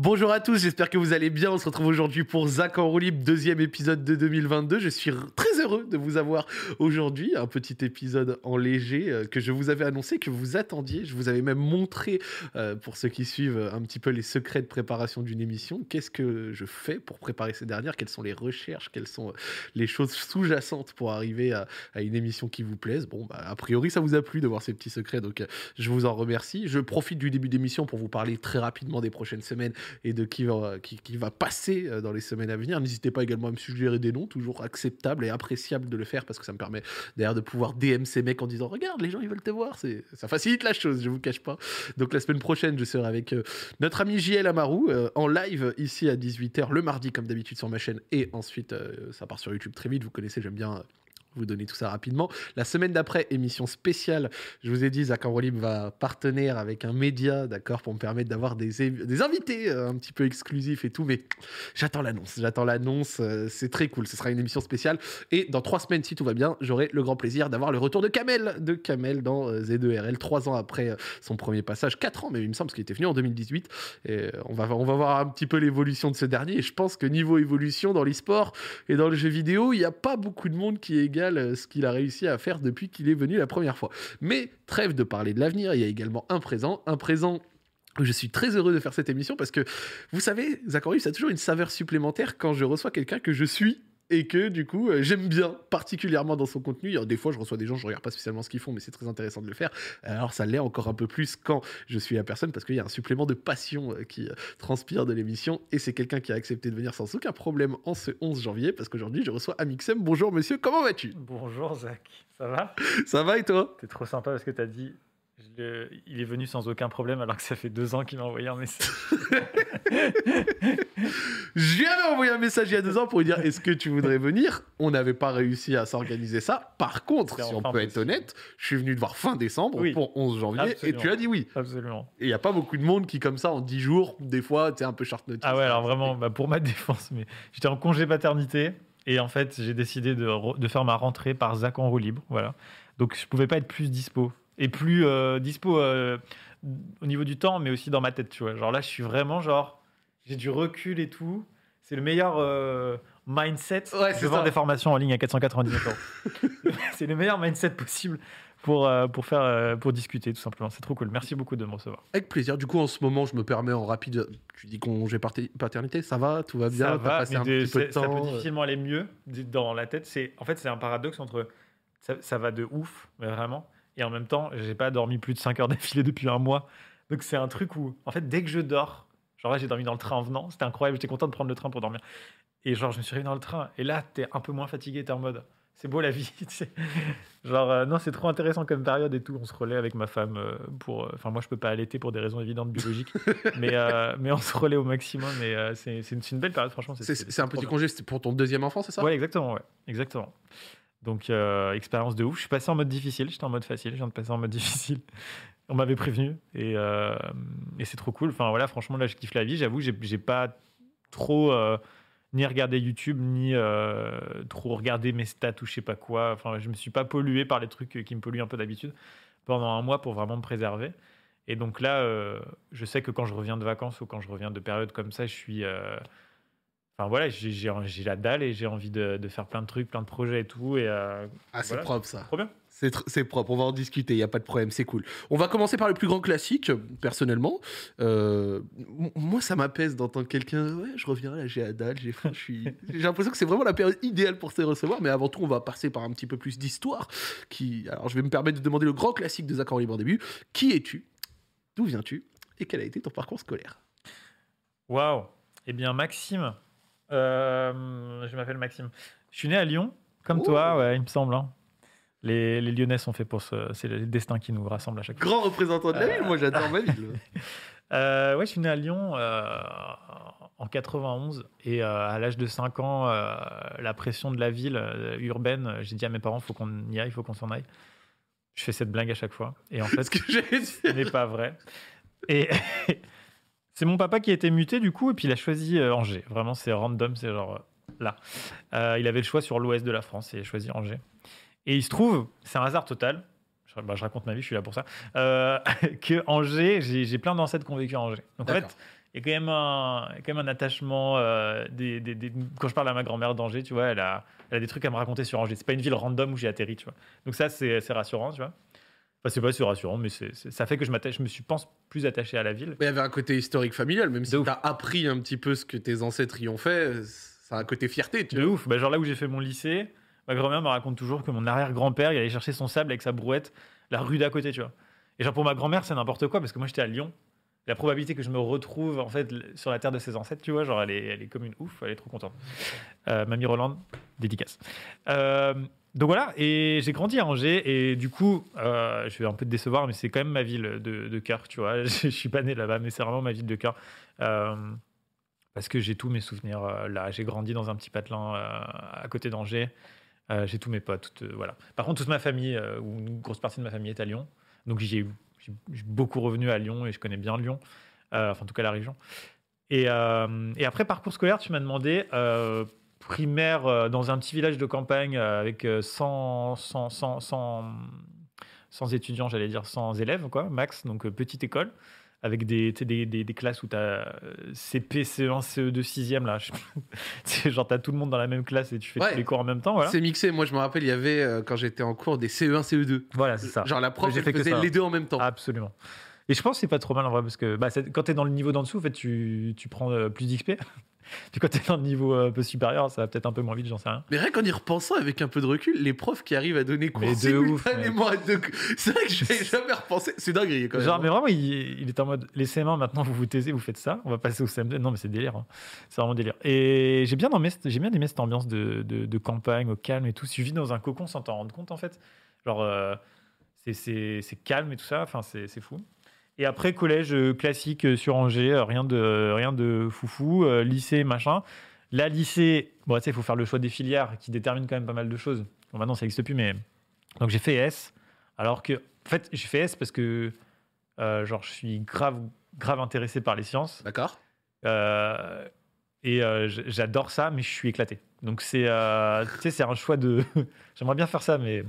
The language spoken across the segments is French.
Bonjour à tous, j'espère que vous allez bien. On se retrouve aujourd'hui pour Zach en roue deuxième épisode de 2022. Je suis très de vous avoir aujourd'hui. Un petit épisode en léger euh, que je vous avais annoncé, que vous attendiez. Je vous avais même montré, euh, pour ceux qui suivent un petit peu les secrets de préparation d'une émission, qu'est-ce que je fais pour préparer ces dernières, quelles sont les recherches, quelles sont les choses sous-jacentes pour arriver à, une émission qui vous plaise? Bon, bah, a priori, ça vous a plu de voir ces petits secrets, donc euh, je vous en remercie. Je profite du début d'émission pour vous parler très rapidement des prochaines semaines et de qui va, qui, va passer euh, dans les semaines à venir. N'hésitez pas également à me suggérer des noms, toujours acceptable et de le faire parce que ça me permet d'ailleurs de pouvoir DM ces mecs en disant Regarde, les gens ils veulent te voir. C'est, ça facilite la chose, je vous cache pas. Donc la semaine prochaine, je serai avec euh, notre ami JL Amarou euh, en live ici à 18h le mardi, comme d'habitude sur ma chaîne. Et ensuite, ça part sur YouTube très vite. Vous connaissez, j'aime bien vous donner tout ça rapidement. La semaine d'après, émission spéciale. Je vous ai dit, Zach Enrolib va partenaire avec un média, d'accord, pour me permettre d'avoir des, des invités euh, un petit peu exclusifs et tout. Mais j'attends l'annonce. J'attends l'annonce. Euh, c'est très cool. Ce sera une émission spéciale. Et dans trois semaines, si tout va bien, j'aurai le grand plaisir d'avoir le retour de Kamel, de Kamel dans euh, Z2RL, trois ans après son premier passage. Quatre ans, mais il me semble, parce qu'il était venu en 2018. Et on va, on va voir un petit peu l'évolution de ce dernier. Et je pense que niveau évolution dans l'e-sport et dans le jeu vidéo, il n'y a pas beaucoup de monde qui est égal euh, ce qu'il a réussi à faire depuis qu'il est venu la première fois. Mais trêve de parler de l'avenir, il y a également un présent, un présent je suis très heureux de faire cette émission parce que, vous savez, Zachary, a toujours une saveur supplémentaire quand je reçois quelqu'un que je suis et que du coup euh, j'aime bien particulièrement dans son contenu. des fois je reçois des gens, je regarde pas spécialement ce qu'ils font, mais c'est très intéressant de le faire. Alors ça l'est encore un peu plus quand je suis la personne parce qu'il y a un supplément de passion euh, qui euh, transpire de l'émission et c'est quelqu'un qui a accepté de venir sans aucun problème en ce 11 janvier parce qu'aujourd'hui je reçois Amixem. Bonjour monsieur, comment vas-tu? Bonjour Zach, ça va? Ça va et toi? T'es trop sympa parce que t'as dit il est venu sans aucun problème alors que ça fait deux ans qu'il m'a envoyé un message. je viens d'envoyer un message il y a deux ans pour lui dire est-ce que tu voudrais venir? On n'avait pas réussi à s'organiser ça. Par contre, si on peut être honnête, je suis venu te voir fin décembre pour 11 janvier et tu as dit oui. Absolument. Et il n'y a pas beaucoup de monde qui, comme ça, en 10 jours, des fois, tu es un peu short notice. Ah ouais, alors vraiment, bah, pour ma défense, mais j'étais en congé paternité et en fait, j'ai décidé de, de, faire ma rentrée par Zach en roue libre. Voilà. Donc je pouvais pas être plus dispo et plus euh, dispo euh, au niveau du temps, mais aussi dans ma tête, tu vois. Genre là, je suis vraiment genre, j'ai du recul et tout. C'est le meilleur euh, mindset ouais, de vendre des formations en ligne à 499 euros. c'est le meilleur mindset possible pour, pour, faire, pour discuter, tout simplement. C'est trop cool. Merci beaucoup de me recevoir. Avec plaisir. Du coup, en ce moment, je me permets en rapide. Tu dis congé paternité, ça va Tout va bien Ça va, passé un petit peu de temps. Ça peut difficilement aller mieux dans la tête. C'est En fait, c'est un paradoxe entre ça, ça va de ouf, mais vraiment et en même temps, j'ai pas dormi plus de 5 heures d'affilée depuis un mois. Donc c'est un truc où, en fait, dès que je dors, genre là, j'ai dormi dans le train en venant, c'était incroyable, j'étais content de prendre le train pour dormir. Et genre, je me suis réveillé dans le train, et là, t'es un peu moins fatigué, t'es en mode, c'est beau la vie. genre, euh, non, c'est trop intéressant comme période et tout. On se relaie avec ma femme euh, pour. Euh, enfin, moi, je peux pas allaiter pour des raisons évidentes biologiques, mais, mais on se relaie au maximum. Et c'est une, une, belle période, franchement. C'est un petit congé, c'était pour ton deuxième enfant, c'est ça? Ouais, exactement, ouais, exactement. Donc, euh, expérience de ouf. Je suis passé en mode difficile. J'étais en mode facile. Je viens de passer en mode difficile. On m'avait prévenu. Et, euh, et c'est trop cool. Enfin, voilà, franchement, là, je kiffe la vie. J'avoue, j'ai pas trop euh, ni regardé YouTube, ni trop regardé mes stats ou je sais pas quoi. Enfin, je me suis pas pollué par les trucs qui me polluent un peu d'habitude pendant un mois pour vraiment me préserver. Et donc là, je sais que quand je reviens de vacances ou quand je reviens de périodes comme ça, je suis Enfin voilà, j'ai la dalle et j'ai envie de, faire plein de trucs, plein de projets et tout. Et, euh, ah, c'est propre ça. Trop bien. C'est propre, on va en discuter, il n'y a pas de problème, c'est cool. On va commencer par le plus grand classique, personnellement. Euh, moi, ça m'apaise d'entendre quelqu'un, ouais, je reviens là, j'ai la dalle, j'ai faim, j'ai l'impression que c'est vraiment la période idéale pour se recevoir, mais avant tout, on va passer par un petit peu plus d'histoire. Qui... Alors, je vais me permettre de demander le grand classique des accords libres en début. Qui es-tu? D'où viens-tu? Et quel a été ton parcours scolaire? Waouh Eh bien, Maxime, je m'appelle Maxime. Je suis né à Lyon, comme toi, ouais, il me semble. Hein. Les, les, Lyonnais sont faits pour ce. C'est le destin qui nous rassemble à chaque fois. Grand représentant de la ville, moi j'adore ma ville. Euh, ouais, je suis né à Lyon euh, en 91 et à l'âge de 5 ans, la pression de la ville urbaine, j'ai dit à mes parents, faut qu'on y aille, il faut qu'on s'en aille. Je fais cette blague à chaque fois. Et en fait, ce n'est pas vrai. Et C'est mon papa qui a été muté du coup, et puis il a choisi euh, Angers. Vraiment, c'est random, c'est genre euh, là. Euh, il avait le choix sur l'ouest de la France et il a choisi Angers. Et il se trouve, c'est un hasard total, je, bah, raconte ma vie, je suis là pour ça, que Angers, j'ai plein d'ancêtres qui ont vécu à Angers. Donc en fait, il y a quand même un, quand même un attachement. des, des- des- quand je parle à ma grand-mère d'Angers, tu vois, elle a, elle a des trucs à me raconter sur Angers. C'est pas une ville random où j'ai atterri, tu vois. Donc ça, c'est rassurant, tu vois. Enfin, c'est pas si rassurant, mais c'est ça fait que je, m'attache- je me suis, pense, plus attaché à la ville. Mais il y avait un côté historique familial, même si ouf. t'as appris un petit peu ce que tes ancêtres y ont fait, ça a un côté fierté, tu De vois. ouf. Bah, genre là où j'ai fait mon lycée, ma grand-mère me raconte toujours que mon arrière-grand-père, il allait chercher son sable avec sa brouette la rue d'à côté, tu vois. Et genre pour ma grand-mère, c'est n'importe quoi parce que moi j'étais à Lyon. La probabilité que je me retrouve en fait sur la terre de ses ancêtres, tu vois, genre elle est, elle est comme une ouf, elle est trop contente. Euh, Mamie Roland, dédicace. Euh, donc voilà, et j'ai grandi à Angers et du coup, euh, je vais un peu te décevoir, mais c'est quand même ma ville de, cœur, tu vois. Je, suis pas né là-bas, mais c'est vraiment ma ville de cœur. Parce que j'ai tous mes souvenirs là. J'ai grandi dans un petit patelin à côté d'Angers. J'ai tous mes potes. voilà. Par contre, toute ma famille, ou une grosse partie de ma famille est à Lyon. Donc j'ai j'ai beaucoup revenu à Lyon et je connais bien Lyon. Euh, enfin, en tout cas, la région. Et, euh, et après, parcours scolaire, tu m'as demandé euh, primaire dans un petit village de campagne avec euh, 100, 100, 100, 100, 100 étudiants, j'allais dire 100 élèves, quoi, max. Donc petite école avec des, des, des, des classes où tu as CP, CE1, CE2, 6e. Là. C'est genre, tu as tout le monde dans la même classe et tu fais Ouais. tous les cours en même temps. Voilà, C'est mixé. Moi, je me rappelle, il y avait, euh, quand j'étais en cours, des E CE1, CE2. voilà c'est ça. Genre la prof, J'ai elle faisait les deux en même temps. Absolument. Et je pense que c'est pas trop mal en vrai, parce que bah, quand tu es dans le niveau d'en dessous, en fait, tu, tu prends euh, plus d'XP. Puis quand tu es dans le niveau euh, un peu supérieur, ça va peut-être un peu moins vite, j'en sais rien. Mais rien qu'en y repensant avec un peu de recul, les profs qui arrivent à donner cours Mais de ouf, simultanément à deux... C'est vrai que j'avais jamais repensé. C'est dingue, quand même. Genre, mais vraiment, il, il est en mode les CM1, maintenant vous vous taisez, vous faites ça, on va passer au CM2. Non, mais c'est délire. hein. C'est vraiment délire. Et j'ai bien, aimé, j'ai bien aimé cette ambiance de, de, de campagne, au calme et tout. Tu vis dans un cocon sans t'en rendre compte, en fait. Genre, euh, c'est- calme et tout ça. Enfin, c'est fou. Et après, collège euh, classique euh, sur Angers, euh, rien de, rien de foufou, lycée, machin. Là, lycée, bon, tu sais, il faut faire le choix des filières qui déterminent quand même pas mal de choses. Bon, maintenant, ça n'existe plus, mais. Donc, j'ai fait S. Alors que, en fait, j'ai fait S parce que, euh, genre, je suis grave, grave intéressé par les sciences. D'accord. Euh, et euh, j'adore ça, mais je suis éclaté. Donc, c'est tu sais, c'est un choix de. J'aimerais bien faire ça, mais.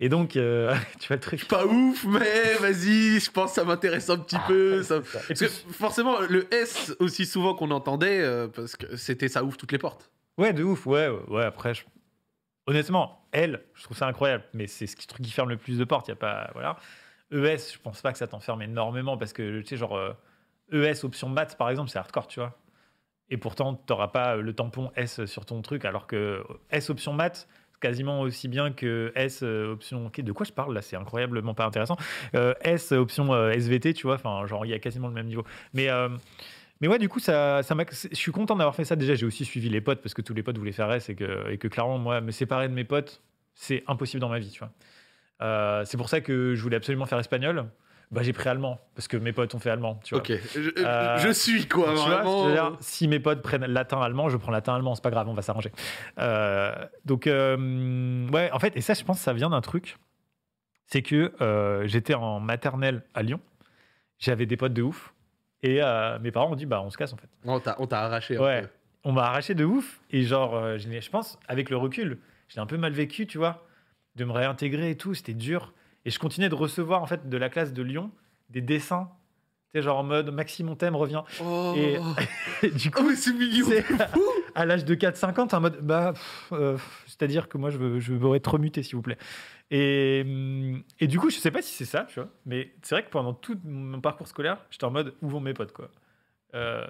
Et donc, euh, tu vois le truc. Pas ouf, mais vas-y, je pense que ça m'intéresse un petit peu. ça- Parce que forcément, le S, aussi souvent qu'on entendait, euh, parce que c'était ça ouvre toutes les portes. Ouais, de ouf, ouais, ouais, après, je- honnêtement, elle, je trouve ça incroyable, mais c'est ce qui, truc qui ferme le plus de portes, il y a pas, voilà. ES, je pense pas que ça t'enferme énormément, parce que, tu sais, genre, euh, ES option maths, par exemple, c'est hardcore, tu vois. Et pourtant, t'auras pas le tampon S sur ton truc, alors que S option maths, quasiment aussi bien que S euh, option... de quoi je parle, là? C'est incroyablement pas intéressant. Euh, S option euh, SVT, tu vois, enfin, genre, il y a quasiment le même niveau. Mais... mais ouais, du coup, ça, je suis content d'avoir fait ça. Déjà, j'ai aussi suivi les potes parce que tous les potes voulaient faire S et que, et que clairement, moi, me séparer de mes potes, c'est impossible dans ma vie, tu vois. C'est pour ça que je voulais absolument faire espagnol. Bah, j'ai pris allemand parce que mes potes ont fait allemand, tu vois. Ok, je, Euh, je suis quoi, Tu vois si mes potes prennent latin allemand, je prends latin allemand, c'est pas grave, on va s'arranger. Euh, donc euh, ouais, en fait, et ça, je pense, que ça vient d'un truc, c'est que j'étais en maternelle à Lyon, j'avais des potes de ouf, et mes parents ont dit bah on se casse en fait. On t'a on t'a arraché Ouais. peu. On m'a arraché de ouf, et genre, je, je pense, avec le recul, j'ai un peu mal vécu, tu vois, de me réintégrer et tout, c'était dur. Et je continuais de recevoir en fait de la classe de Lyon des dessins, tu sais, genre en mode Maxime, on t'aime, reviens. Oh, Et- Et du Oh, coup, mais c'est mignon. c'est- à l'âge de 4-5 ans, en mode, bah, euh, c'est-à-dire que moi, je veux, je veux être remuté, s'il vous plaît. Et, hum, et du coup, je sais pas si c'est ça, tu vois, mais c'est vrai que pendant tout mon parcours scolaire, j'étais en mode, où vont mes potes, quoi. Euh,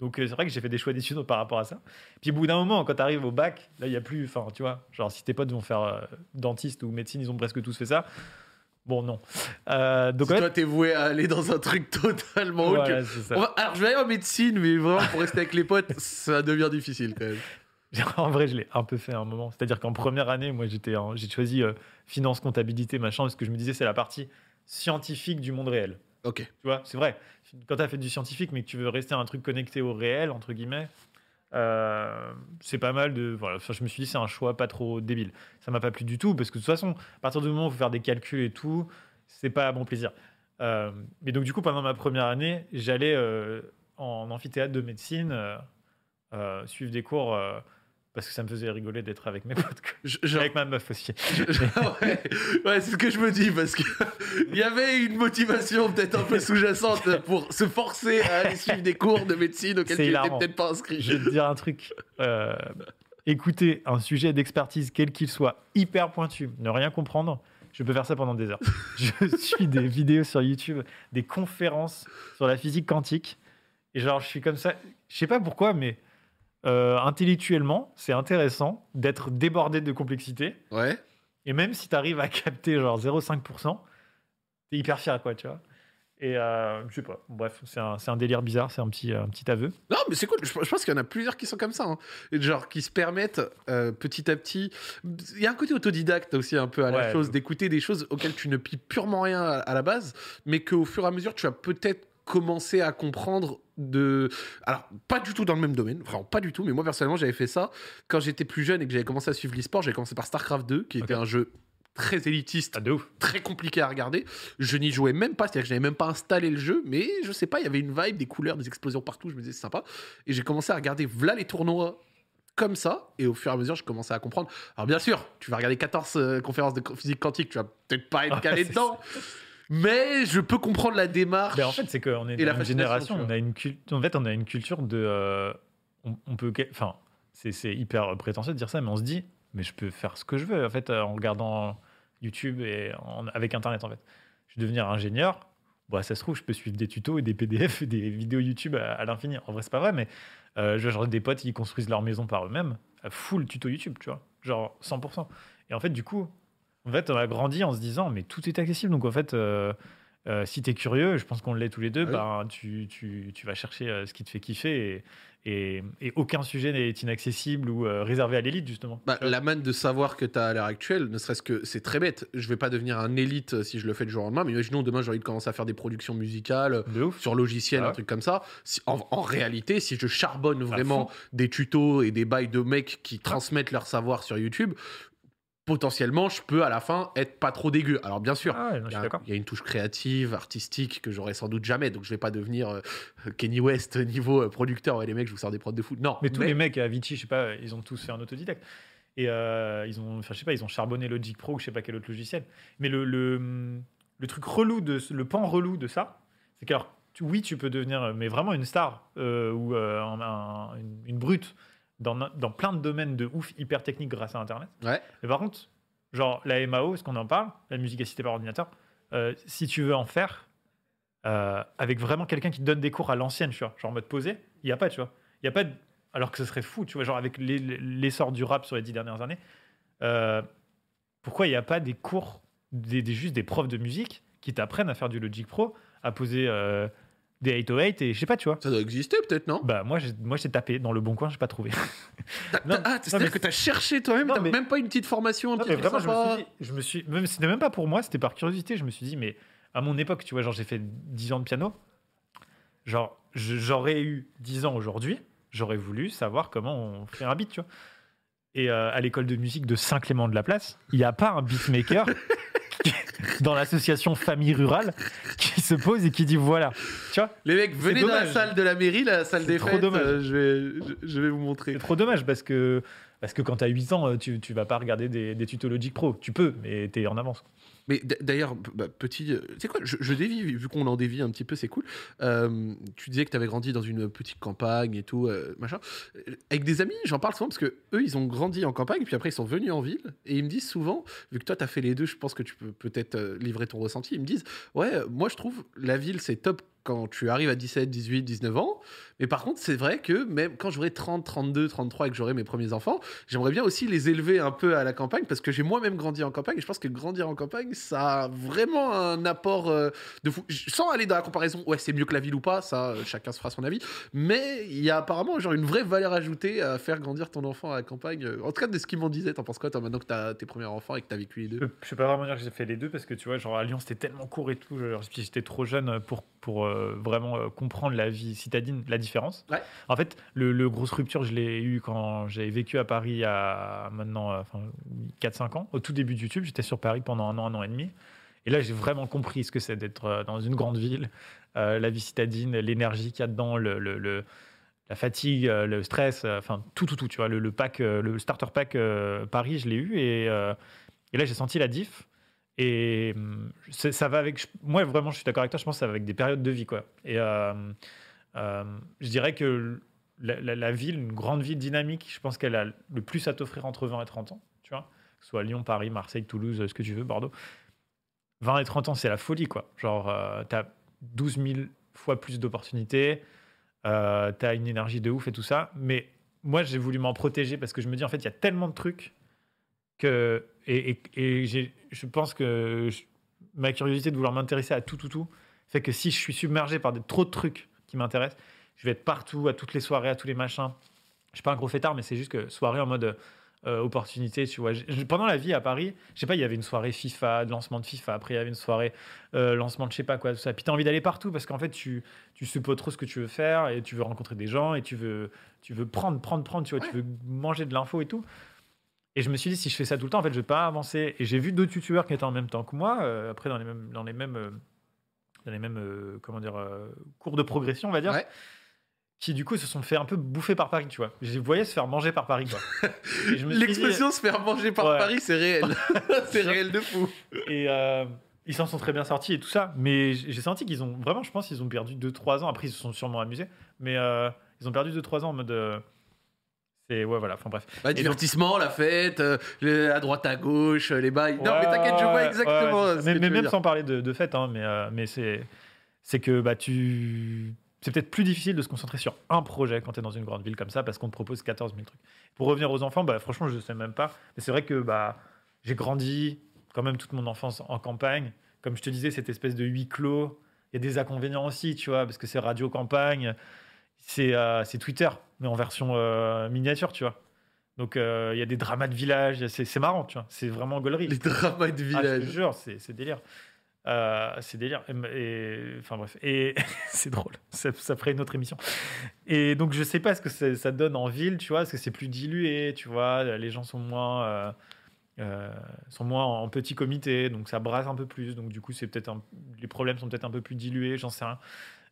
donc, euh, c'est vrai que j'ai fait des choix d'études par rapport à ça. Puis, au bout d'un moment, quand tu arrives au bac, là, il n'y a plus, enfin, tu vois, genre, si tes potes vont faire euh, dentiste ou médecine, ils ont presque tous fait ça. Bon, non. Euh, donc, Si ouais, toi, t'es voué à aller dans un truc totalement voilà. On va- Alors, je vais aller en médecine, mais vraiment, pour rester avec les potes, ça devient difficile quand même. En vrai, je l'ai un peu fait à un moment. C'est-à-dire qu'en première année, moi, j'étais, en- j'ai choisi euh, finance, comptabilité, machin, parce que je me disais c'est la partie scientifique du monde réel. Ok. Tu vois, c'est vrai. Quand tu as fait du scientifique, mais que tu veux rester un truc connecté au réel, entre guillemets, euh, c'est pas mal de. Voilà, je me suis dit c'est un choix pas trop débile. Ça m'a pas plu du tout, parce que de toute façon, à partir du moment où il faut faire des calculs et tout, c'est pas à bon plaisir. Euh, mais donc, du coup, pendant ma première année, j'allais euh, en amphithéâtre de médecine suivre des cours. Parce que ça me faisait rigoler d'être avec mes potes. quoi. Je- genre- Avec ma meuf aussi. ouais, ouais, c'est ce que je me dis parce que il y avait une motivation peut-être un peu sous-jacente pour se forcer à aller suivre des cours de médecine auxquels tu n'étais peut-être pas inscrit. Je vais te dire un truc. Euh, écouter un sujet d'expertise, quel qu'il soit, hyper pointu, ne rien comprendre, je peux faire ça pendant des heures. Je suis des vidéos sur YouTube, des conférences sur la physique quantique. Et genre, je suis comme ça. Je sais pas pourquoi, mais euh, intellectuellement, c'est intéressant d'être débordé de complexité. Ouais. Et même si tu arrives à capter genre 0,5%, t'es hyper fier, quoi, tu vois. Et euh, je sais pas. Bref, c'est un, délire bizarre, c'est un petit, un petit aveu. Non, mais c'est cool. Je, je pense qu'il y en a plusieurs qui sont comme ça. hein. Et Genre, qui se permettent euh, petit à petit. Il y a un côté autodidacte aussi, un peu à la chose, d'écouter des choses auxquelles tu ne pies purement rien à, à la base, mais qu'au fur et à mesure, tu vas peut-être commencer à comprendre de. Alors, pas du tout dans le même domaine, vraiment pas du tout, mais moi personnellement, j'avais fait ça quand j'étais plus jeune et que j'avais commencé à suivre l'e-sport. J'avais commencé par StarCraft 2, qui était un jeu très élitiste Ah, de ouf. très compliqué à regarder. Je n'y jouais même pas, c'est-à-dire que je n'avais même pas installé le jeu, mais je sais pas, il y avait une vibe, des couleurs, des explosions partout, je me disais c'est sympa. Et j'ai commencé à regarder voilà les tournois comme ça, et au fur et à mesure, je commençais à comprendre. Alors bien sûr, tu vas regarder 14 euh, conférences de physique quantique, tu vas peut-être pas être calé dedans, mais je peux comprendre la démarche. Ben, en fait, c'est qu'on est Et la une génération, on a une culture. En fait, on a une culture de. euh, on, on peut. Enfin, c'est hyper prétentieux de dire ça, mais on se dit, mais je peux faire ce que je veux, en fait, euh, en regardant YouTube et en- avec Internet, en fait. Je vais devenir ingénieur. Bah, ça se trouve, je peux suivre des tutos et des PDF et des vidéos YouTube à, à l'infini. En vrai, c'est pas vrai, mais euh, genre des potes, ils construisent leur maison par eux-mêmes, full tuto YouTube, tu vois, genre 100%. Et en fait, du coup, en fait, on a grandi en se disant, mais tout est accessible. Donc, en fait, euh, euh, si tu es curieux, je pense qu'on l'est tous les deux, Ah oui. ben, tu, tu, tu vas chercher euh, ce qui te fait kiffer. Et, et, et aucun sujet n'est inaccessible ou euh, réservé à l'élite, justement. Bah, la manne de savoir que tu as à l'heure actuelle, ne serait-ce que c'est très bête. Je vais pas devenir un élite si je le fais du jour au lendemain, mais imaginons demain j'ai envie de commencer à faire des productions musicales, sur logiciel, Ah un truc comme ça. Si- en, en réalité, si je charbonne vraiment des tutos et des bails de mecs qui transmettent leur savoir sur YouTube, potentiellement, je peux à la fin être pas trop dégueu. Alors bien sûr. Ah Il y, a, y une touche créative, artistique que j'aurai sans doute jamais, donc je vais pas devenir euh, Kenny West niveau euh, producteur. Ouais, les mecs, je vous sors des prods de foot. Non, Mais tous les mecs à Avicii, je sais pas, ils ont tous fait un autodidacte. Et euh, ils ont, je sais pas, ils ont charbonné Logic Pro ou je sais pas quel autre logiciel. Mais le, le, le truc relou de le pan relou de ça, c'est que alors, tu- oui, tu peux devenir, mais vraiment une star ou un- un- une, une brute dans, dans plein de domaines de ouf hyper techniques grâce à Internet. Ouais. Mais par contre, genre la MAO, est-ce qu'on en parle, la musique assistée par ordinateur, euh, si tu veux en faire euh, avec vraiment quelqu'un qui te donne des cours à l'ancienne, tu vois, genre en mode posé, il n'y a pas, tu vois. Il y a pas de- Alors que ce serait fou, tu vois, genre avec l'es- l'essor du rap sur les dix dernières années, euh, pourquoi il n'y a pas des cours, des, des- juste des profs de musique qui t'apprennent à faire du Logic Pro, à poser des 808 et je sais pas, tu vois. Ça doit exister peut-être, non? Bah moi j'ai moi j'ai tapé dans le bon coin, j'ai pas trouvé. T'as- non, t'as- Ah, c'est-à-dire mais- que t'as cherché toi-même, Non, t'as mais- même pas une petite formation, un Non, petit mais vraiment, je me suis dit, je me suis, même c'était même pas pour moi, c'était par curiosité. Je me suis dit, mais à mon époque, tu vois, genre j'ai fait 10 ans de piano, genre je- j'aurais eu 10 ans aujourd'hui, j'aurais voulu savoir comment on fait un beat, tu vois. Et euh, à l'école de musique de Saint-Clément de la Place, il n'y a pas un beatmaker dans l'association Famille Rurale qui se pose et qui dit voilà, tu vois. Les mecs, venez dans la salle de la mairie, la salle des trop fêtes, dommage. euh, je, vais, je, je vais vous montrer. C'est trop dommage parce que parce que quand tu as 8 ans, tu, tu vas pas regarder des, des tutos Logic Pro. Tu peux, mais tu es en avance. Mais d'ailleurs, bah, petit. euh, C'est quoi je, dévie, vu qu'on en dévie un petit peu, c'est cool. Euh, tu disais que tu avais grandi dans une petite campagne et tout, euh, machin. Euh, Avec des amis, j'en parle souvent parce que eux, ils ont grandi en campagne, puis après, ils sont venus en ville. Et ils me disent souvent, vu que toi, tu as fait les deux, je pense que tu peux peut-être euh, livrer ton ressenti. Ils me disent, ouais, euh, moi, je trouve la ville, c'est top quand tu arrives à 17, 18, 19 ans. Mais par contre, c'est vrai que même quand j'aurai 30, 32, 33 et que j'aurai mes premiers enfants, j'aimerais bien aussi les élever un peu à la campagne parce que j'ai moi-même grandi en campagne et je pense que grandir en campagne, ça a vraiment un apport euh, de fou. Sans aller dans la comparaison, ouais, c'est mieux que la ville ou pas, ça, euh, chacun se fera son avis. Mais il y a apparemment genre une vraie valeur ajoutée à faire grandir ton enfant à la campagne. En tout cas, de ce qu'ils m'en disaient, t'en penses quoi, toi, maintenant que t'as tes premiers enfants et que t'as vécu les deux? Je peux pas vraiment dire que j'ai fait les deux parce que tu vois, genre à Lyon c'était tellement court et tout. j'étais trop jeune pour, pour euh, vraiment euh, comprendre la vie citadine, la différence. Ouais. En fait, le, le grosse rupture, je l'ai eu quand j'ai vécu à Paris il y a maintenant euh, enfin, 4-5 ans. Au tout début de YouTube, j'étais sur Paris pendant un an, un an et demi. Et là, j'ai vraiment compris ce que c'est d'être euh, dans une grande ville, euh, la vie citadine, l'énergie qu'il y a dedans, le, le- le- la fatigue, euh, le stress, euh, enfin tout, tout, tout. Tu vois, le, le pack, euh, le starter pack euh, Paris, je l'ai eu et, euh, et là j'ai senti la diff. Et c'est- ça va avec. Moi, vraiment, je suis d'accord avec toi. Je pense que ça va avec des périodes de vie, quoi. Et euh, euh, je dirais que la ville, une grande ville dynamique, je pense qu'elle a le plus à t'offrir entre 20 et 30 ans. Tu vois, que ce soit Lyon, Paris, Marseille, Toulouse, ce que tu veux, Bordeaux. 20 et 30 ans, c'est la folie, quoi. Genre, euh, t'as 12 000 fois plus d'opportunités, euh, t'as une énergie de ouf et tout ça. Mais moi, j'ai voulu m'en protéger parce que je me dis, en fait, il y a tellement de trucs que. Et, et- et j'ai- je pense que je- ma curiosité de vouloir m'intéresser à tout, tout, tout, fait que si je suis submergé par des, trop de trucs qui m'intéressent, je vais être partout, à toutes les soirées, à tous les machins. Je suis pas un gros fêtard, mais c'est juste que soirée en mode euh, opportunité, tu vois. Pendant la vie à Paris, je sais pas, il y avait une soirée FIFA, de lancement de FIFA, après il y avait une soirée euh, lancement de je sais pas quoi, tout ça. Puis tu as envie d'aller partout parce qu'en fait, tu, tu sais pas trop ce que tu veux faire et tu veux rencontrer des gens et tu veux, tu veux prendre, prendre, prendre, tu vois, tu veux manger de l'info et tout. Et je me suis dit, si je fais ça tout le temps, en fait, je vais pas avancer. Et j'ai vu d'autres youtubeurs qui étaient en même temps que moi, euh, après dans les mêmes, dans les mêmes, euh, dans les mêmes euh, comment dire, cours de progression, on va dire, Ouais. qui du coup se sont fait un peu bouffer par Paris, tu vois. Je les voyais se faire manger par Paris, quoi. Dit- L'expression se faire manger par Ouais. Paris, c'est réel. c'est réel de fou. Et ils s'en sont très bien sortis et tout ça. Mais j'ai senti qu'ils ont vraiment, je pense, qu'ils ont perdu 2-3 ans. Après, ils se sont sûrement amusés. Mais ils ont perdu 2-3 ans en mode. C'est. Ouais, voilà. Enfin, bref. Bah, donc- divertissement, la fête, euh, à droite à gauche, les bails. non, mais t'inquiète, je vois exactement. ouais, ce mais que mais même dire. sans parler de, de fête, hein, mais, euh, mais c'est. C'est que bah, tu. C'est peut-être plus difficile de se concentrer sur un projet quand tu es dans une grande ville comme ça parce qu'on te propose 14 000 trucs. Pour revenir aux enfants, bah, franchement, je ne sais même pas. Mais c'est vrai que bah, j'ai grandi quand même toute mon enfance en campagne. Comme je te disais, cette espèce de huis clos. Il y a des inconvénients aussi, tu vois, parce que c'est radio campagne, c'est euh, c'est Twitter, mais en version euh, miniature, tu vois. Donc euh, il y a des dramas de village, c'est marrant, tu vois. C'est vraiment gaulerie. Les dramas de Ah, je te village. jure, c'est délire. Euh, c'est délire. Et, enfin bref, et c'est drôle. Ça, ça ferait une autre émission. Et donc je sais pas ce que ça donne en ville, tu vois, parce que c'est plus dilué, tu vois. Les gens sont moins, euh, sont moins en petit comité, donc ça brasse un peu plus. Donc du coup, c'est peut-être les problèmes sont peut-être un peu plus dilués, j'en sais rien.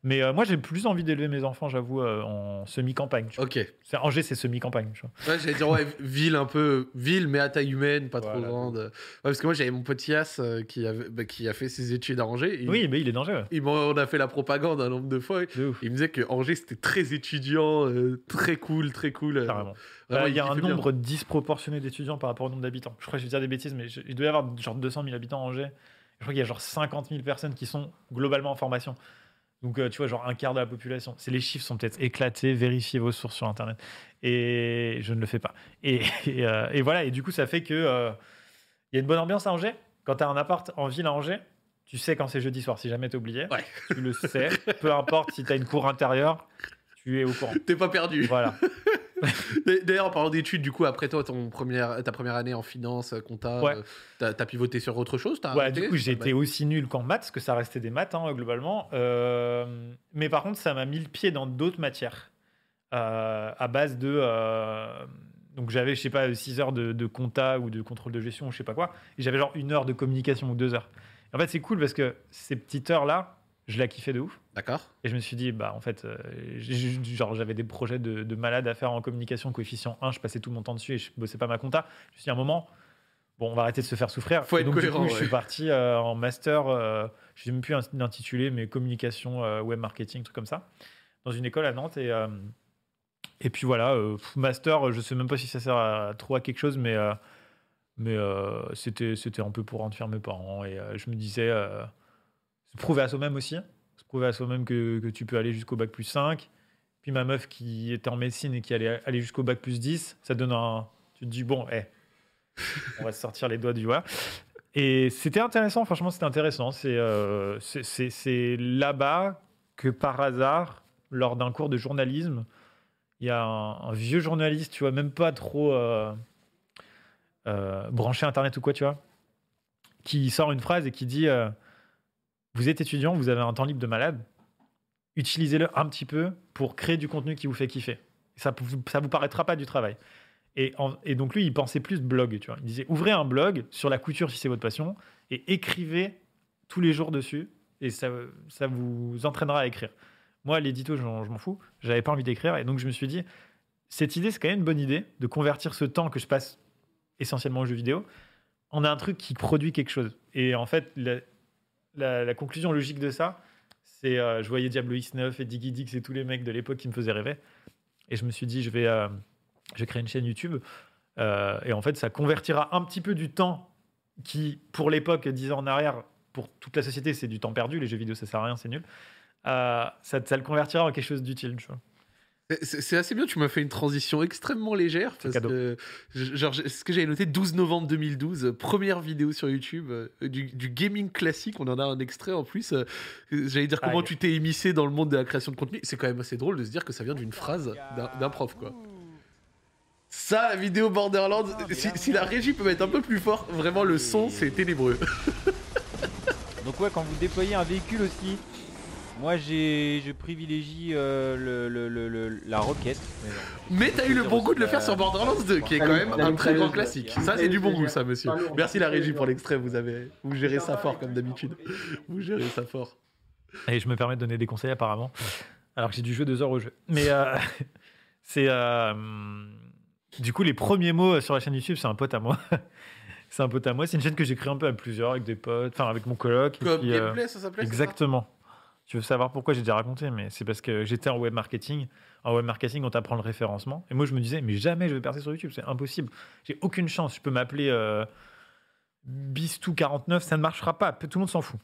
Mais euh, moi, j'ai plus envie d'élever mes enfants, j'avoue, euh, en semi-campagne. tu vois. Ok. C'est- Angers, c'est semi-campagne. tu vois. Ouais, j'allais dire, ouais, ville un peu, ville, mais à taille humaine, pas trop grande. Ouais, parce que moi, j'avais mon petit As euh, qui, avait, bah, qui a fait ses études à Angers. Il, Oui, mais il est dangereux. il m'en- on a fait la propagande un nombre de fois. De ouf. Il me disait que Angers, c'était très étudiant, euh, très cool, très cool. euh, Carrément. vraiment, Euh, il y a un kiffait bien. nombre disproportionné d'étudiants par rapport au nombre d'habitants. Je crois que je vais dire des bêtises, mais je- il doit y avoir genre 200 000 habitants à Angers. Je crois qu'il y a genre 50 000 personnes qui sont globalement en formation. Donc, euh, tu vois, genre un quart de la population. C'est les chiffres sont peut-être éclatés. Vérifiez vos sources sur Internet. Et je ne le fais pas. Et, et, euh, et voilà. Et du coup, ça fait que euh, il y a une bonne ambiance à Angers. Quand tu as un appart en ville à Angers, tu sais quand c'est jeudi soir. Si jamais tu oublié, Ouais. tu le sais. Peu importe si tu as une cour intérieure, tu es au courant. T'es pas perdu. Voilà. D'ailleurs, en parlant d'études, du coup, après toi, ton première, ta première année en finance, euh, compta, Ouais. euh, t'as as pivoté sur autre chose t'as Ouais, du coup, été aussi nul qu'en maths, parce que ça restait des maths, hein, globalement. Euh, mais par contre, ça m'a mis le pied dans d'autres matières. euh, à base de. euh, donc, j'avais, je sais pas, 6 heures de, de compta ou de contrôle de gestion ou je sais pas quoi. Et j'avais genre une heure de communication ou deux heures. En fait, c'est cool parce que ces petites heures-là, je la kiffais de ouf. D'accord. Et je me suis dit, bah, en fait, euh, j'ai- genre, j'avais des projets de, de malade à faire en communication, coefficient 1, je passais tout mon temps dessus et je bossais pas ma compta. Je me suis dit, à un moment, bon, on va arrêter de se faire souffrir. Faut Et être donc, du cohérent, coup, je ouais. suis parti euh, en master, euh, je sais même plus l'intituler, mais communication, euh, web marketing, truc comme ça, dans une école à Nantes. Et, euh, et puis voilà, euh, pff, master, je sais même pas si ça sert à, trop à quelque chose, mais, euh, mais euh, c'était c'était un peu pour rendre fier mes parents. Et euh, je me disais, euh, se prouver à soi-même aussi, se prouver à soi-même que, que tu peux aller jusqu'au bac plus 5. Puis ma meuf qui était en médecine et qui allait aller jusqu'au bac plus 10, ça donne un. Tu te dis, bon, eh, on va se sortir les doigts du doigt. Et c'était intéressant, franchement, c'était intéressant. C'est euh, là-bas que par hasard, lors d'un cours de journalisme, il y a un, un vieux journaliste, tu vois, même pas trop euh, euh, branché Internet ou quoi, tu vois, qui sort une phrase et qui dit euh, Vous êtes étudiant, vous avez un temps libre de malade, utilisez-le un petit peu pour créer du contenu qui vous fait kiffer. Ça ça vous paraîtra pas du travail. Et, donc lui, il pensait plus blog, tu vois. Il disait ouvrez un blog sur la couture si c'est votre passion et écrivez tous les jours dessus et ça, ça vous entraînera à écrire. Moi, l'édito, je m'en fous. J'avais pas envie d'écrire. Et donc, je me suis dit, cette idée, c'est quand même une bonne idée de convertir ce temps que je passe essentiellement aux jeux vidéo en un truc qui produit quelque chose. Et en fait, conclusion logique de ça, c'est euh, je voyais Diablo X9 et Diggy Dix et tous les mecs de l'époque qui me faisaient rêver. Et je me suis dit, je vais, euh, je vais créer une chaîne YouTube. Euh, et en fait, ça convertira un petit peu du temps qui, pour l'époque, 10 ans en arrière, pour toute la société, c'est du temps perdu. Les jeux vidéo, ça sert à rien, c'est nul. ça, ça, le convertira en quelque chose d'utile, tu vois. C'est assez bien, tu m'as fait une transition extrêmement légère. Parce que, genre, ce que j'avais noté, 12 novembre 2012, première vidéo sur YouTube euh, du, gaming classique. On en a un extrait en plus. Euh, j'allais dire comment tu t'es émissé dans le monde de la création de contenu. C'est quand même assez drôle de se dire que ça vient d'une phrase d'un prof, quoi. Ça, la vidéo Borderlands, si, si, la régie peut mettre un peu plus fort, vraiment le son, c'est ténébreux. Donc ouais, quand vous déployez un véhicule aussi, moi, j'ai, je privilégie euh, le, le, la roquette. Mais, t'as eu le bon goût de le faire sur Borderlands 2, qui est quand même un très grand classique. Ça, c'est du bon goût, ça, monsieur. Merci la régie pour l'extrait. Vous avez, vous gérez ça fort comme d'habitude. Vous gérez ça fort. Et je me permets de donner des conseils apparemment, alors que j'ai dû jouer deux heures au jeu. Mais euh, c'est euh, du coup les premiers mots sur la chaîne YouTube, c'est un pote à moi. c'est un pote à moi. C'est une chaîne que j'ai créée un peu à plusieurs avec des potes, enfin avec mon coloc. Comme gameplay, ça s'appelait Exactement. Tu veux savoir pourquoi j'ai déjà raconté, mais c'est parce que j'étais en web marketing. En web marketing, on t'apprend le référencement. Et moi, je me disais, mais jamais je vais percer sur YouTube, c'est impossible. J'ai aucune chance. Je peux m'appeler euh, Bistou49, ça ne marchera pas. Tout le monde s'en fout.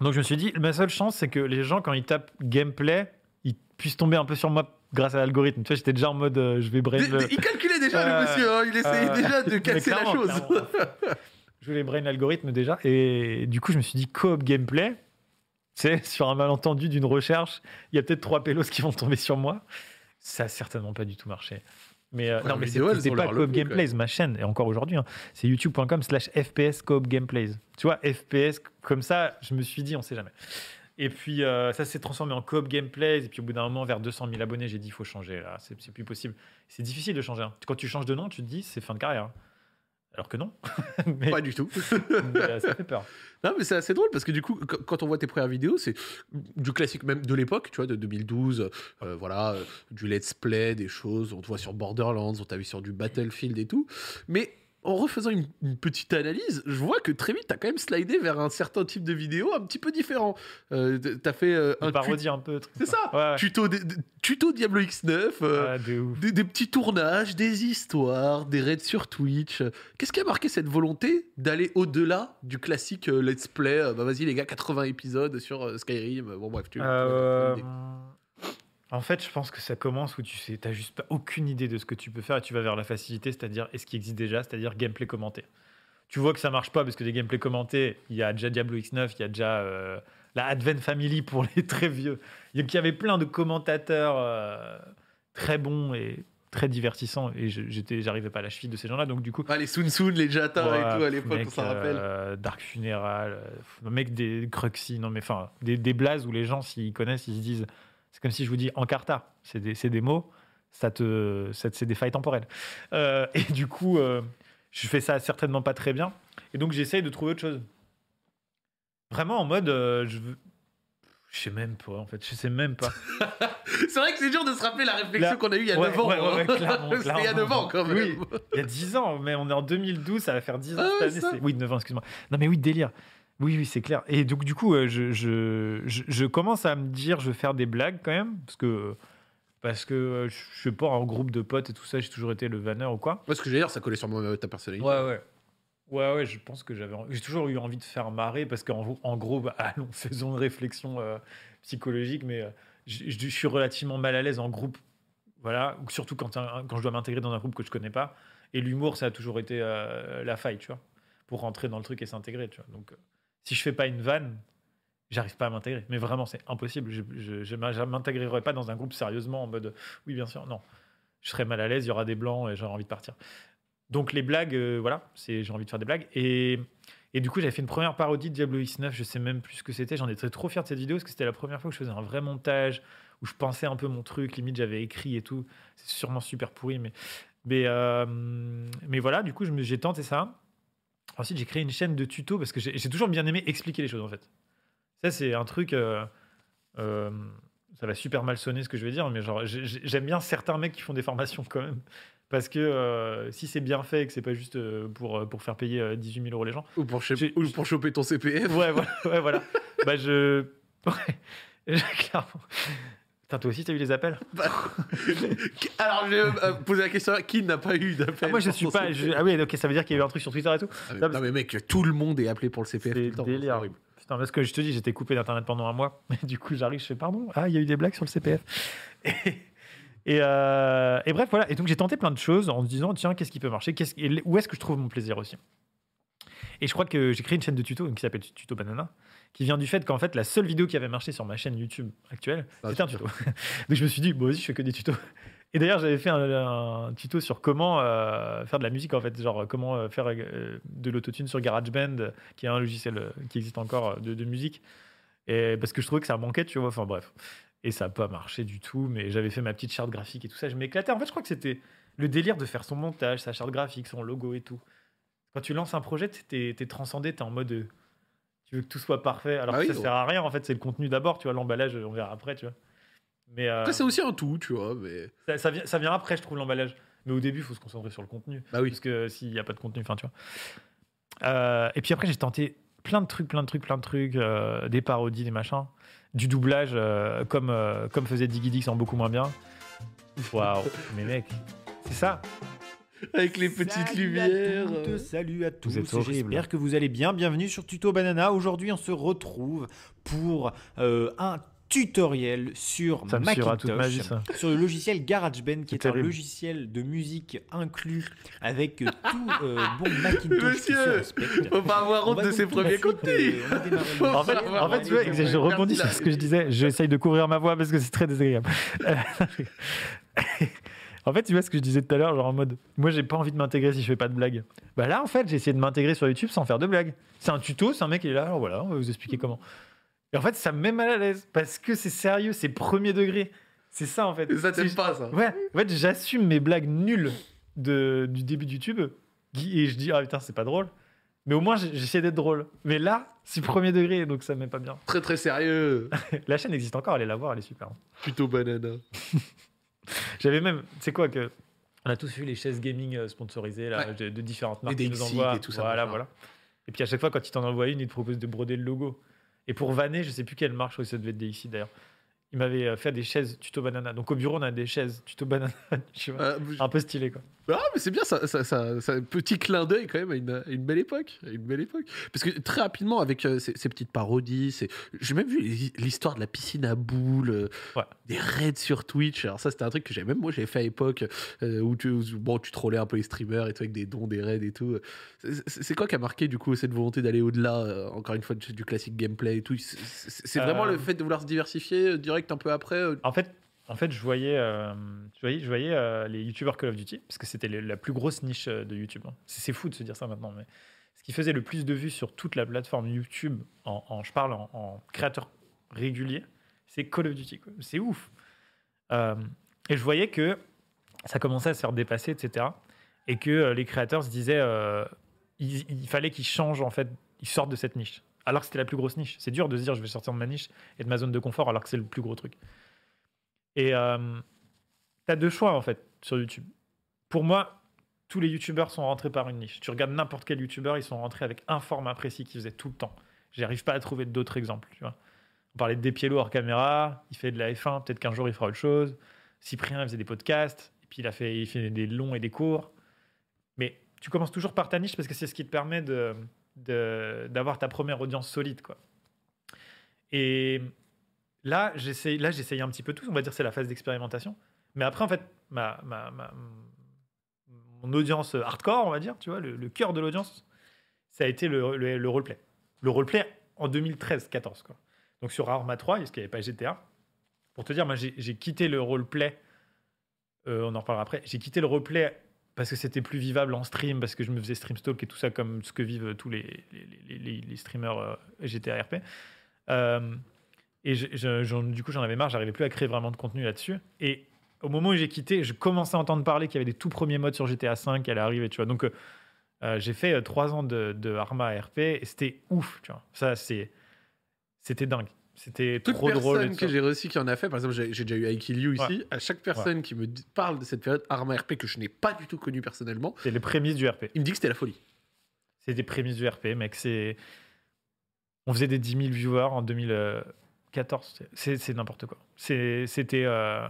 Donc, je me suis dit, ma seule chance, c'est que les gens, quand ils tapent gameplay, ils puissent tomber un peu sur moi grâce à l'algorithme. Tu vois, j'étais déjà en mode, euh, je vais brain. Il calculait déjà, le euh, monsieur. Hein. il essayait déjà de casser la chose. je voulais brain l'algorithme déjà. Et du coup, je me suis dit, coop gameplay sais, sur un malentendu d'une recherche, il y a peut-être trois pélos qui vont tomber sur moi. Ça a certainement pas du tout marché. Mais euh, non, mais c'est pas Coop Gameplays, ma chaîne, et encore aujourd'hui, hein, c'est youtube.com slash FPS Coop Gameplays. Tu vois, FPS, comme ça, je me suis dit, on sait jamais. Et puis, euh, ça s'est transformé en Coop Gameplays, et puis au bout d'un moment, vers 200 000 abonnés, j'ai dit, il faut changer, là, c'est plus possible. C'est difficile de changer. Hein. Quand tu changes de nom, tu te dis, c'est fin de carrière. Alors que non. Pas du tout. Euh, ça fait peur. Non, mais c'est assez drôle parce que du coup, quand on voit tes premières vidéos, c'est du classique même de l'époque, tu vois, de 2012. Euh, voilà, euh, du let's play, des choses. On te voit sur Borderlands, on t'a vu sur du Battlefield et tout. Mais en refaisant une, petite analyse, je vois que très vite, tu as quand même slidé vers un certain type de vidéo un petit peu différent. Euh, tu as fait euh, un. parodie un peu. C'est ça tuto, tuto Diablo X9, euh, des, petits tournages, des histoires, des raids sur Twitch. Qu'est-ce qui a marqué cette volonté d'aller au-delà du classique let's play Bah vas-y, les gars, 80 épisodes sur Skyrim. Bon, bref, tu. En fait, je pense que ça commence où tu sais, t'as juste pas aucune idée de ce que tu peux faire et tu vas vers la facilité, c'est-à-dire est ce qui existe déjà, c'est-à-dire gameplay commenté. Tu vois que ça marche pas parce que des gameplays commentés, il y a déjà Diablo X9, il y a déjà euh, la Advent Family pour les très vieux. Il y avait plein de commentateurs euh, très bons et très divertissants et j'étais, j'arrivais pas à la cheville de ces gens-là. Donc du coup, ah, les Sun Sun, les Jata et tout à l'époque, on s'en rappelle. Euh, Dark Funeral, mec des Cruxy, non mais enfin des, des blazes où les gens s'ils connaissent, ils se disent c'est comme si je vous dis Encarta. C'est des, des, mots, ça te, c'est des failles temporelles. Euh, et du coup, euh, je fais ça certainement pas très bien. Et donc, j'essaye de trouver autre chose. Vraiment en mode, euh, je veux. Je sais même pas, en fait. Je sais même pas. c'est vrai que c'est dur de se rappeler la réflexion qu'on a eue il y a 9 ans. Ouais, clairement, il y a 9 ans, quand même. Oui, il y a 10 ans, mais on est en 2012, ça va faire 10 ans ah cette année. Oui, 9 ans, excuse-moi. Non, mais oui, délire. Oui, oui, c'est clair. Et donc, du coup, euh, je, je, je, commence à me dire, je vais faire des blagues quand même, parce que, parce que euh, je sais pas, en groupe de potes et tout ça, j'ai toujours été le vanneur ou quoi. Parce que j'ai dire, ça collait sur ta personnalité. Ouais, ouais. Ouais, ouais, je pense que j'avais, j'ai toujours eu envie de faire marrer, parce qu'en en gros, bah, allons, faisons une réflexion euh, psychologique, mais je, je, suis relativement mal à l'aise en groupe, voilà, surtout quand, quand je dois m'intégrer dans un groupe que je connais pas. Et l'humour, ça a toujours été la faille, tu vois, pour rentrer dans le truc et s'intégrer, tu vois. Donc, si je fais pas une vanne, j'arrive pas à m'intégrer. Mais vraiment, c'est impossible. Je ne m'intégrerai pas dans un groupe sérieusement en mode oui, bien sûr, non. Je serai mal à l'aise, il y aura des blancs et j'aurai envie de partir. Donc les blagues, euh, voilà, c'est j'ai envie de faire des blagues. Et, du coup, j'avais fait une première parodie de Diablo X9, je sais même plus ce que c'était. J'en étais trop fier de cette vidéo parce que c'était la première fois que je faisais un vrai montage où je pensais un peu mon truc, limite j'avais écrit et tout. C'est sûrement super pourri, mais mais, euh, mais voilà, du coup, j'ai tenté ça. Ensuite, j'ai créé une chaîne de tutos parce que j'ai toujours bien aimé expliquer les choses en fait. Ça, c'est un truc. Euh, euh, ça va super mal sonner ce que je vais dire, mais genre, j'ai- j'ai- j'aime bien certains mecs qui font des formations quand même. Parce que euh, si c'est bien fait et que c'est pas juste euh, pour, euh, pour faire payer euh, 18 000 euros les gens. Ou pour, cho- J'ai- ou pour choper ton CPF. Ouais, voilà. Ouais, voilà. bah, je. Ouais, clairement. Putain, toi aussi, t'as eu les appels Alors, je vais euh, poser la question qui n'a pas eu d'appel Ah, Moi, je suis pas. Je- Ah oui, ok, ça veut dire qu'il y a eu un truc sur Twitter et tout. Ah, mais- Non, Non, mais mec, tout le monde est appelé pour le CPF. C'est délire. horrible. Putain, parce que je te dis, j'étais coupé d'internet pendant un mois. Du coup, j'arrive, je fais pardon. Ah, il y a eu des blagues sur le CPF. Et, et, euh, et bref, voilà. Et donc, j'ai tenté plein de choses en se disant, tiens, qu'est-ce qui peut marcher? Qu'est-ce- Où est-ce que je trouve mon plaisir aussi? Et je crois que j'ai créé une chaîne de tuto qui s'appelle Tuto Banana, qui vient du fait qu'en fait, la seule vidéo qui avait marché sur ma chaîne YouTube actuelle, Ah, c'était un tuto. donc, je me suis dit, bon, vas-y, je fais que des tutos. Et d'ailleurs, j'avais fait un, un tuto sur comment euh, faire de la musique, en fait, genre comment euh, faire euh, de l'autotune sur GarageBand, qui est un logiciel euh, qui existe encore de, de musique. Et parce que je trouvais que ça manquait, tu vois. Enfin bref. Et ça n'a pas marché du tout, mais j'avais fait ma petite charte graphique et tout ça. Je m'éclatais. En fait, je crois que c'était le délire de faire son montage, sa charte graphique, son logo et tout. Quand tu lances un projet, t'es es transcendé, t'es en mode. Tu veux que tout soit parfait, alors Ah que oui, ça sert à rien. En fait, c'est le contenu d'abord, tu vois. L'emballage, on verra après, tu vois. Mais euh, Après, c'est aussi un tout, tu vois. Mais... ça, ça vient, ça vient après, je trouve, l'emballage. Mais au début, il faut se concentrer sur le contenu. Bah oui. Parce que s'il n'y a pas de contenu, enfin, tu vois. Euh, et puis après, j'ai tenté plein de trucs, plein de trucs, plein de trucs, euh, des parodies, des machins, du doublage, comme, comme faisait Diggy Dix en beaucoup moins bien. Waouh, mais mec, c'est ça. Avec les petites Salut lumières. À toutes, salut à tous. J'espère que vous allez bien. Bienvenue sur Tuto Banana. Aujourd'hui, on se retrouve pour euh, un tutoriel sur Ça me suivra toute ma vie, Macintosh, ça. sur le logiciel GarageBand, qui est un terrible. logiciel de musique inclus avec euh, tout euh, bon Macintosh qui Monsieur, respecte. Faut pas avoir On honte de ses premiers euh, le En fait, tutoriel. en fait, tu vois, Regarde, je rebondis sur ce que je disais. J'essaye de couvrir ma voix parce que c'est très désagréable. En fait, tu vois ce que je disais tout à l'heure, genre en mode, moi, j'ai pas envie de m'intégrer si je fais pas de blagues. Bah là, en fait, j'ai essayé de m'intégrer sur YouTube sans faire de blagues. C'est un tuto, c'est un mec qui est là, alors voilà, on va vous expliquer comment. Et en fait, ça me met mal à l'aise parce que c'est sérieux, c'est premier degré. C'est ça, en fait. Et ça, t'aimes C'est- pas, ça. Ouais, en fait, j'assume mes blagues nulles de, du début de YouTube et je dis, ah putain, c'est pas drôle. Mais au moins, j'essaie d'être drôle. Mais là, c'est premier degré, donc ça me met pas bien. Très, très sérieux. La chaîne existe encore, allez la voir, elle est super. Plutôt banana. J'avais même, tu sais quoi, que on a tous vu les chaises gaming euh, sponsorisées là, Ouais. de, de différentes marques des qui nous envoient. et tout ça, Voilà, machin. voilà. Et puis à chaque fois, quand ils t'en envoient une, ils te proposent de broder le logo. Et pour vanner, je sais plus quelle marque, je crois que ça devait être DXI d'ailleurs. Ils m'avaient euh, fait des chaises tuto banana. Donc au bureau, on a des chaises tuto banana, tu vois. Euh, Un peu stylé quoi. Ah, mais c'est bien, ça, ça, ça, ça- petit clin d'œil quand même à une, à une belle époque. à une belle époque. Parce que très rapidement, avec euh, ces, ces petites parodies, c'est- j'ai même vu l'histoire de la piscine à boules, euh, Ouais. des raids sur Twitch. Alors, ça, c'était un truc que j'avais même moi, j'avais fait à l'époque, euh, où, tu, où, bon, tu trollais un peu les streamers et tout, avec des dons, des raids et tout. C'est- quoi qui a marqué, du coup, cette volonté d'aller au-delà, encore une fois, du, du classique gameplay et tout? C'est- vraiment le fait de vouloir se diversifier direct un peu après En fait, en fait je voyais, euh, je voyais, euh, les youtubeurs Call of Duty, parce que c'était la plus grosse niche euh, de YouTube. hein. C'est fou de se dire ça maintenant, mais ce qui faisait le plus de vues sur toute la plateforme YouTube, en, je parle en, créateur régulier, c'est Call of Duty. C'est ouf. Et je voyais que ça commençait à se faire dépasser, etc. Et que les créateurs se disaient, il, il fallait qu'ils changent, en fait, ils sortent de cette niche. Alors que c'était la plus grosse niche. C'est dur de se dire, je vais sortir de ma niche et de ma zone de confort, alors que c'est le plus gros truc. Et euh, tu as deux choix, en fait, sur YouTube. Pour moi, tous les YouTubeurs sont rentrés par une niche. Tu regardes n'importe quel YouTuber, ils sont rentrés avec un format précis qu'ils faisaient tout le temps. J'arrive pas à trouver d'autres exemples. On parlait de Despiello hors caméra, il fait de la F1, peut-être qu'un jour il fera autre chose. Cyprien, il faisait des podcasts, et puis il a fait, des longs et des courts. Mais tu commences toujours par ta niche parce que c'est ce qui te permet d'avoir ta première audience solide, quoi. Et là, j'essaye, là, j'essaye un petit peu tout. On va dire que c'est la phase d'expérimentation. Mais après, en fait, ma, ma, mon audience hardcore, on va dire, tu vois, le, cœur de l'audience, ça a été le, le, le roleplay. Le roleplay en 2013-14, quoi. Donc sur Arma 3, parce qu'il n'y avait pas GTA. Pour te dire, moi, j'ai, quitté le roleplay. euh, on en reparlera après. J'ai quitté le roleplay parce que c'était plus vivable en stream, parce que je me faisais stream stalk et tout ça, comme ce que vivent tous les, les, les- streamers GTA RP. Euh, et du coup, j'en avais marre, j'arrivais plus à créer vraiment de contenu là-dessus. Et au moment où j'ai quitté, je commençais à entendre parler qu'il y avait des tout premiers modes sur GTA V qui allaient arriver, tu vois. Donc, euh, euh, j'ai fait euh, trois ans de, de Arma RP et c'était ouf, tu vois. Ça, c'était dingue. C'était trop drôle. Toute personne que j'ai reçu qui en a fait, par exemple, j'ai déjà eu Aikilyu ici. À chaque personne qui me parle de cette période Arma RP que je n'ai pas du tout connue personnellement, c'est les prémices du RP. Il me dit que c'était la folie. C'est des prémices du RP, mec. On faisait des 10 000 viewers en 2000. 14, c'est n'importe quoi. C'était euh,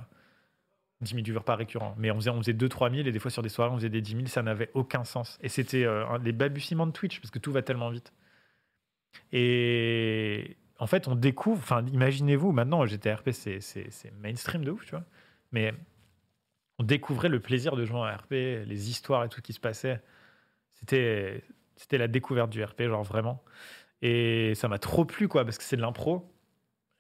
10 000 viewers par récurrent. Mais on faisait, on faisait 2-3 000 et des fois sur des soirées, on faisait des 10 000. Ça n'avait aucun sens. Et c'était euh, les balbutiements de Twitch parce que tout va tellement vite. Et en fait, on découvre. Enfin, imaginez-vous, maintenant, GTRP, c'est mainstream de ouf, tu vois. Mais on découvrait le plaisir de jouer en RP, les histoires et tout qui se passait. C'était la découverte du RP, genre vraiment. Et ça m'a trop plu, quoi, parce que c'est de l'impro.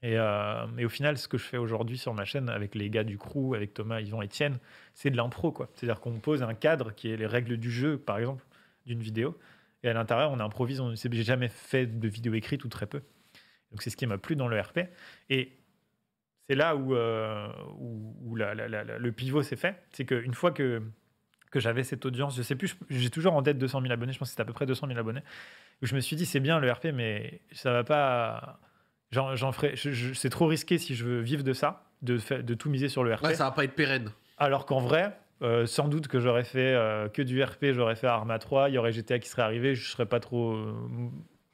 Et, euh, et au final, ce que je fais aujourd'hui sur ma chaîne avec les gars du crew, avec Thomas, Yvan, Etienne, c'est de l'impro. C'est-à-dire qu'on pose un cadre qui est les règles du jeu, par exemple, d'une vidéo. Et à l'intérieur, on improvise. On j'ai jamais fait de vidéo écrite ou très peu. Donc c'est ce qui m'a plu dans le RP. Et c'est là où, euh, le pivot s'est fait. C'est qu'une fois que, j'avais cette audience, je sais plus, j'ai toujours en tête 200 000 abonnés, je pense que c'était à peu près 200 000 abonnés, je me suis dit, c'est bien le RP, mais ça va pas. J'en, ferai, c'est trop risqué si je veux vivre de ça, de, tout miser sur le RP. Ouais, ça va pas être pérenne. Alors qu'en vrai, euh, sans doute que j'aurais fait euh, que du RP, j'aurais fait Arma 3, il y aurait GTA qui serait arrivé, je serais pas trop euh,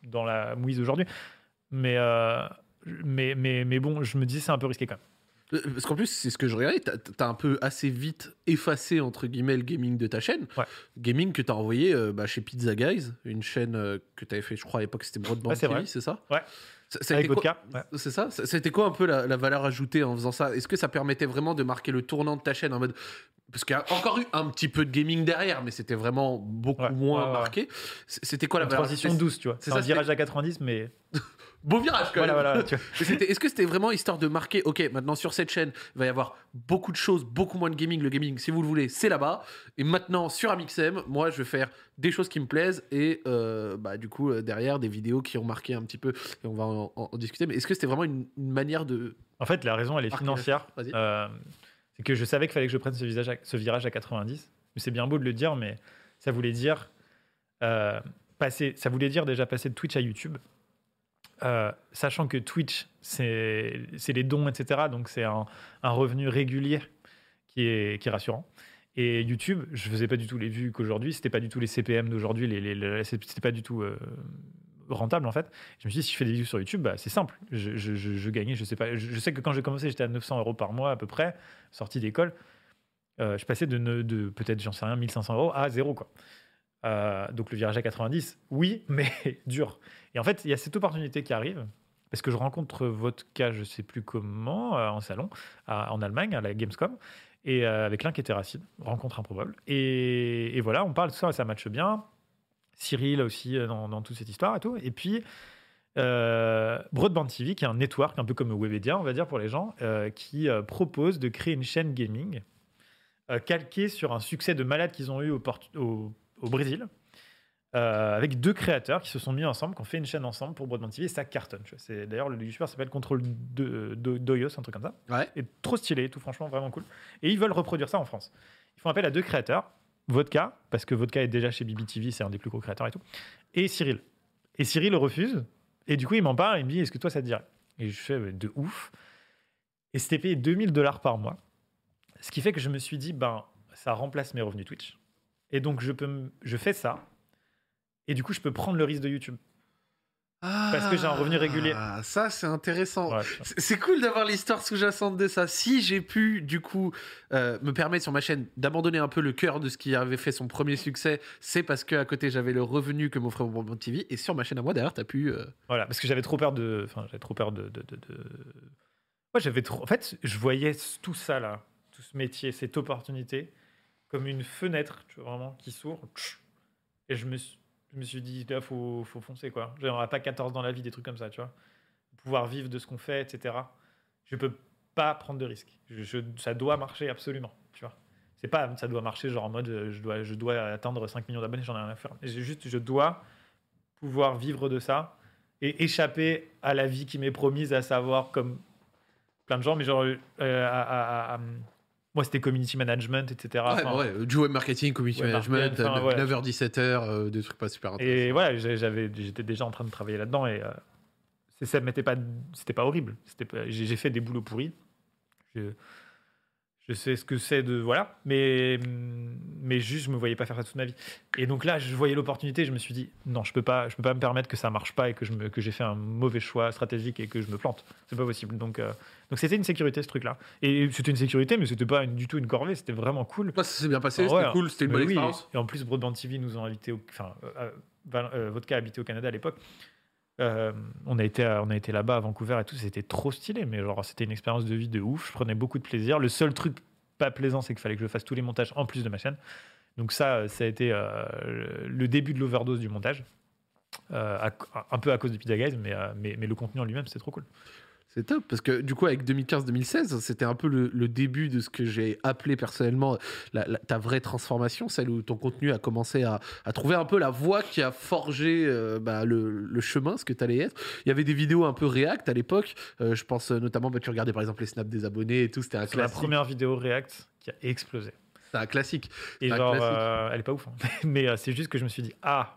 dans la mouise aujourd'hui. Mais, mais, mais, mais bon, je me disais c'est un peu risqué quand même. Parce qu'en plus, c'est ce que je regardais, t'as t'as un peu assez vite effacé, entre guillemets, le gaming de ta chaîne. Ouais. Gaming que t'as envoyé bah, chez Pizza Guys, une chaîne que t'avais fait, je crois, à l'époque, c'était Broadband c'est TV, vrai. c'est ça? Ouais. Ça, Avec votre ouais. C'est ça C'était quoi un peu la, la valeur ajoutée en faisant ça Est-ce que ça permettait vraiment de marquer le tournant de ta chaîne en mode. Parce qu'il y a encore eu un petit peu de gaming derrière, mais c'était vraiment beaucoup Ouais, moins marqué. C'était quoi la Une valeur transition douce, tu vois. c'est un virage à 90, mais Beau virage quand voilà, même voilà. tu vois. Mais c'était- Est-ce que c'était vraiment histoire de marquer, ok, maintenant sur cette chaîne, il va y avoir beaucoup de choses, beaucoup moins de gaming. Le gaming, si vous le voulez, c'est là-bas. Et maintenant, sur Amixem, moi, je vais faire des choses qui me plaisent et euh, bah, du coup, euh, derrière, des vidéos qui ont marqué un petit peu. Et on va en, en- en discuter. Mais est-ce que c'était vraiment une, une manière de. En fait, la raison, elle est financière. Euh, c'est que je savais qu'il fallait que je prenne ce, visage à- ce virage à 90. Mais C'est bien beau de le dire, mais ça voulait dire euh, passer. Ça voulait dire déjà passer de Twitch à YouTube. Euh, sachant que Twitch, c'est les dons, etc. Donc c'est un, revenu régulier qui est, rassurant. Et YouTube, je faisais pas du tout les vues qu'aujourd'hui, c'était pas du tout les CPM d'aujourd'hui, les, les- pas du tout euh, rentable en fait. Je me suis dit, si je fais des vues sur YouTube, bah, c'est simple. Je, je- gagnais, je sais pas. Je, sais que quand j'ai commencé, j'étais à 900 euros par mois à peu près, sortie d'école. Euh, je passais de, ne- de peut-être, j'en sais rien, 1500 euros à zéro quoi. Euh, donc le virage à 90, oui, mais dur. Et en fait, il y a cette opportunité qui arrive parce que je rencontre votre cas, je sais plus comment, euh, en salon, en Allemagne, à la Gamescom, et euh, avec l'un qui était Racine, rencontre improbable. Et, voilà, on parle de ça, ça matche bien. Cyril aussi dans, toute cette histoire et tout. Et puis, Broadband TV, qui est un network, un peu comme Webedia, on va dire pour les gens, qui propose de créer une chaîne gaming calquée sur un succès de malade qu'ils ont eu au, au- au Brésil, euh, avec deux créateurs qui se sont mis ensemble, qui ont fait une chaîne ensemble pour Broadband TV, et ça cartonne. C'est D'ailleurs, le youtubeur s'appelle Control de, de- Doyos, un truc comme ça. Ouais. Et trop stylé, tout franchement, vraiment cool. Et ils veulent reproduire ça en France. Ils font appel à deux créateurs, Vodka, parce que Vodka est déjà chez BBTV, c'est un des plus gros créateurs et tout, et Cyril. Et Cyril refuse, et du coup, il m'en parle, il me dit, est-ce que toi, ça te dirait? Et je fais, de ouf. Et c'était payé 2000 dollars par mois. Ce qui fait que je me suis dit, ben, ça remplace mes revenus Twitch. Et donc, je, peux je fais ça. Et du coup, je peux prendre le risque de YouTube. Parce que j'ai un revenu régulier. Ah, ça, c'est intéressant. Ouais. C'est cool d'avoir l'histoire sous-jacente de ça. Si j'ai pu, du coup, euh, me permettre sur ma chaîne d'abandonner un peu le cœur de ce qui avait fait son premier succès, c'est parce qu'à côté, j'avais le revenu que m'offrait mon TV. Et sur ma chaîne à moi, derrière, t'as pu. euh, Voilà, parce que j'avais trop peur de. Enfin, j'avais trop peur de. de, de, de- Ouais, j'avais trop. En fait, je voyais tout ça là, tout ce métier, cette opportunité, comme une fenêtre, tu vois, vraiment, qui s'ouvre. Et je me, suis- je me suis dit, là, faut, faut foncer, quoi. J'aurais pas 14 dans la vie, des trucs comme ça, tu vois. Pouvoir vivre de ce qu'on fait, etc. Je peux pas prendre de risques. Ça doit marcher absolument, tu vois. C'est pas ça doit marcher genre en mode euh, je dois, je dois atteindre 5 millions d'abonnés, j'en ai rien à faire. Juste, je dois pouvoir vivre de ça et échapper à la vie qui m'est promise, à savoir comme plein de gens, mais genre, euh, à- moi c'était community management, etc. ouais, Enfin, ouais, du web marketing, community web management, marketing, enfin, euh, voilà. 9h-17h, des trucs pas super intéressants. Et voilà, j'avais, j'étais déjà en train de travailler là-dedans et euh, ça m'était pas, c'était pas horrible. C'était pas- J'ai j'ai fait des boulots pourris. Je, je sais ce que c'est de voilà, mais mais juste je me voyais pas faire ça toute ma vie. Et donc là, je voyais l'opportunité, je me suis dit non, je peux pas, je peux pas me permettre que ça marche pas et que je me, que j'ai fait un mauvais choix stratégique et que je me plante. C'est pas possible. Donc euh, donc c'était une sécurité ce truc-là. Et c'était une sécurité, mais c'était pas une- du tout une corvée. C'était vraiment cool. Ça s'est bien passé, Ah c'était ouais. cool, c'était une bonne oui, expérience. Et en plus, Broadband TV nous ont invités, enfin, euh, euh, Vodka habitait au Canada à l'époque. Euh, on a été, on a été là-bas à Vancouver et tout, c'était trop stylé, mais genre c'était une expérience de vie de ouf. Je prenais beaucoup de plaisir. Le seul truc pas plaisant, c'est qu'il fallait que je fasse tous les montages en plus de ma chaîne. Donc ça, euh, ça a été euh, le- début de l'overdose du montage. Un peu à cause de Pizza Guys, mais, mais, mais le contenu en lui-même, c'est trop cool. C'est top, parce que du coup, avec 2015-2016, c'était un peu le, le début de ce que j'ai appelé personnellement la- la- ta vraie transformation, celle où ton contenu a commencé à, à trouver un peu la voie qui a forgé euh, bah, le, le chemin, ce que tu allais être. Il y avait des vidéos un peu React à l'époque, euh, je pense euh, notamment, bah, tu regardais par exemple les snaps des abonnés et tout, c'était un C'est la première vidéo React qui a explosé. C'était un classique. Et C'est un genre, classique. euh, elle est pas ouf. hein. Mais c'est juste que je me suis dit, ah,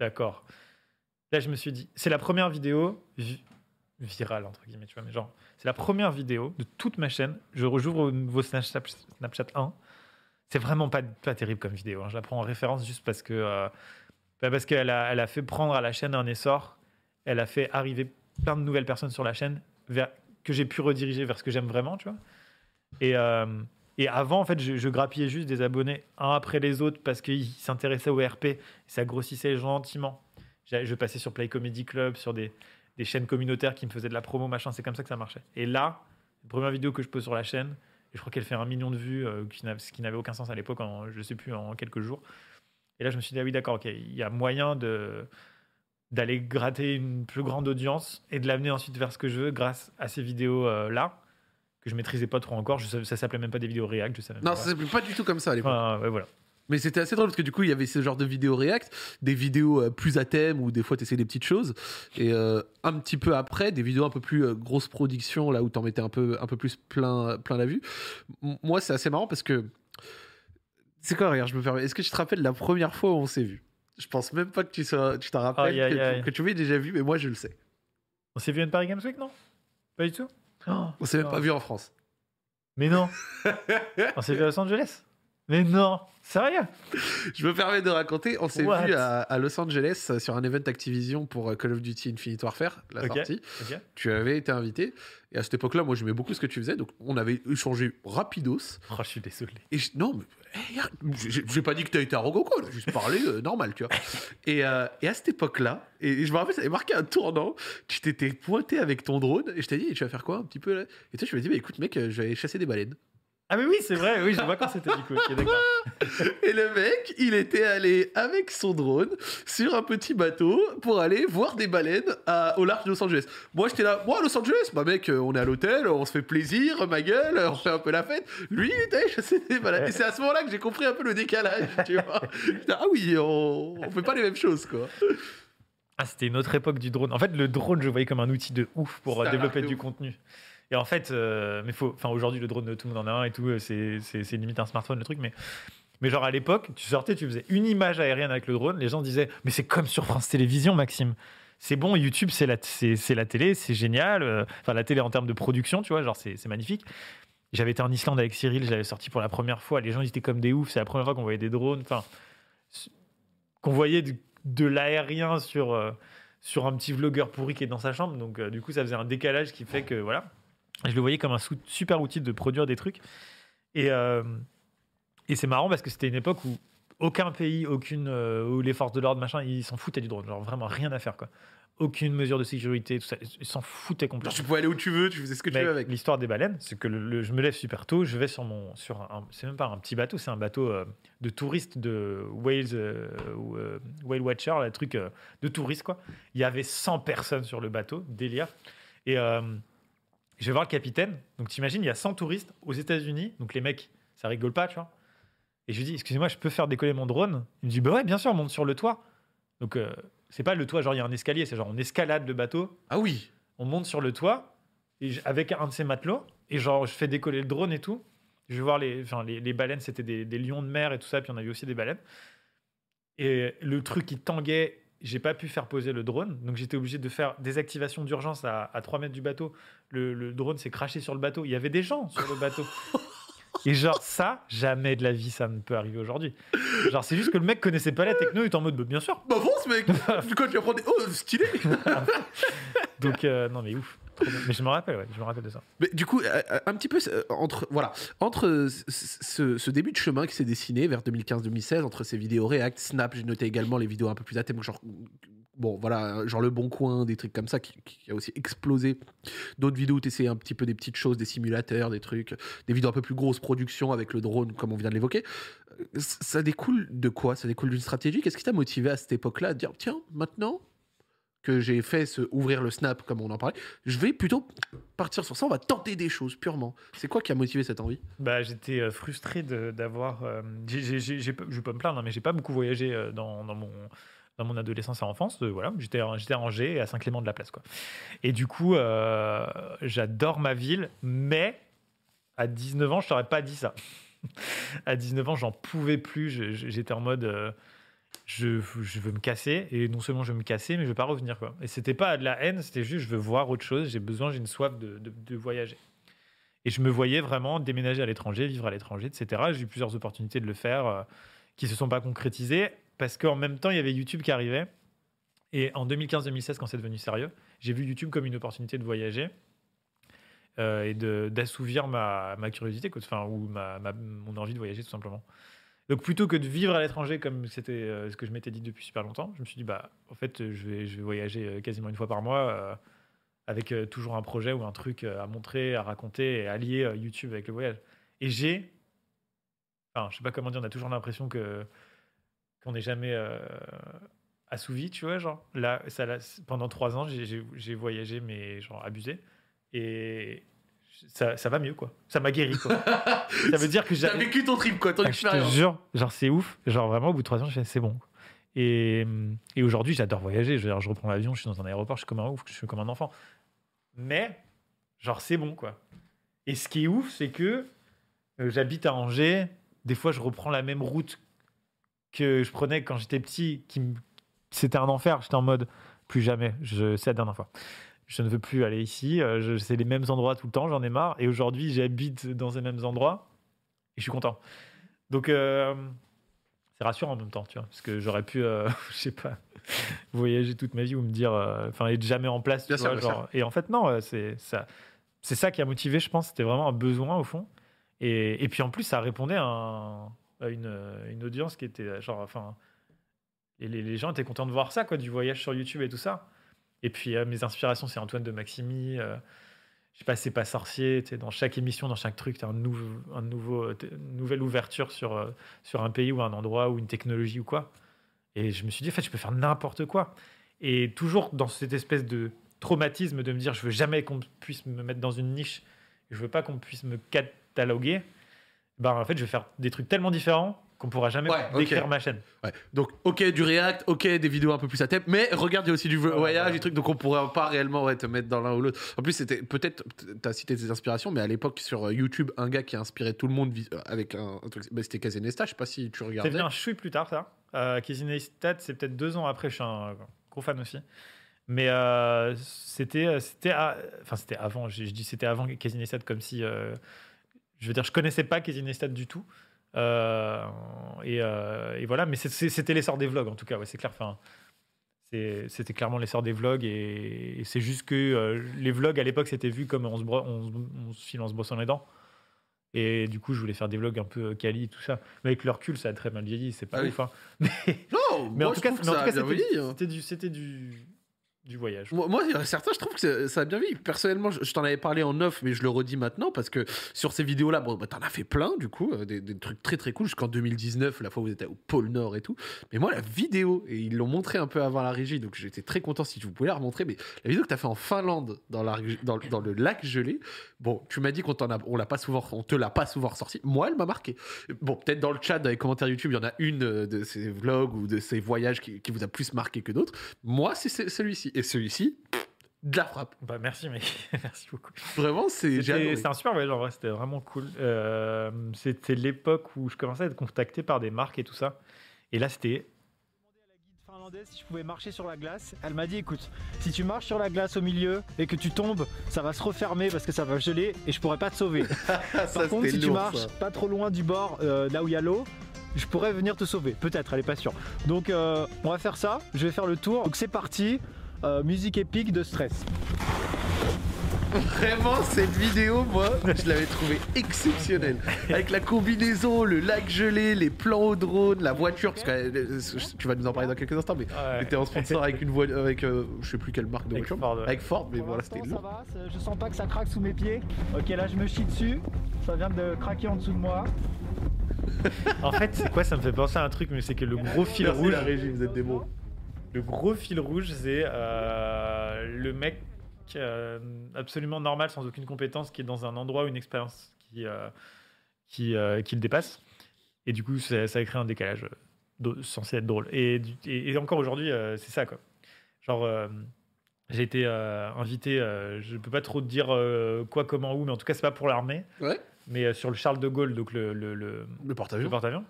d'accord. Là, je me suis dit, c'est la première vidéo vi- virale, entre guillemets, tu vois. Mais genre, c'est la première vidéo de toute ma chaîne. Je rejouvre vos Snapchat, Snapchat 1. C'est vraiment pas, pas terrible comme vidéo. hein. Je la prends en référence juste parce que euh, bah, parce qu'elle a, elle a fait prendre à la chaîne un essor. Elle a fait arriver plein de nouvelles personnes sur la chaîne vers, que j'ai pu rediriger vers ce que j'aime vraiment, tu vois. Et, euh, et avant, en fait, je, grappillais juste des abonnés un après les autres parce qu'ils s'intéressaient au RP. Ça grossissait gentiment. Je passais sur Play Comedy Club, sur des, des chaînes communautaires qui me faisaient de la promo, machin. C'est comme ça que ça marchait. Et là, la première vidéo que je pose sur la chaîne, et je crois qu'elle fait un million de vues, euh, ce qui n'avait aucun sens à l'époque, en, je sais plus, en quelques jours. Et là, je me suis dit, ah oui, d'accord, ok, il y a moyen de d'aller gratter une plus grande audience et de l'amener ensuite vers ce que je veux grâce à ces vidéos euh, là que je maîtrisais pas trop encore. Je ça s'appelait même pas des vidéos React, je savais même Non, pas. ça s'appelait pas du tout comme ça à l'époque. Enfin, ouais, voilà. Mais c'était assez drôle parce que du coup, il y avait ce genre de vidéos React, des vidéos euh, plus à thème où des fois tu essayais des petites choses. Et euh, un petit peu après, des vidéos un peu plus euh, grosse production, là où t'en mettais un peu, un peu plus plein, plein la vue. M- moi, c'est assez marrant parce que. C'est quoi, regarde, je me permets. Est-ce que tu te rappelles la première fois où on s'est vu? Je pense même pas que tu sois- tu t'en rappelles, Aïe, aïe, que, aïe. que tu m'aies déjà vu, mais moi je le sais. On s'est vu à une Paris Games Week, non? Pas du tout? Oh, On s'est même non. pas vu en France. Mais non On s'est vu à Los Angeles Mais non Sérieux Je me permets de raconter, on s'est vu à, à Los Angeles euh, sur un event Activision pour euh, Call of Duty Infinite Warfare, la Ok. sortie. Tu avais été invité. Et à cette époque-là, moi, j'aimais beaucoup ce que tu faisais. Donc, on avait échangé rapidos. Oh, je suis désolé. Et je- non, mais eh, j'ai pas dit que tu as été arrogant, quoi. A juste parlé euh, normal, tu vois. Et, euh, et à cette époque-là, et, et je me rappelle, ça avait marqué un tournant. Tu t'étais pointé avec ton drone et je t'ai dit, tu vas faire quoi un petit peu là? Et toi, je dit, bah écoute, mec, je vais aller chasser des baleines. Ah mais oui, c'est vrai, oui, je vois quand c'était du coup. Et le mec, il était allé avec son drone sur un petit bateau pour aller voir des baleines à- au large de Los Angeles. Moi, j'étais là, moi, Los Angeles, bah mec, euh, on est à l'hôtel, on se fait plaisir, ma gueule, on fait un peu la fête. Lui, il était allé chasser des baleines. Et c'est à ce moment-là que j'ai compris un peu le décalage, tu vois. Ah oui, on, on fait pas les mêmes choses, quoi. Ah, c'était une autre époque du drone. En fait, le drone, je le voyais comme un outil de ouf pour développer du ouf. contenu. Et en fait, euh, mais faut, enfin aujourd'hui, le drone, tout le monde en a un et tout, euh, c'est, limite un smartphone le truc, mais. Mais genre à l'époque, tu sortais, tu faisais une image aérienne avec le drone, les gens disaient Mais c'est comme sur France Télévisions, Maxime. C'est bon, YouTube, c'est la, la télé, c'est génial. euh, Enfin, la télé en termes de production, tu vois, genre c'est, magnifique. J'avais été en Islande avec Cyril, je l'avais sorti pour la première fois. Les gens ils étaient comme des oufs, c'est la première fois qu'on voyait des drones. Enfin, qu'on voyait de, l'aérien sur, sur un petit vlogueur pourri qui est dans sa chambre. Donc, du coup, ça faisait un décalage qui fait que, voilà, je le voyais comme un super outil de produire des trucs. Et, euh, et c'est marrant parce que c'était une époque où aucun pays, aucune, euh, où les forces de l'ordre, machin, ils s'en foutaient du drone. Genre, vraiment rien à faire, quoi. Aucune mesure de sécurité, tout ça. Ils s'en foutaient Genre, complètement. tu pouvais aller où tu veux, tu faisais ce que tu veux avec. L'histoire des baleines, c'est que le- le- je me lève super tôt, je vais sur mon, sur un, c'est même pas un petit bateau, c'est un bateau euh, de touristes de Whales, euh, ou, euh, Whale Watcher, le truc de touristes quoi. Il y avait 100 personnes sur le bateau, délire. Et je vais voir le capitaine. Donc t'imagines, il y a 100 touristes aux États-Unis, donc les mecs, ça rigole pas, tu vois. Et je lui dis, excusez-moi, je peux faire décoller mon drone? Il me dit, bah ouais, bien sûr, monte sur le toit. Donc euh, c'est pas le toit, genre il y a un escalier, c'est genre on escalade le bateau Ah oui. on monte sur le toit et avec un de ces matelots et genre je fais décoller le drone et tout. Je vais voir les, enfin, les, les baleines, c'était des, des lions de mer et tout ça, puis on a vu aussi des baleines. Et le truc qui tanguait, j'ai pas pu faire poser le drone, donc j'étais obligé de faire des activations d'urgence à, à 3 mètres du bateau. Le, le drone s'est craché sur le bateau. Il y avait des gens sur le bateau. Et genre ça, jamais de la vie ça ne peut arriver aujourd'hui. Genre c'est juste que le mec connaissait pas la techno, il était en mode bah, bien sûr. Bah bon ce mec Quand tu apprends des... Oh stylé Donc euh, non mais ouf. Mais je me rappelle, ouais, je me rappelle de ça. Du coup, euh, euh, un petit peu euh, entre voilà entre ce, début de chemin qui s'est dessiné vers 2015-2016 entre ces vidéos React, Snap, j'ai noté également les vidéos un peu plus à thème, genre bon voilà, genre le Bon Coin, des trucs comme ça qui, a aussi explosé. D'autres vidéos où tu un petit peu des petites choses, des simulateurs, des trucs, des vidéos un peu plus grosses production avec le drone comme on vient de l'évoquer. Ça découle de quoi? Ça découle d'une stratégie? Qu'est-ce qui t'a motivé à cette époque-là à dire tiens maintenant que j'ai fait ce ouvrir le snap comme on en parlait, je vais plutôt partir sur ça, on va tenter des choses purement. C'est quoi qui a motivé cette envie? Bah, j'étais euh, frustré d'avoir. euh, je vais pas me plaindre, hein, mais j'ai pas beaucoup voyagé euh, dans, dans mon dans mon adolescence et enfance. euh, voilà, j'étais j'étais à Angers à Saint-Clément de la Place, quoi. Et du coup, euh, j'adore ma ville, mais à 19 ans, je t'aurais pas dit ça. à 19 ans, j'en pouvais plus. J'étais en mode. Je, veux me casser et non seulement je veux me casser mais je veux pas revenir quoi et c'était pas de la haine c'était juste je veux voir autre chose j'ai besoin j'ai une soif de, de- voyager et je me voyais vraiment déménager à l'étranger, vivre à l'étranger, etc. J'ai eu plusieurs opportunités de le faire euh, qui se sont pas concrétisées parce qu'en même temps, il y avait YouTube qui arrivait. Et en 2015-2016, quand c'est devenu sérieux, j'ai vu YouTube comme une opportunité de voyager euh, et d'assouvir ma, curiosité, ou mon envie de voyager tout simplement. Donc plutôt que de vivre à l'étranger comme c'était euh, ce que je m'étais dit depuis super longtemps, je me suis dit, bah, en fait, je vais, je vais voyager euh, quasiment une fois par mois. euh, avec toujours un projet ou un truc à montrer, à raconter et à lier euh, YouTube avec le voyage. Et j'ai, enfin, je sais pas comment dire, on a toujours l'impression que qu'on n'est jamais assouvi, tu vois, genre. Là, ça, l'a- pendant trois ans, j'ai voyagé, mais genre abusé, et ça, ça va mieux, quoi. Ça m'a guéri, quoi. ça veut dire que j'ai T'as vécu ton trip quoi, ton ah, je te expérience. jure, genre c'est ouf. Genre vraiment, au bout de trois ans, je c'est bon. Et, et aujourd'hui, j'adore voyager. Je, je reprends l'avion, je suis dans un aéroport, je suis comme un ouf, je suis comme un enfant. Mais, genre, c'est bon, quoi. Et ce qui est ouf, c'est que euh, j'habite à Angers. Des fois, je reprends la même route que je prenais quand j'étais petit. Qui me- C'était un enfer. J'étais en mode plus jamais. Je... C'est la dernière fois. Je ne veux plus aller ici. euh. C'est les mêmes endroits tout le temps. J'en ai marre. Et aujourd'hui, j'habite dans ces mêmes endroits. Et je suis content. Donc, euh, c'est rassurant en même temps, tu vois, parce que j'aurais pu, euh, je sais pas, voyager toute ma vie ou me dire, euh, enfin, être jamais en place, tu Bien sûr, vois, bien genre. Et en fait, non, c'est ça, c'est ça qui a motivé, je pense. C'était vraiment un besoin au fond. Et, et puis en plus, ça répondait à, un- à une, une audience qui était genre, enfin, et les, les gens étaient contents de voir ça, quoi, du voyage sur YouTube et tout ça. Et puis euh, mes inspirations, c'est Antoine de Maximi. euh, je sais pas, c'est pas sorcier. Dans chaque émission, dans chaque truc, tu as t- une nouvelle ouverture sur, euh, sur un pays ou un endroit ou une technologie ou quoi. Et je me suis dit, en fait, je peux faire n'importe quoi. Et toujours dans cette espèce de traumatisme de me dire, je veux jamais qu'on puisse me mettre dans une niche, je veux pas qu'on puisse me cataloguer. Ben, en fait, je vais faire des trucs tellement différents qu'on pourra jamais Ouais, décrire ma chaîne. Ouais. Donc, ok, du React, ok, des vidéos un peu plus à thème, mais regarde, il y a aussi du Ouais, voyage, ouais. des trucs, donc on pourrait pas réellement ouais, te mettre dans l'un ou l'autre. En plus, c'était peut-être, t'as cité tes inspirations, mais à l'époque, sur euh, YouTube, un gars qui a inspiré tout le monde euh, avec un, un truc, bah, c'était Casey Nesta, je sais pas si tu C'est regardais. venu un chouille plus tard, ça. Euh, c'est peut-être deux ans après. Je suis un gros fan aussi. Mais euh, c'était, euh, c'était, enfin c'était avant. Je, je dis c'était avant Casey Neistat, comme si, euh, je veux dire, je connaissais pas Casey Neistat du tout. Euh, et, euh, et voilà, mais c'était l'essor des vlogs en tout cas. Ouais, c'est clair. Enfin, c'était clairement l'essor des vlogs et, et c'est juste que euh, les vlogs à l'époque c'était vu comme on se, on, se- on se file en se brossant les dents. Et du coup, je voulais faire des vlogs un peu quali et tout ça. Mais avec le recul, ça a très mal vieilli. C'est pas Ah oui. ouf. hein. Mais, Non, mais moi, en tout cas, c'était hein. du, c'était du, du voyage. Moi, moi, certains, je trouve que ça a bien vieilli. Personnellement, je, t'en avais parlé en off, mais je le redis maintenant parce que sur ces vidéos-là, bon, bah, t'en as fait plein, du coup, euh, des, trucs très très cool jusqu'en 2019, la fois où vous étiez au pôle Nord et tout. Mais moi, la vidéo, et ils l'ont montré un peu avant la régie, donc j'étais très content si vous pouvez la remontrer. Mais la vidéo que t'as fait en Finlande, dans, la, dans, dans le lac gelé, bon, tu m'as dit qu'on t'en a, on l'a pas souvent, on te l'a pas souvent ressorti. Moi, elle m'a marqué. Bon, peut-être dans le chat, dans les commentaires YouTube, il y en a une euh, de ces vlogs ou de ces voyages qui, vous a plus marqué que d'autres. Moi, c'est celui-ci. Et celui-ci, de la frappe. Bah, merci, mec. merci beaucoup. Vraiment, c'est j'ai. C'est un super voyage, en vrai. C'était vraiment cool. Euh, c'était l'époque où je commençais à être contacté par des marques et tout ça. Et là, c'était demandé si je pouvais marcher sur la glace. Elle m'a dit écoute, si tu marches sur la glace au milieu et que tu tombes, ça va se refermer parce que ça va geler et je pourrais pas te sauver. ça, Par contre, si tu marches ça. pas trop loin du bord, euh, là où il y a l'eau, je pourrais venir te sauver. Peut-être, elle est pas sûre. Donc euh, on va faire ça. Je vais faire le tour. Donc c'est parti. Euh, musique épique de stress. Vraiment, cette vidéo, moi, je l'avais trouvée exceptionnelle. Avec la combinaison, le lac gelé, les plans au drone, la voiture, parce que euh, tu vas nous en parler dans quelques instants, mais Ouais. t'étais en sponsor avec une voiture, avec euh, je sais plus quelle marque de Avec voiture. Ford, ouais. Avec Ford, mais Pour voilà, c'était ça lourd. va, c'est- je sens pas que ça craque sous mes pieds. Ok, là je me chie dessus. Ça vient de craquer en dessous de moi. En fait, c'est quoi Ça me fait penser à un truc, mais c'est que le gros fil Merci rouge. la régie, vous êtes des bons. Le gros fil rouge, c'est euh, le mec euh, absolument normal, sans aucune compétence, qui est dans un endroit ou une expérience qui, euh, qui, qui le dépasse. Et du coup, ça, ça crée un décalage censé être drôle. Et, et- et encore aujourd'hui, c'est ça, quoi. Genre, j'ai été invité, je peux pas trop te dire quoi, comment, où, mais en tout cas, c'est pas pour l'armée, Ouais, mais sur le Charles de Gaulle, donc le, le- le- porte-avions.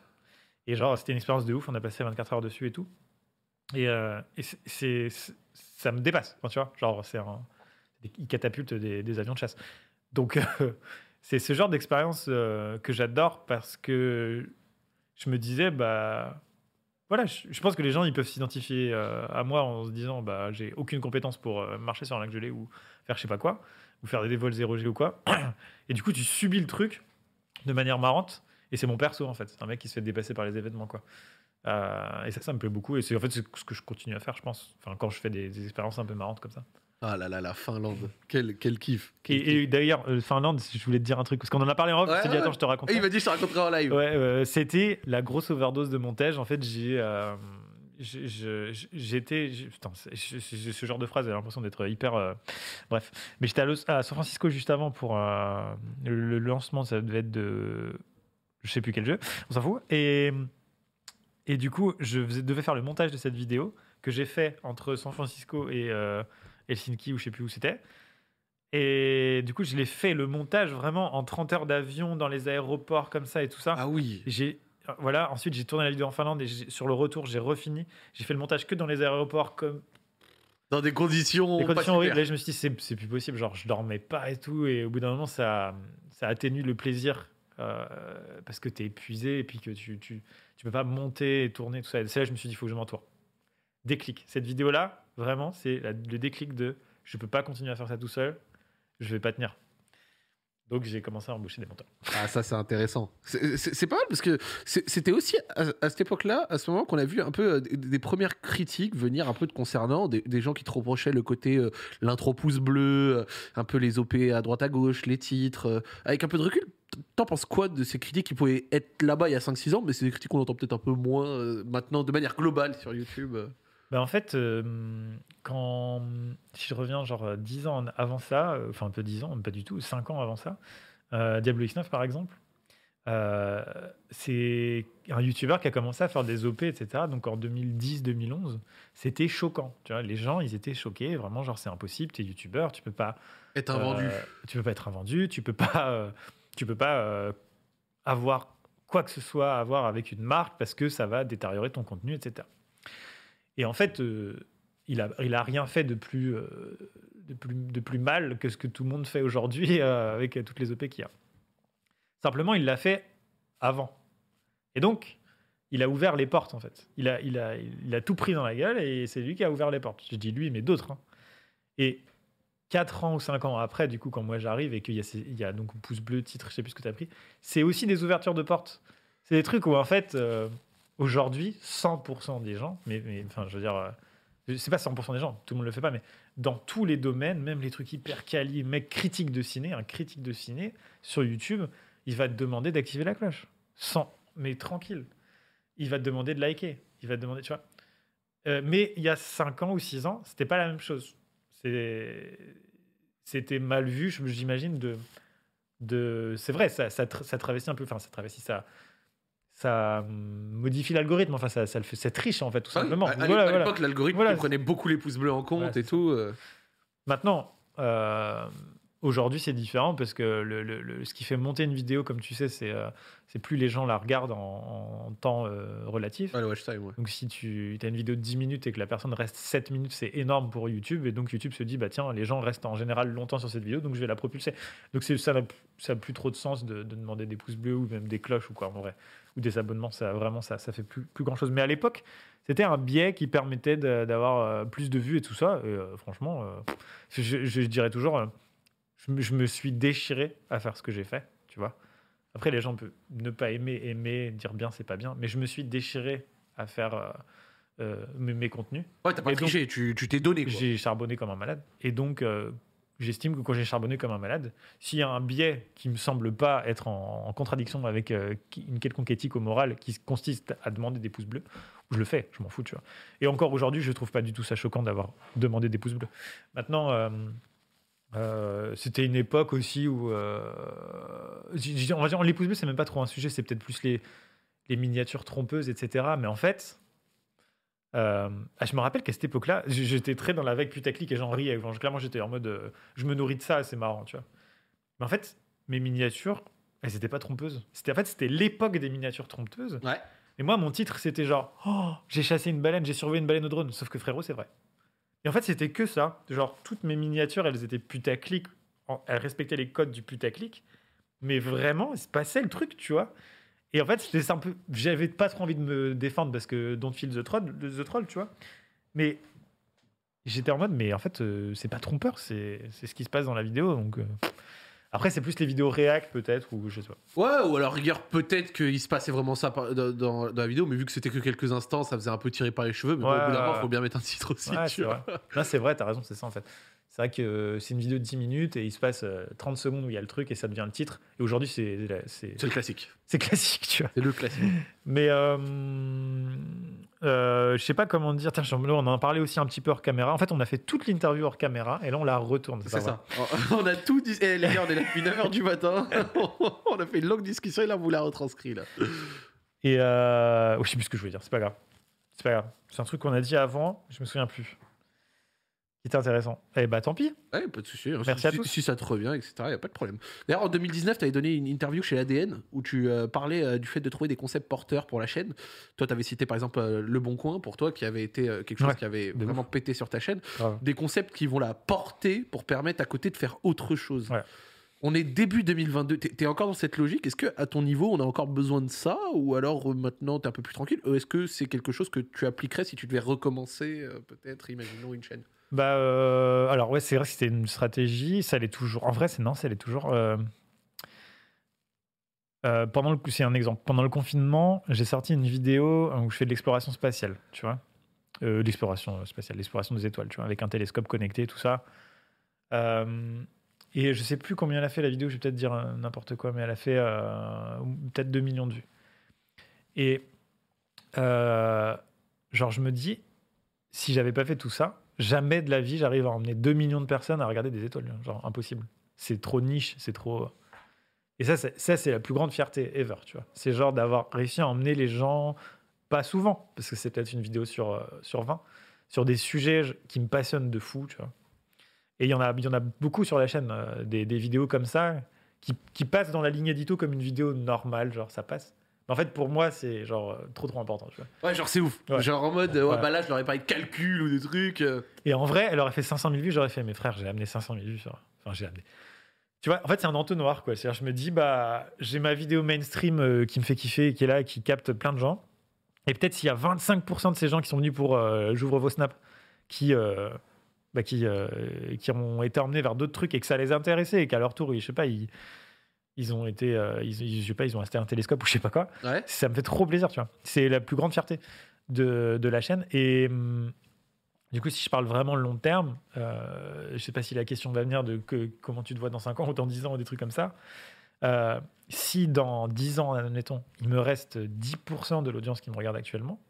Et genre, c'était une expérience de ouf. On a passé 24 heures dessus et tout. Et, euh, ça me dépasse, tu vois. Genre, c'est un, il catapulte des, des avions de chasse. Donc, euh, c'est ce genre d'expérience euh, que j'adore parce que je me disais, bah. Voilà, je, pense que les gens ils peuvent s'identifier à moi en se disant bah j'ai aucune compétence pour marcher sur un lac gelé ou faire je sais pas quoi ou faire des vols 0G ou quoi et du coup tu subis le truc de manière marrante et c'est mon perso en fait. C'est un mec qui se fait dépasser par les événements quoi. Euh, et ça, ça me plaît beaucoup. Et c'est en fait ce que je continue à faire, je pense. Enfin, quand je fais des, des expériences un peu marrantes comme ça. Ah là là, la Finlande. Quel, quel kiff. Quel. Et, et d'ailleurs, euh, Finlande, je voulais te dire un truc, parce qu'on en a parlé en off, Ouais, je t'ai dit, attends, je te raconte. Et ça. il m'a dit, je te raconterai en live. Ouais, euh, c'était la grosse overdose de montage. En fait, j'ai. euh, J'étais. Putain, ce genre de phrase, j'ai l'impression d'être hyper. bref. Mais j'étais à, San Francisco juste avant pour le, le lancement, ça devait être de. Je sais plus quel jeu, on s'en fout. Et, et du coup, je devais faire le montage de cette vidéo que j'ai fait entre San Francisco et euh, Helsinki, ou je sais plus où c'était. Et du coup, je l'ai fait le montage vraiment en 30 heures d'avion dans les aéroports comme ça et tout ça. Ah oui. J'ai voilà, ensuite j'ai tourné la vidéo en Finlande et sur le retour, j'ai refini. J'ai fait le montage que dans les aéroports comme Dans des conditions. des conditions horribles. Là, je me suis dit c'est c'est plus possible, genre je dormais pas et tout et au bout d'un moment ça ça atténue le plaisir euh, parce que tu es épuisé et puis que tu, tu tu peux pas monter et tourner tout ça. C'est là je me suis dit il faut que je m'entoure. Déclic. Cette vidéo là, vraiment, c'est le déclic de je peux pas continuer à faire ça tout seul. Je vais pas tenir. Donc j'ai commencé à embaucher des monteurs. Ah, ça, c'est intéressant. C'est- pas mal parce que c'était aussi à, cette époque-là, à ce moment, qu'on a vu un peu euh, des, premières critiques venir un peu de concernant, des, gens qui te reprochaient le côté euh, l'intro pouce bleu, euh, un peu les OP à droite à gauche, les titres. avec un peu de recul, t'en penses quoi de ces critiques qui pouvaient être là-bas il y a 5-6 ans, mais c'est des critiques qu'on entend peut-être un peu moins euh, maintenant de manière globale sur YouTube euh. Ben, en fait, euh, quand si je reviens genre euh, 10 ans avant ça, enfin un peu 10 ans, pas du tout, 5 ans avant ça, Diablo X9 par exemple, c'est un YouTuber qui a commencé à faire des OP, etc. Donc en 2010-2011, c'était choquant. Tu vois, les gens, ils étaient choqués, vraiment genre c'est impossible, t'es YouTuber, tu peux pas Être invendu. euh, tu peux pas être invendu, tu peux pas, euh, tu peux pas euh, avoir quoi que ce soit à voir avec une marque parce que ça va détériorer ton contenu, etc. Et en fait, euh, il a, rien fait de plus, euh, de plus, de plus mal que ce que tout le monde fait aujourd'hui avec toutes les OP qu'il y a. Simplement, il l'a fait avant. Et donc, il a ouvert les portes, en fait. Il a tout pris dans la gueule et c'est lui qui a ouvert les portes. Je dis lui, mais d'autres. hein. Et 4 ans ou 5 ans après, du coup, quand moi j'arrive et qu'il y a, ces- il y a donc pouce bleu, titre, je sais plus ce que tu as pris, c'est aussi des ouvertures de portes. C'est des trucs où, en fait, euh, aujourd'hui, 100% des gens, mais, enfin, je veux dire, euh, c'est pas 100% des gens, tout le monde le fait pas, mais dans tous les domaines, même les trucs hyper quali, mec critique de ciné, un critique de ciné sur YouTube, il va te demander d'activer la cloche. Sans, mais tranquille. Il va te demander de liker. Il va te demander, tu vois. Euh, mais il y a 5 ans ou 6 ans, c'était pas la même chose. C'était mal vu, j'imagine, de. de c'est vrai, ça, ça, tra- ça travestit un peu. Enfin, ça travestit, ça. Ça hum, modifie l'algorithme, enfin, ça, ça le fait. C'est triche, en fait, tout Ah simplement. à- Voilà, l'époque, l'algorithme Voilà, prenait beaucoup les pouces bleus en compte et tout. euh. Maintenant, euh, Aujourd'hui, c'est différent parce que le, le- le- ce qui fait monter une vidéo, comme tu sais, c'est euh, c'est plus les gens la regardent en, en temps euh, relatif. Ouais, le watch time, ouais. Donc, si tu as une vidéo de 10 minutes et que la personne reste 7 minutes, c'est énorme pour YouTube. Et donc, YouTube se dit, bah tiens, les gens restent en général longtemps sur cette vidéo, donc je vais la propulser. Donc, ça n'a ça plus trop de sens de, de demander des pouces bleus ou même des cloches ou quoi, en vrai. Ou des abonnements, ça vraiment, ça, ça fait plus, plus grand chose. Mais à l'époque, c'était un biais qui permettait d'avoir euh, plus de vues et tout ça. Et euh, franchement, je, dirais toujours, je, me- je me suis déchiré à faire ce que j'ai fait, tu vois. Après, les gens peuvent ne pas aimer, aimer, dire bien, c'est pas bien. Mais je me suis déchiré à faire euh, euh, mes, mes contenus. Ouais, t'as pas Et donc- triché, tu tu t'es donné. J'ai charbonné comme un malade. Et donc, euh, j'estime que quand j'ai charbonné comme un malade, s'il y a un biais qui me semble pas être en, en contradiction avec euh, une quelconque éthique ou morale qui consiste à demander des pouces bleus, je le fais, je m'en fous, tu vois. Et encore aujourd'hui, je trouve pas du tout ça choquant d'avoir demandé des pouces bleus. Maintenant, euh, euh, c'était une époque aussi où, euh, on va dire, les pouces bleus, c'est même pas trop un sujet, c'est peut-être plus les, les miniatures trompeuses, etc. Mais en fait, euh, ah, je me rappelle qu'à cette époque-là, j- j'étais très dans la vague putaclic et j'en riais. Clairement, j'étais en mode, je me nourris de ça, c'est marrant, tu vois. Mais en fait, mes miniatures, elles n'étaient pas trompeuses. C'était en fait, c'était l'époque des miniatures trompeuses. Ouais. Et moi, mon titre, c'était genre, oh, j'ai chassé une baleine, j'ai surveillé une baleine au drone. Sauf que frérot, c'est vrai. Et en fait, c'était que ça. Genre, toutes mes miniatures, elles étaient putaclic. Elles respectaient les codes du putaclic. Mais vraiment, il se passait le truc, tu vois. Et en fait. J'avais pas trop envie de me défendre parce que Don't Feel the Troll, the troll tu vois. Mais j'étais en mode, mais en fait, euh, c'est pas trompeur, c'est c'est ce qui se passe dans la vidéo. Donc. euh, Après, c'est plus les vidéos React, peut-être, ou je sais pas. Ouais, ou alors rigueur, peut-être qu'il se passait vraiment ça dans, dans- dans la vidéo, mais vu que c'était que quelques instants, ça faisait un peu tirer par les cheveux. Mais bon, au bout d'un moment, ouais. faut bien mettre un titre aussi. Ouais, tu c'est vois. vrai. Non, c'est vrai, t'as raison, c'est ça en fait. C'est vrai que euh, c'est une vidéo de 10 minutes et il se passe euh, 30 secondes où il y a le truc et ça devient le titre. Et aujourd'hui, c'est c'est le classique. c'est classique, tu vois. C'est le classique. Mais euh, euh, je sais pas comment dire. Tiens, on en a parlé aussi un petit peu hors caméra. En fait, on a fait toute l'interview hors caméra et là, on la retourne. C'est ça. On a tout dit. Eh, les gars, on est là depuis 9h du matin. on a fait une longue discussion et là, on vous l'a retranscrit. Là. Et euh... oh, je sais plus ce que je voulais dire. C'est pas grave. C'est pas grave. C'est un truc qu'on a dit avant. Je me souviens plus. Qui était intéressant. Eh bah, tant pis. Ouais, pas de souci. hein. Merci si, à tous. Si ça te revient, etc., il a pas de problème. D'ailleurs, en 2019, tu avais donné une interview chez l'ADN où tu euh, parlais euh, du fait de trouver des concepts porteurs pour la chaîne. Toi, tu avais cité par exemple euh, Le Bon Coin pour toi, qui avait été quelque chose Ouais, qui avait vraiment pété sur ta chaîne. Grave. Des concepts qui vont la porter pour permettre à côté de faire autre chose. Ouais. On est début 2022. T'es es encore dans cette logique? Est-ce que à ton niveau, on a encore besoin de ça? Ou alors euh, maintenant, t'es un peu plus tranquille? Est-ce que c'est quelque chose que tu appliquerais si tu devais recommencer, euh, peut-être, imaginons une chaîne? Bah, euh, alors ouais, c'est vrai que c'était une stratégie. Ça l'est toujours. En vrai, c'est non, ça l'est toujours. euh, euh, c'est un exemple. Pendant le confinement, j'ai sorti une vidéo où je fais de l'exploration spatiale, tu vois. L'exploration spatiale, l'exploration des étoiles, tu vois, avec un télescope connecté, tout ça. Et je sais plus combien elle a fait la vidéo, je vais peut-être dire n'importe quoi, mais elle a fait peut-être 2 millions de vues. Et genre, je me dis, si j'avais pas fait tout ça, jamais de la vie j'arrive à emmener 2 millions de personnes à regarder des étoiles. Genre, impossible. C'est trop niche, c'est trop. Et ça, c'est, la plus grande fierté ever, tu vois. C'est genre d'avoir réussi à emmener les gens, pas souvent, parce que c'est peut-être une vidéo sur, euh, sur 20, sur des sujets je- qui me passionnent de fou, tu vois. Et il y en a, y en a beaucoup sur la chaîne, euh, des, des vidéos comme ça, qui, qui passent dans la ligne édito comme une vidéo normale, genre ça passe. Mais en fait, pour moi, c'est genre euh, trop trop important, tu vois. Ouais, genre c'est ouf. Ouais. Genre en mode, ouais, Ouais. bah là, je leur ai parlé de calcul ou des trucs. euh. Et en vrai, elle aurait fait 500 000 vues, j'aurais fait, mes frères, j'ai amené 500 000 vues. Sur... Enfin, j'ai amené. Tu vois, en fait, c'est un entonnoir, quoi. C'est-à-dire, je me dis, bah, j'ai ma vidéo mainstream euh, qui me fait kiffer, qui est là, qui capte plein de gens. Et peut-être s'il y a 25% de ces gens qui sont venus pour euh, J'ouvre vos snaps, qui, euh, bah, qui, qui ont été emmenés vers d'autres trucs et que ça les a intéressés et qu'à leur tour, ils, je sais pas, ils, ils ont été, euh, ils, ils- je sais pas, ils ont acheté un télescope ou je sais pas quoi Ouais. ça me fait trop plaisir, tu vois. C'est la plus grande fierté de, de la chaîne. Et hum, du coup, si je parle vraiment long terme, euh, je sais pas si la question va venir de que, comment tu te vois dans 5 ans ou dans 10 ans ou des trucs comme ça. Euh, si dans 10 ans, admettons, il me reste 10% de l'audience qui me regarde actuellement,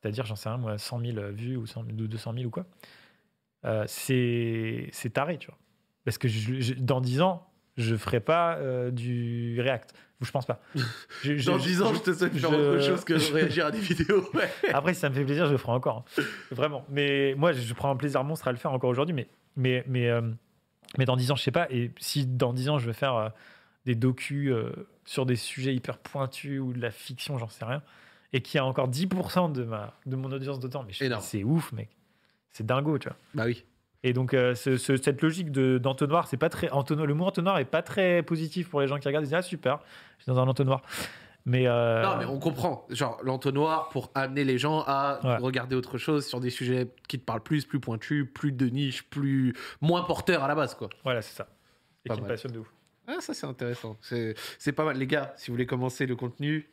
c'est-à-dire, j'en sais rien, moi, 100 000 vues ou 100 000 ou 200 000 ou quoi, euh, c'est c'est taré, tu vois. Parce que je- je- dans 10 ans, je ferai pas euh, du React. Je pense pas. Je- je- Dans je- 10 ans, je te souhaite faire je- autre chose que réagir à des vidéos. Ouais. Après, si ça me fait plaisir, je le ferai encore. hein. Vraiment. Mais moi, je prends un plaisir monstre à le faire encore aujourd'hui. Mais, mais, mais euh, Mais dans 10 ans, je sais pas. Et si dans 10 ans, je veux faire euh, des docus sur des sujets hyper pointus ou de la fiction, j'en sais rien, et qu'il y a encore 10% de, ma, de mon audience dedans, mais je- c'est ouf, mec. C'est dingo, tu vois. Bah oui. Et donc, euh, ce- ce- cette logique de- d'entonnoir, c'est pas très. le mot entonnoir est pas très positif pour les gens qui regardent. Ils disent Ah, super, je suis dans un entonnoir. Mais. euh, Non, mais on comprend. Genre, l'entonnoir pour amener les gens à Ouais. regarder autre chose sur des sujets qui te parlent plus, plus pointus, plus de niche, plus moins porteurs à la base, quoi. Voilà, c'est ça. Et Pas qui me passionne de ouf. Ah, ça, c'est intéressant. C'est c'est pas mal. Les gars, si vous voulez commencer le contenu,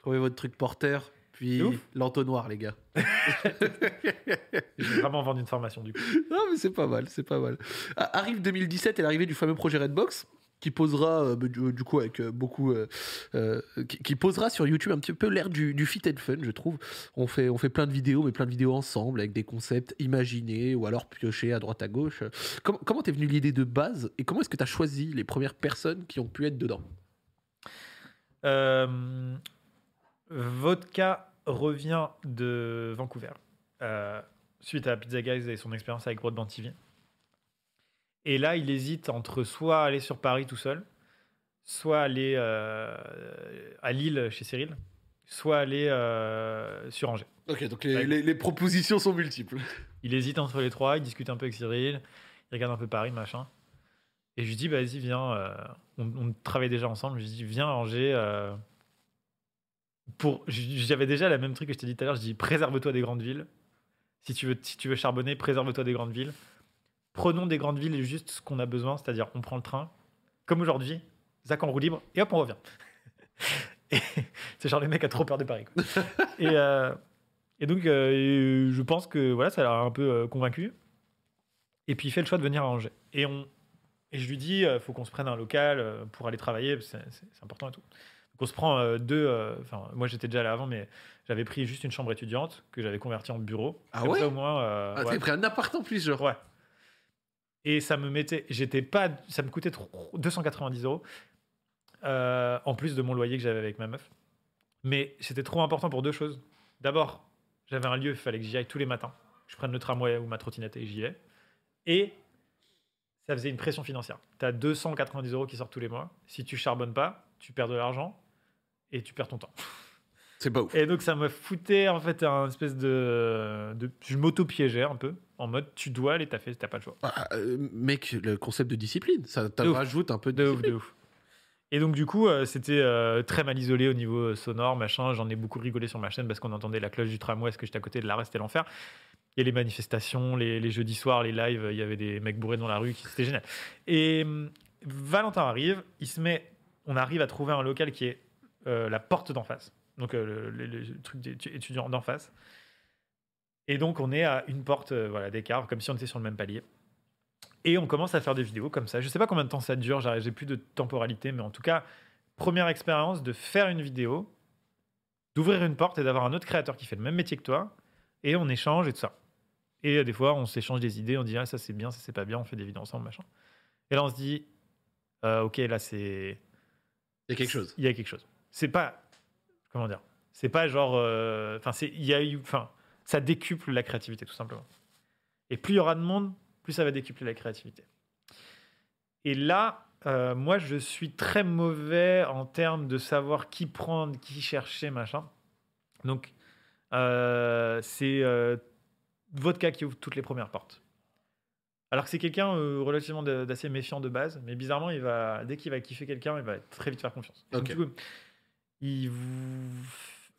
trouvez votre truc porteur, puis l'entonnoir, les gars. Je vais vraiment vendre une formation, du coup. Non, mais c'est pas mal, c'est pas mal. Ah, Arrive 2017 et l'arrivée du fameux projet Redbox, qui posera, euh, bah, du, du coup, avec euh, beaucoup. euh, euh, qui, qui posera sur YouTube un petit peu l'ère du, du fit and fun, je trouve. On fait, on fait plein de vidéos, mais plein de vidéos ensemble, avec des concepts imaginés ou alors piochés à droite à gauche. Comment comment t'es venu l'idée de base et comment est-ce que tu as choisi les premières personnes qui ont pu être dedans? Euh, Vodka revient de Vancouver euh, suite à Pizza Guys et son expérience avec Broadband TV. Et là, il hésite entre soit aller sur Paris tout seul, soit aller euh, à Lille chez Cyril, soit aller euh, sur Angers. Ok, donc les, Ouais. les- les propositions sont multiples. Il hésite entre les trois, il discute un peu avec Cyril, il regarde un peu Paris, machin. Et je lui dis, bah, vas-y, viens. on, on travaille déjà ensemble. Je lui dis, viens à Angers. Pour, j'avais déjà la même truc que je t'ai dit tout à l'heure. Je dis, préserve-toi des grandes villes. Si tu veux, si tu veux charbonner, préserve-toi des grandes villes. Prenons des grandes villes et juste ce qu'on a besoin, c'est-à-dire on prend le train, comme aujourd'hui, Zach en roue libre, et hop, on revient. C'est genre le mec a trop peur de Paris. quoi. et, euh, et donc, euh, je pense que voilà, ça l'a un peu euh, convaincu. Et puis, il fait le choix de venir à Angers. Et, on, et je lui dis, il faut qu'on se prenne un local pour aller travailler, c'est important et tout. On se prend euh, deux. euh, Enfin, moi, j'étais déjà là avant, mais j'avais pris juste une chambre étudiante que j'avais convertie en bureau. Ah Comme ouais ça, au moins. euh, Ah, ouais. T'as pris un appart en plus, genre. Ouais. Et ça me mettait, j'étais pas, ça me coûtait trop- 290 euros en plus de mon loyer que j'avais avec ma meuf. Mais c'était trop important pour deux choses. D'abord, j'avais un lieu, il fallait que j'y aille tous les matins. Je prenne le tramway ou ma trottinette et j'y vais. Et ça faisait une pression financière. Tu as 290 euros qui sortent tous les mois. Si tu charbonnes pas, tu perds de l'argent et tu perds ton temps. C'est pas ouf. Et donc ça me foutait en fait un espèce de, de je m'auto-piégeais un peu en mode tu dois aller taffer, t'as pas le choix. Ah, euh, mec, le concept de discipline, ça ouf. rajoute un peu de, De ouf, de ouf. Et donc du coup euh, c'était euh, très mal isolé au niveau sonore, machin. J'en ai beaucoup rigolé sur ma chaîne parce qu'on entendait la cloche du tramway, parce que j'étais à côté de l'arrêt, c'était l'enfer. A les manifestations, les, les jeudis soirs, les lives, il y avait des mecs bourrés dans la rue, c'était génial. Et hum, Valentin arrive, il se met, on arrive à trouver un local qui est euh, la porte d'en face, donc euh, le, le- le truc d'étudiants d'en face. Et donc on est à une porte euh, voilà, d'écart, comme si on était sur le même palier. Et on commence à faire des vidéos comme ça. Je sais pas combien de temps ça dure, j'ai plus de temporalité, mais en tout cas, première expérience de faire une vidéo, d'ouvrir une porte et d'avoir un autre créateur qui fait le même métier que toi, et on échange et tout ça. Et des fois, on s'échange des idées, on dit ah, ça c'est bien, ça c'est pas bien, on fait des vidéos ensemble, machin. Et là, on se dit euh, ok, là c'est. Il y a quelque chose. Il y a quelque chose. C'est pas. Comment dire C'est pas genre. euh, Enfin, c'est. Il y a eu. Enfin, ça décuple la créativité, tout simplement. Et plus il y aura de monde, plus ça va décupler la créativité. Et là, euh, moi, je suis très mauvais en termes de savoir qui prendre, qui chercher, machin. Donc, euh, c'est euh, Vodka qui ouvre toutes les premières portes. Alors que c'est quelqu'un relativement d'assez méfiant de base, mais bizarrement, il va, dès qu'il va kiffer quelqu'un, il va très vite faire confiance. Et donc, Ok. du coup, il, vous,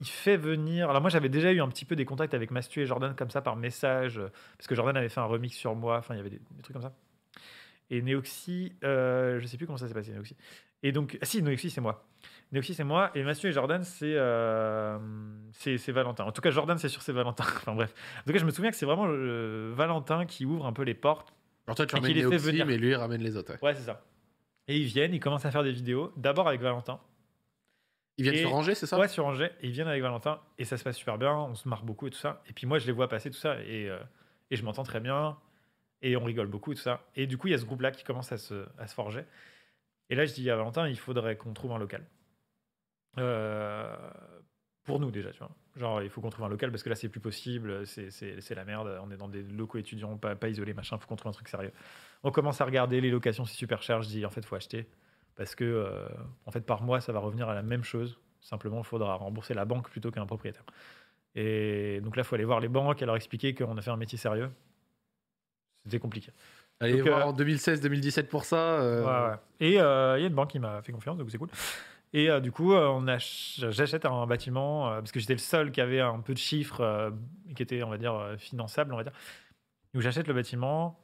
il fait venir. Alors, moi, j'avais déjà eu un petit peu des contacts avec Mastu et Jordan comme ça par message, euh, parce que Jordan avait fait un remix sur moi, enfin, il y avait des, des trucs comme ça. Et Neoxy, euh, je sais plus comment ça s'est passé, Neoxy. Et donc, ah si, Neoxy, c'est moi. Neoxy, c'est moi. Et Mastu et Jordan, c'est euh, c'est c'est Valentin. En tout cas, Jordan, c'est sûr, c'est Valentin. enfin, bref. En tout cas, je me souviens que c'est vraiment euh, Valentin qui ouvre un peu les portes Alors toi, tu ramènes qu'il les les fait Oxy, venir. mais lui, il ramène les autres. ouais. Ouais, c'est ça. Et ils viennent, ils commencent à faire des vidéos, d'abord avec Valentin. Ils viennent Et- se ranger, c'est ça? Ouais, sur Angers, et ils viennent avec Valentin, et ça se passe super bien, on se marre beaucoup et tout ça. Et puis moi, je les vois passer tout ça, et, euh, et je m'entends très bien, et on rigole beaucoup et tout ça. Et du coup, il y a ce groupe-là qui commence à se, à se forger. Et là, je dis à Valentin, il faudrait qu'on trouve un local. Euh, pour nous déjà, tu vois. Genre, il faut qu'on trouve un local parce que là, c'est plus possible, c'est- la merde. On est dans des locaux étudiants, pas, pas isolés, machin. Faut qu'on trouve un truc sérieux. On commence à regarder les locations, c'est super cher. Je dis, en fait, faut acheter parce que, euh, en fait, par mois, ça va revenir à la même chose. Simplement, il faudra rembourser la banque plutôt qu'un propriétaire. Et donc là, il faut aller voir les banques et leur expliquer qu'on a fait un métier sérieux. C'était compliqué. Allez Donc, voir euh, en 2016-2017 pour ça. euh, Ouais, ouais. Et euh, il y a une banque qui m'a fait confiance, donc c'est cool. Et euh, du coup, euh, j'achète un bâtiment euh, parce que j'étais le seul qui avait un peu de chiffres qui était, on va dire, finançable, on va dire. Donc j'achète le bâtiment.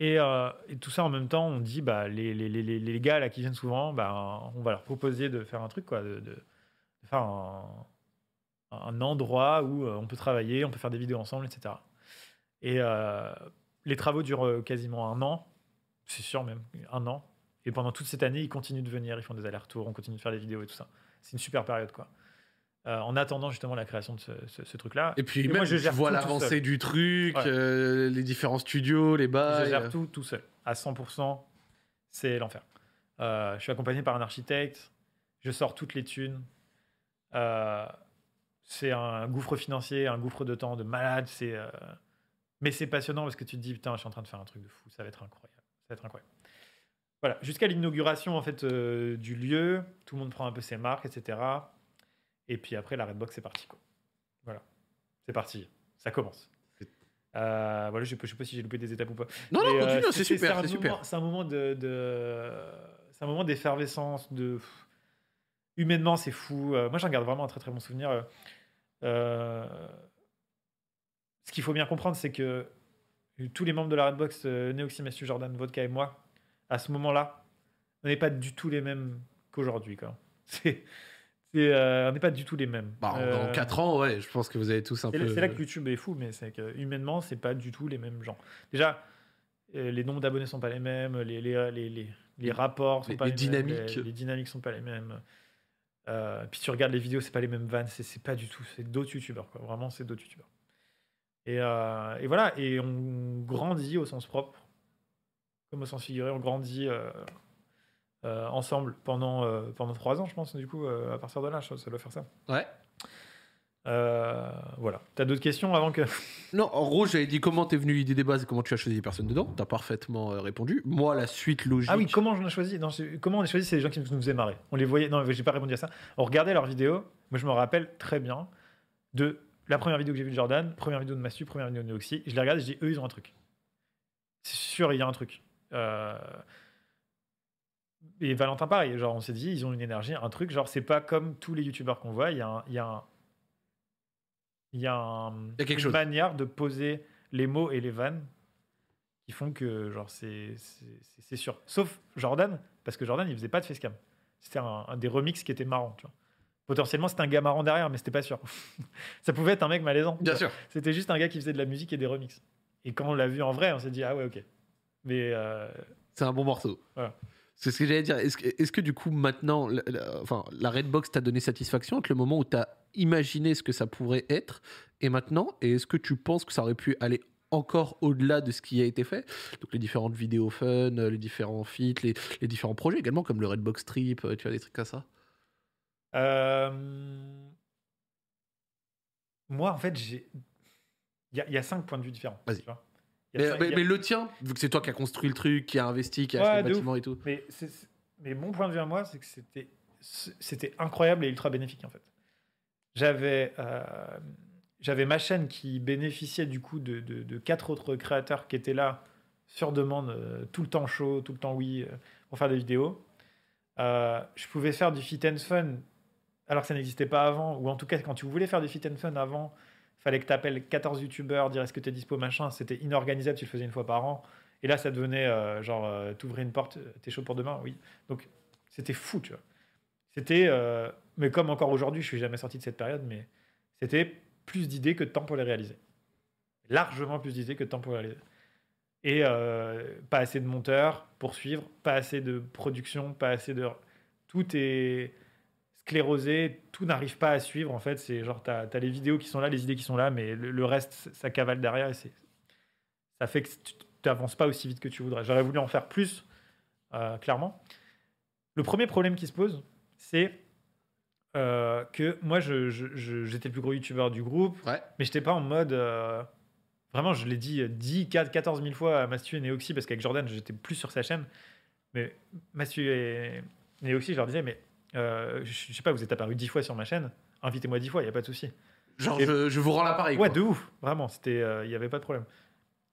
Et, euh, et tout ça en même temps, on dit, bah, les, les, les, les- gars là, qui viennent souvent, bah, on va leur proposer de faire un truc, quoi, de, faire un, endroit où euh, on peut travailler, on peut faire des vidéos ensemble, etc. Et euh, les travaux durent quasiment un an, c'est sûr même, un an. Et pendant toute cette année, ils continuent de venir, ils font des allers-retours, on continue de faire des vidéos et tout ça. C'est une super période, quoi. Euh, en attendant justement la création de ce, ce- ce truc-là. Et puis Et même, moi, je tu vois l'avancée du truc, Ouais. euh, les différents studios, les Je bails. gère tout tout seul, à 100%. C'est l'enfer. Euh, je suis accompagné par un architecte. Je sors toutes les thunes. Euh, c'est un gouffre financier, un gouffre de temps de malade. C'est, euh, mais c'est passionnant parce que tu te dis putain, je suis en train de faire un truc de fou. Ça va être incroyable. Ça va être incroyable. Voilà, jusqu'à l'inauguration en fait euh, du lieu, tout le monde prend un peu ses marques, etc. Et puis après, la Redbox, c'est parti. Quoi. Voilà, c'est parti. Ça commence. Euh, voilà, je ne sais pas si j'ai loupé des étapes ou pas. Non, non, euh, continue, c'est super, c'est super. moment- C'est un moment de, de- c'est un moment d'effervescence, de humainement c'est fou. Euh, moi j'en garde vraiment un très très bon souvenir. Ce qu'il faut bien comprendre, c'est que tous les membres de la Redbox, Neoxy, Mathieu, Jordan, Vodka et moi, à ce moment-là, on n'est pas du tout les mêmes qu'aujourd'hui. c'est, euh, on n'est pas du tout les mêmes. Bah, en- Euh, Dans 4 ans, ouais, je pense que vous avez tous un peu. c'est là que YouTube est fou, mais c'est que humainement, c'est pas du tout les mêmes gens. Déjà, euh, les nombres d'abonnés sont pas les mêmes, les, les, les, rapports sont Les- pas les dynamiques. mêmes, les, les dynamiques sont pas les mêmes. Euh, puis tu regardes les vidéos, c'est pas les mêmes vannes, c'est, pas du tout, c'est d'autres youtubeurs, quoi. Vraiment, c'est d'autres youtubeurs. Et, euh, et voilà, et on grandit au sens propre, comme au sens figuré, on grandit euh, ensemble pendant, euh, pendant trois ans, je pense, du coup, euh, à partir de là, ça doit faire ça. Ouais. Euh, voilà. T'as d'autres questions avant que. Non, en gros, j'avais dit comment t'es venu l'idée des bases et comment tu as choisi les personnes dedans. T'as parfaitement répondu. Moi, la suite logique. Ah oui, comment on a choisi? Non, Comment on a choisi C'est les gens qui nous faisaient marrer. On les voyait. Non, j'ai pas répondu à ça. On regardait leurs vidéos. Moi, je me rappelle très bien de la première vidéo que j'ai vue de Jordan, première vidéo de Mastu, première vidéo de Neoxy. Je les regarde et je dis, eux, ils ont un truc. C'est sûr, il y a un truc. Euh, Et Valentin, pareil. Genre, on s'est dit, ils ont une énergie, un truc. Genre, c'est pas comme tous les youtubeurs qu'on voit. Il y a un. Il y a un... Il y a, un- Il y a quelque une chose. manière de poser les mots et les vannes qui font que genre c'est c'est- sûr. Sauf Jordan, parce que Jordan il faisait pas de facecam. C'était un, un des remixes qui était marrant. Tu vois. Potentiellement c'était un gars marrant derrière, mais c'était pas sûr. Ça pouvait être un mec malaisant. Bien sûr. C'était juste un gars qui faisait de la musique et des remixes. Et quand on l'a vu en vrai, on s'est dit ah ouais ok. Mais euh, C'est un bon morceau. Voilà. C'est ce que j'allais dire. Est-ce que, du coup, maintenant, la, la- enfin, la Redbox t'a donné satisfaction avec le moment où t'as imaginé ce que ça pourrait être et maintenant Et est-ce que tu penses que ça aurait pu aller encore au-delà de ce qui a été fait? Donc les différentes vidéos fun, euh, les différents feats, les, les différents projets également, comme le Redbox Trip, euh, tu vois, des trucs comme ça euh, moi en fait j'ai il y, a- il y a cinq points de vue différents. Vas-y. tu vois. Mais, le tien, vu que c'est toi qui as construit le truc, qui a investi, qui a Ouais, acheté le bâtiment et tout. Mais, mon point de vue à moi, c'est que c'était, c'était incroyable et ultra bénéfique en fait. J'avais, euh, j'avais ma chaîne qui bénéficiait du coup de, de- de quatre autres créateurs qui étaient là sur demande, euh, tout le temps chaud, tout le temps oui, euh, pour faire des vidéos. Je pouvais faire du fit and fun alors que ça n'existait pas avant, ou en tout cas quand tu voulais faire du fit and fun avant, fallait que tu appelles 14 youtubeurs, dire est-ce que tu es dispo, machin, c'était inorganisable, tu le faisais une fois par an. Et là, ça devenait euh, genre, euh, t'ouvrais une porte, euh, t'es chaud pour demain Oui. Donc, c'était fou, tu vois. C'était, euh, mais comme encore aujourd'hui, je suis jamais sorti de cette période, mais c'était plus d'idées que de temps pour les réaliser. Largement plus d'idées que de temps pour les réaliser. Et pas assez de monteurs pour suivre, pas assez de production, pas assez de. Tout est sclérosé, tout n'arrive pas à suivre. En fait, c'est genre, t'as as les vidéos qui sont là, les idées qui sont là, mais le, le reste, ça cavale derrière et ça fait que tu n'avances pas aussi vite que tu voudrais. J'aurais voulu en faire plus, euh, clairement. Le premier problème qui se pose, c'est euh, que moi, je- je- je- j'étais le plus gros youtubeur du groupe, Ouais. mais j'étais pas en mode. euh, vraiment, je l'ai dit euh, 10, 4, 14 000 fois à Mastu et Neoxy, parce qu'avec Jordan, j'étais plus sur sa chaîne. Mais Mastu et Neoxy, je leur disais, mais euh, je, sais pas, vous êtes apparu 10 fois sur ma chaîne, invitez-moi 10 fois, il n'y a pas de souci. Genre, Et- je, je vous rends l'appareil. Ouais, quoi. de ouf, vraiment, il n'y avait pas de problème.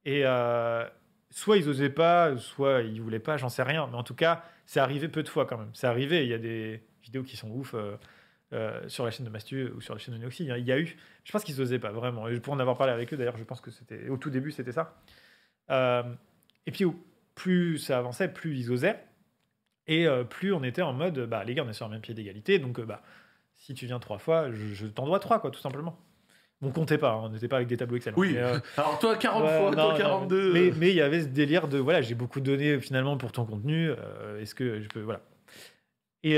Et euh, soit ils osaient pas, soit ils voulaient pas, j'en sais rien. Mais en tout cas, c'est arrivé peu de fois quand même. C'est arrivé, il y a des vidéos qui sont ouf euh, euh, sur la chaîne de Mastu ou sur la chaîne de Noxy. Il y a eu, je pense qu'ils osaient pas vraiment. Et pour en avoir parlé avec eux, d'ailleurs, je pense que c'était au tout début, c'était ça. Euh, et puis, plus ça avançait, plus ils osaient. Et euh, plus on était en mode, bah, les gars, on est sur un même pied d'égalité. Donc, euh, bah, si tu viens trois fois, je, je t'en dois trois, quoi, tout simplement. On comptait pas, hein, on n'était pas avec des tableaux Excel. hein. Oui. Mais, euh, Alors, toi, 40 Ouais, fois, non, toi, non, 42. Mais mais il y avait ce délire de voilà, j'ai beaucoup donné finalement pour ton contenu. Est-ce que je peux voilà. Et,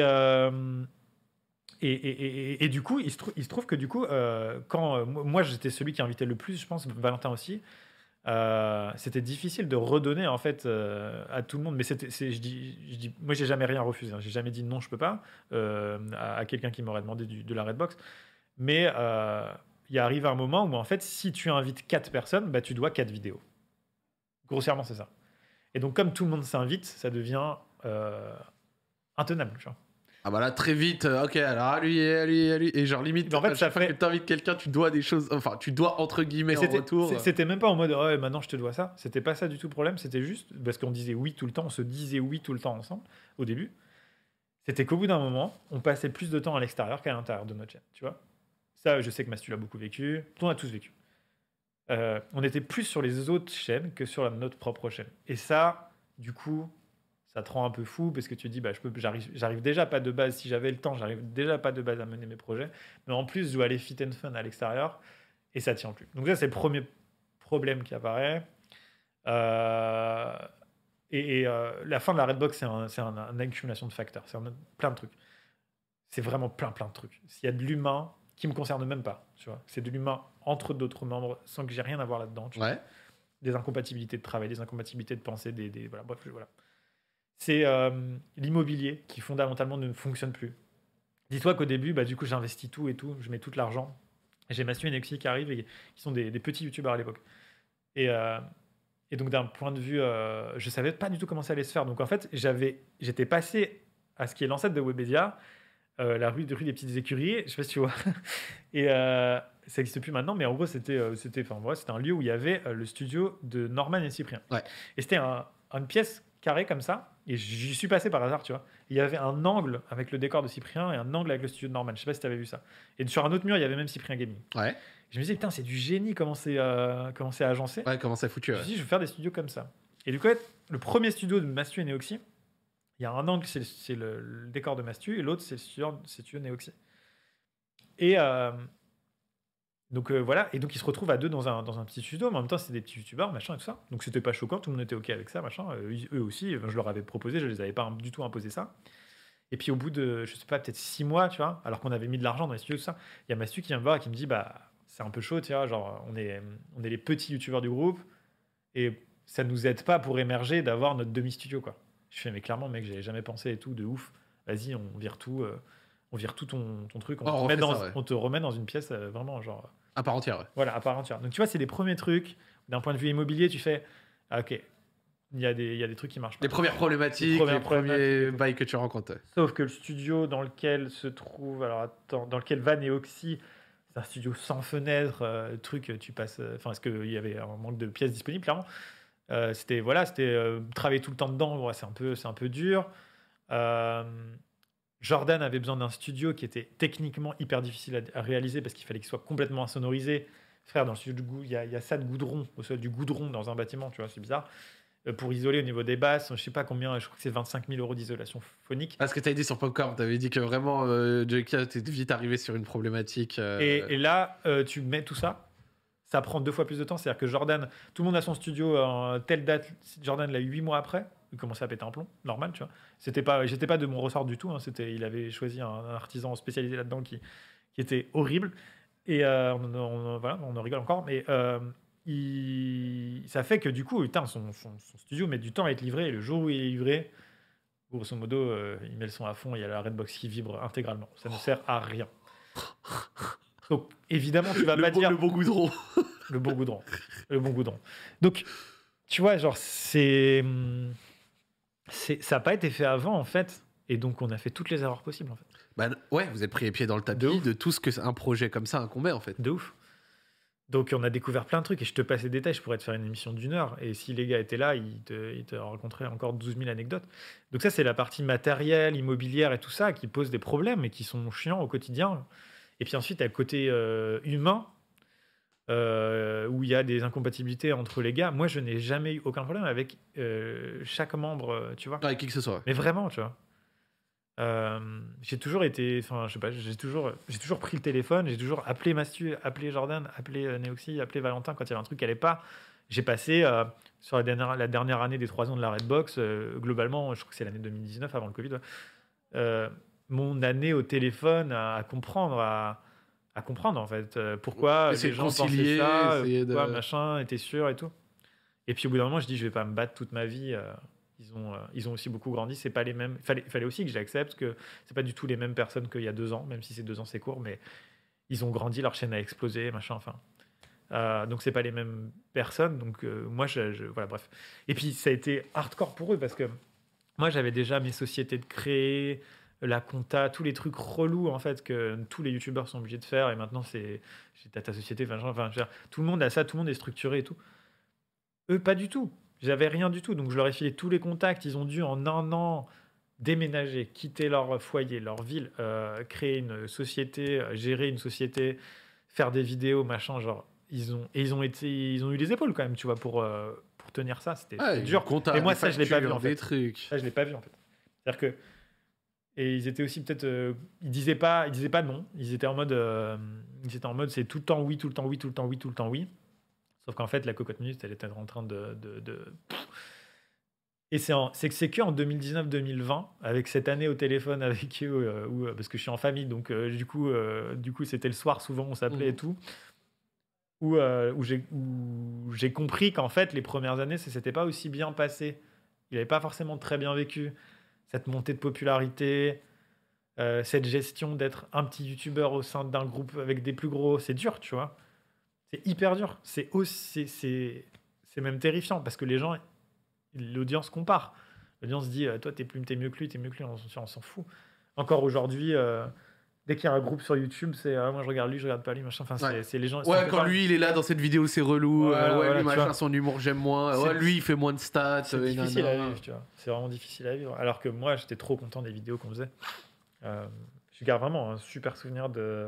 et, et, et- et du coup, il se, trou- il se trouve que du coup, euh, quand euh, moi, j'étais celui qui invitait le plus, je pense, Valentin aussi. Euh, c'était difficile de redonner en fait euh, à tout le monde mais je dis, moi j'ai jamais rien refusé hein. j'ai jamais dit non je peux pas euh, à, quelqu'un qui m'aurait demandé de la redbox mais il arrive un moment où en fait si tu invites quatre personnes bah tu dois quatre vidéos grossièrement c'est ça et donc comme tout le monde s'invite ça devient intenable. Ah bah là, très vite, euh, ok, alors à lui, à lui, à lui. Et genre, limite, en fait, ça ferait- que t'invites quelqu'un, tu dois des choses. Enfin, tu dois, entre guillemets, en retour. C'était même pas en mode ouais, maintenant je te dois ça. C'était pas ça du tout le problème. C'était juste parce qu'on disait oui tout le temps, on se disait oui tout le temps ensemble au début. C'était qu'au bout d'un moment, on passait plus de temps à l'extérieur qu'à l'intérieur de notre chaîne. Tu vois Ça, je sais que Mastu l'a beaucoup vécu. On a tous vécu. Euh, on était plus sur les autres chaînes que sur la- notre propre chaîne. Et ça, du coup, ça te rend un peu fou parce que tu te dis, bah, je peux, j'arrive, j'arrive déjà pas de base. Si j'avais le temps, j'arrive déjà pas de base à mener mes projets. Mais en plus, je dois aller fit and fun à l'extérieur et ça tient plus. Donc ça, c'est le premier problème qui apparaît. Euh, et et, euh, la fin de la Redbox, c'est un, c'est un- une accumulation de facteurs. C'est un- plein de trucs. C'est vraiment plein, plein de trucs. S'il y a de l'humain qui me concerne même pas, tu vois, c'est de l'humain entre d'autres membres sans que j'ai rien à voir tu vois. Ouais. Des incompatibilités de travail, des incompatibilités de pensée, des, des- voilà, bref, voilà. C'est euh, l'immobilier qui fondamentalement ne fonctionne plus. Dis-toi qu'au début, bah, du coup, j'investis tout et tout, je mets tout l'argent. J'ai Mastu et Nexi qui arrivent et qui sont des, des petits youtubeurs à l'époque. Et, euh, et donc, d'un point de vue, euh, je savais pas du tout comment ça allait se faire. Donc, en fait, j'avais, j'étais passé à ce qui est l'ancêtre de Webedia, euh, la rue, rue des Petites Écuries, je sais pas si tu vois. Et ça n'existe plus maintenant, mais en gros, c'était, c'était, enfin, voilà, c'était un lieu où il y avait le studio de Norman et Cyprien. Ouais. Et c'était un- une pièce carrée comme ça. Et j'y suis passé par hasard, tu vois. Il y avait un angle avec le décor de Cyprien et un angle avec le studio de Norman. Je sais pas si tu avais vu ça. Et sur un autre mur, il y avait même Cyprien Gaming. Ouais. Je me disais, putain, c'est du génie comment c'est, euh, comment c'est agencé. Ouais, comment ça foutu, Je me suis dit, je vais faire des studios comme ça. Et du coup, le premier studio de Mastu et Neoxy, il y a un angle, c'est le, c'est le- le décor de Mastu, et l'autre, c'est le studio, c'est studio Neoxy. Et euh, donc euh, voilà, et donc ils se retrouvent à deux dans un, dans un petit studio, mais en même temps, c'était des petits youtubeurs, machin et tout ça. Donc c'était pas choquant, tout le monde était OK avec ça, machin. Euh, eux aussi, je leur avais proposé, je les avais pas du tout imposé ça. Et puis au bout de, je sais pas, peut-être six mois, tu vois, alors qu'on avait mis de l'argent dans les studios, tout ça, il y a Mastu qui vient me voir et qui me dit, bah, c'est un peu chaud, tu vois, genre, on est, on est les petits youtubeurs du groupe, et ça nous aide pas pour émerger d'avoir notre demi-studio, quoi. Je fais, mais clairement, mec, j'avais jamais pensé et tout, de ouf. Vas-y, on vire tout, euh, on vire tout ton, ton truc, on, Oh, te on dans, ça, ouais. on te remet dans une pièce euh, vraiment, genre, À part entière, ouais. voilà, à part entière. Donc tu vois, c'est les premiers trucs. D'un point de vue immobilier, tu fais, ah, ok, il y, a des- il y a des trucs qui marchent pas. Les premières problématiques, Les premiers bails que tu rencontres. Sauf que le studio dans lequel se trouve, alors attends, dans lequel Van et Oxy, c'est un studio sans fenêtre, euh, truc, tu passes, euh, enfin, est-ce qu'il y avait un manque de pièces disponibles, clairement. Euh, c'était voilà, c'était euh, travailler tout le temps dedans, ouais, c'est un peu, c'est un peu dur. Euh, Jordan avait besoin d'un studio qui était techniquement hyper difficile à, à réaliser parce qu'il fallait qu'il soit complètement insonorisé. Frère, dans le studio goût, il y, a- il y a ça de goudron, au sol du goudron dans un bâtiment, tu vois, c'est bizarre. Euh, pour isoler au niveau des basses, je sais pas combien, je crois que c'est 25 000 euros d'isolation phonique. Ah, ce que tu dit sur Popcorn, tu avais dit que vraiment, euh, était vite arrivé sur une problématique. euh, Et, et là, euh, tu mets tout ça, ça prend deux fois plus de temps. C'est-à-dire que Jordan, tout le monde a son studio en telle date. Jordan l'a eu huit mois après. Il commençait à péter un plomb, normal, tu vois. C'était pas, j'étais pas de mon ressort du tout. hein. C'était, il avait choisi un, un artisan spécialisé là-dedans qui, qui était horrible. Et euh, on, on- voilà, on en rigole encore, mais euh, il- ça fait que du coup, putain, son, son- son studio met du temps à être livré. Et le jour où il est livré, Grosso modo, euh, il met le son à fond, il y a la Redbox qui vibre intégralement. Ça ne sert à rien. Donc, évidemment, tu vas le, pas bon, dire le bon goudron. le bon goudron. Le bon goudron. Donc, tu vois, genre, c'est. Ça n'a pas été fait avant, en fait. Et donc, on a fait toutes les erreurs possibles, en fait. Bah, ouais, vous êtes pris les pieds dans le tapis de, tout ce que un projet comme ça incombait en fait. De ouf. Donc, on a découvert plein de trucs. Et je te passe les détails, je pourrais te faire une émission d'une heure. Et si les gars étaient là, ils te, ils te raconteraient encore 12 000 anecdotes. Donc, ça, c'est la partie matérielle, immobilière et tout ça qui pose des problèmes et qui sont chiants au quotidien. Et puis ensuite, il y a le côté euh, humain. Euh, où il y a des incompatibilités entre les gars. Moi, je n'ai jamais eu aucun problème avec euh, chaque membre, euh, tu vois. Avec qui que ce soit. Mais vraiment, tu vois. Euh, j'ai toujours été, enfin, je sais pas, j'ai toujours, j'ai toujours pris le téléphone, j'ai toujours appelé Mastu, appelé Jordan, appelé euh, Neoxy, appelé Valentin quand il y avait un truc qui allait pas. J'ai passé euh, sur la dernière, la dernière année des trois ans de la Redbox, globalement, je crois que c'est l'année 2019 avant le Covid, ouais, mon année au téléphone à, à comprendre, à, à comprendre en fait, euh, pourquoi les gens pensaient ça, euh, de- pourquoi machin était sûr et tout. Et puis au bout d'un moment, je dis, je vais pas me battre toute ma vie. euh, ils ont, ils ont aussi beaucoup grandi. C'est pas les mêmes. Fallait, fallait aussi que j'accepte que c'est pas du tout les mêmes personnes qu'il y a deux ans, même si c'est deux ans c'est court, mais ils ont grandi, leur chaîne a explosé, machin. Enfin, Euh, donc c'est pas les mêmes personnes. Donc euh, moi, je, je- voilà, bref. Et puis ça a été hardcore pour eux parce que moi j'avais déjà mes sociétés de créer, la compta, tous les trucs relous en fait que tous les youtubeurs sont obligés de faire. Et maintenant c'est j'ai ta société, enfin, genre, enfin, tout le monde a ça, tout le monde est structuré et tout. Eux, pas du tout. J'avais rien du tout. Donc, je leur ai filé tous les contacts. Ils ont dû, en un an, déménager, quitter leur foyer, leur ville, euh, créer une société, euh, gérer une société, faire des vidéos, machin. Genre, ils ont, et ils ont, été, ils ont eu les épaules quand même, tu vois, pour, euh, pour tenir ça. C'était dur. Mais moi, ça, je l'ai pas vu, en fait. Trucs. Ça, je l'ai pas vu en fait. C'est-à-dire que et ils étaient aussi peut-être, euh, ils disaient pas, ils disaient pas non. Ils étaient en mode, euh, ils étaient en mode, c'est tout le temps oui, tout le temps oui, tout le temps oui, tout le temps oui. Sauf qu'en fait, la cocotte minute, elle était en train de, de, de- et c'est c'est que c'est que en 2019-2020, avec cette année au téléphone avec eux, euh, où, parce que je suis en famille, donc du coup, du coup, c'était le soir souvent, on s'appelait et tout. Où, où j'ai où j'ai compris qu'en fait, les premières années, ça s'était pas aussi bien passé. Il n'avait pas forcément très bien vécu cette montée de popularité, euh, cette gestion d'être un petit youtubeur au sein d'un groupe avec des plus gros. C'est dur, tu vois. C'est hyper dur. C'est aussi, c'est, même terrifiant parce que les gens, l'audience compare. L'audience dit, euh, toi, t'es plus, t'es mieux que lui, t'es mieux que lui. On, s'en- on s'en fout. Encore aujourd'hui, euh, dès qu'il y a un groupe sur YouTube, c'est ah, moi je regarde lui, je regarde pas lui, machin. Enfin, c'est, Ouais. c'est les gens. Ouais, quand lui il est là dans cette vidéo, c'est relou. Voilà, euh, ouais, lui, machin, son humour, j'aime moins. Ouais, lui, il fait moins de stats. C'est euh, difficile nanana. à vivre, tu vois. C'est vraiment difficile à vivre. Alors que moi, j'étais trop content des vidéos qu'on faisait. Euh, je garde vraiment un super souvenir de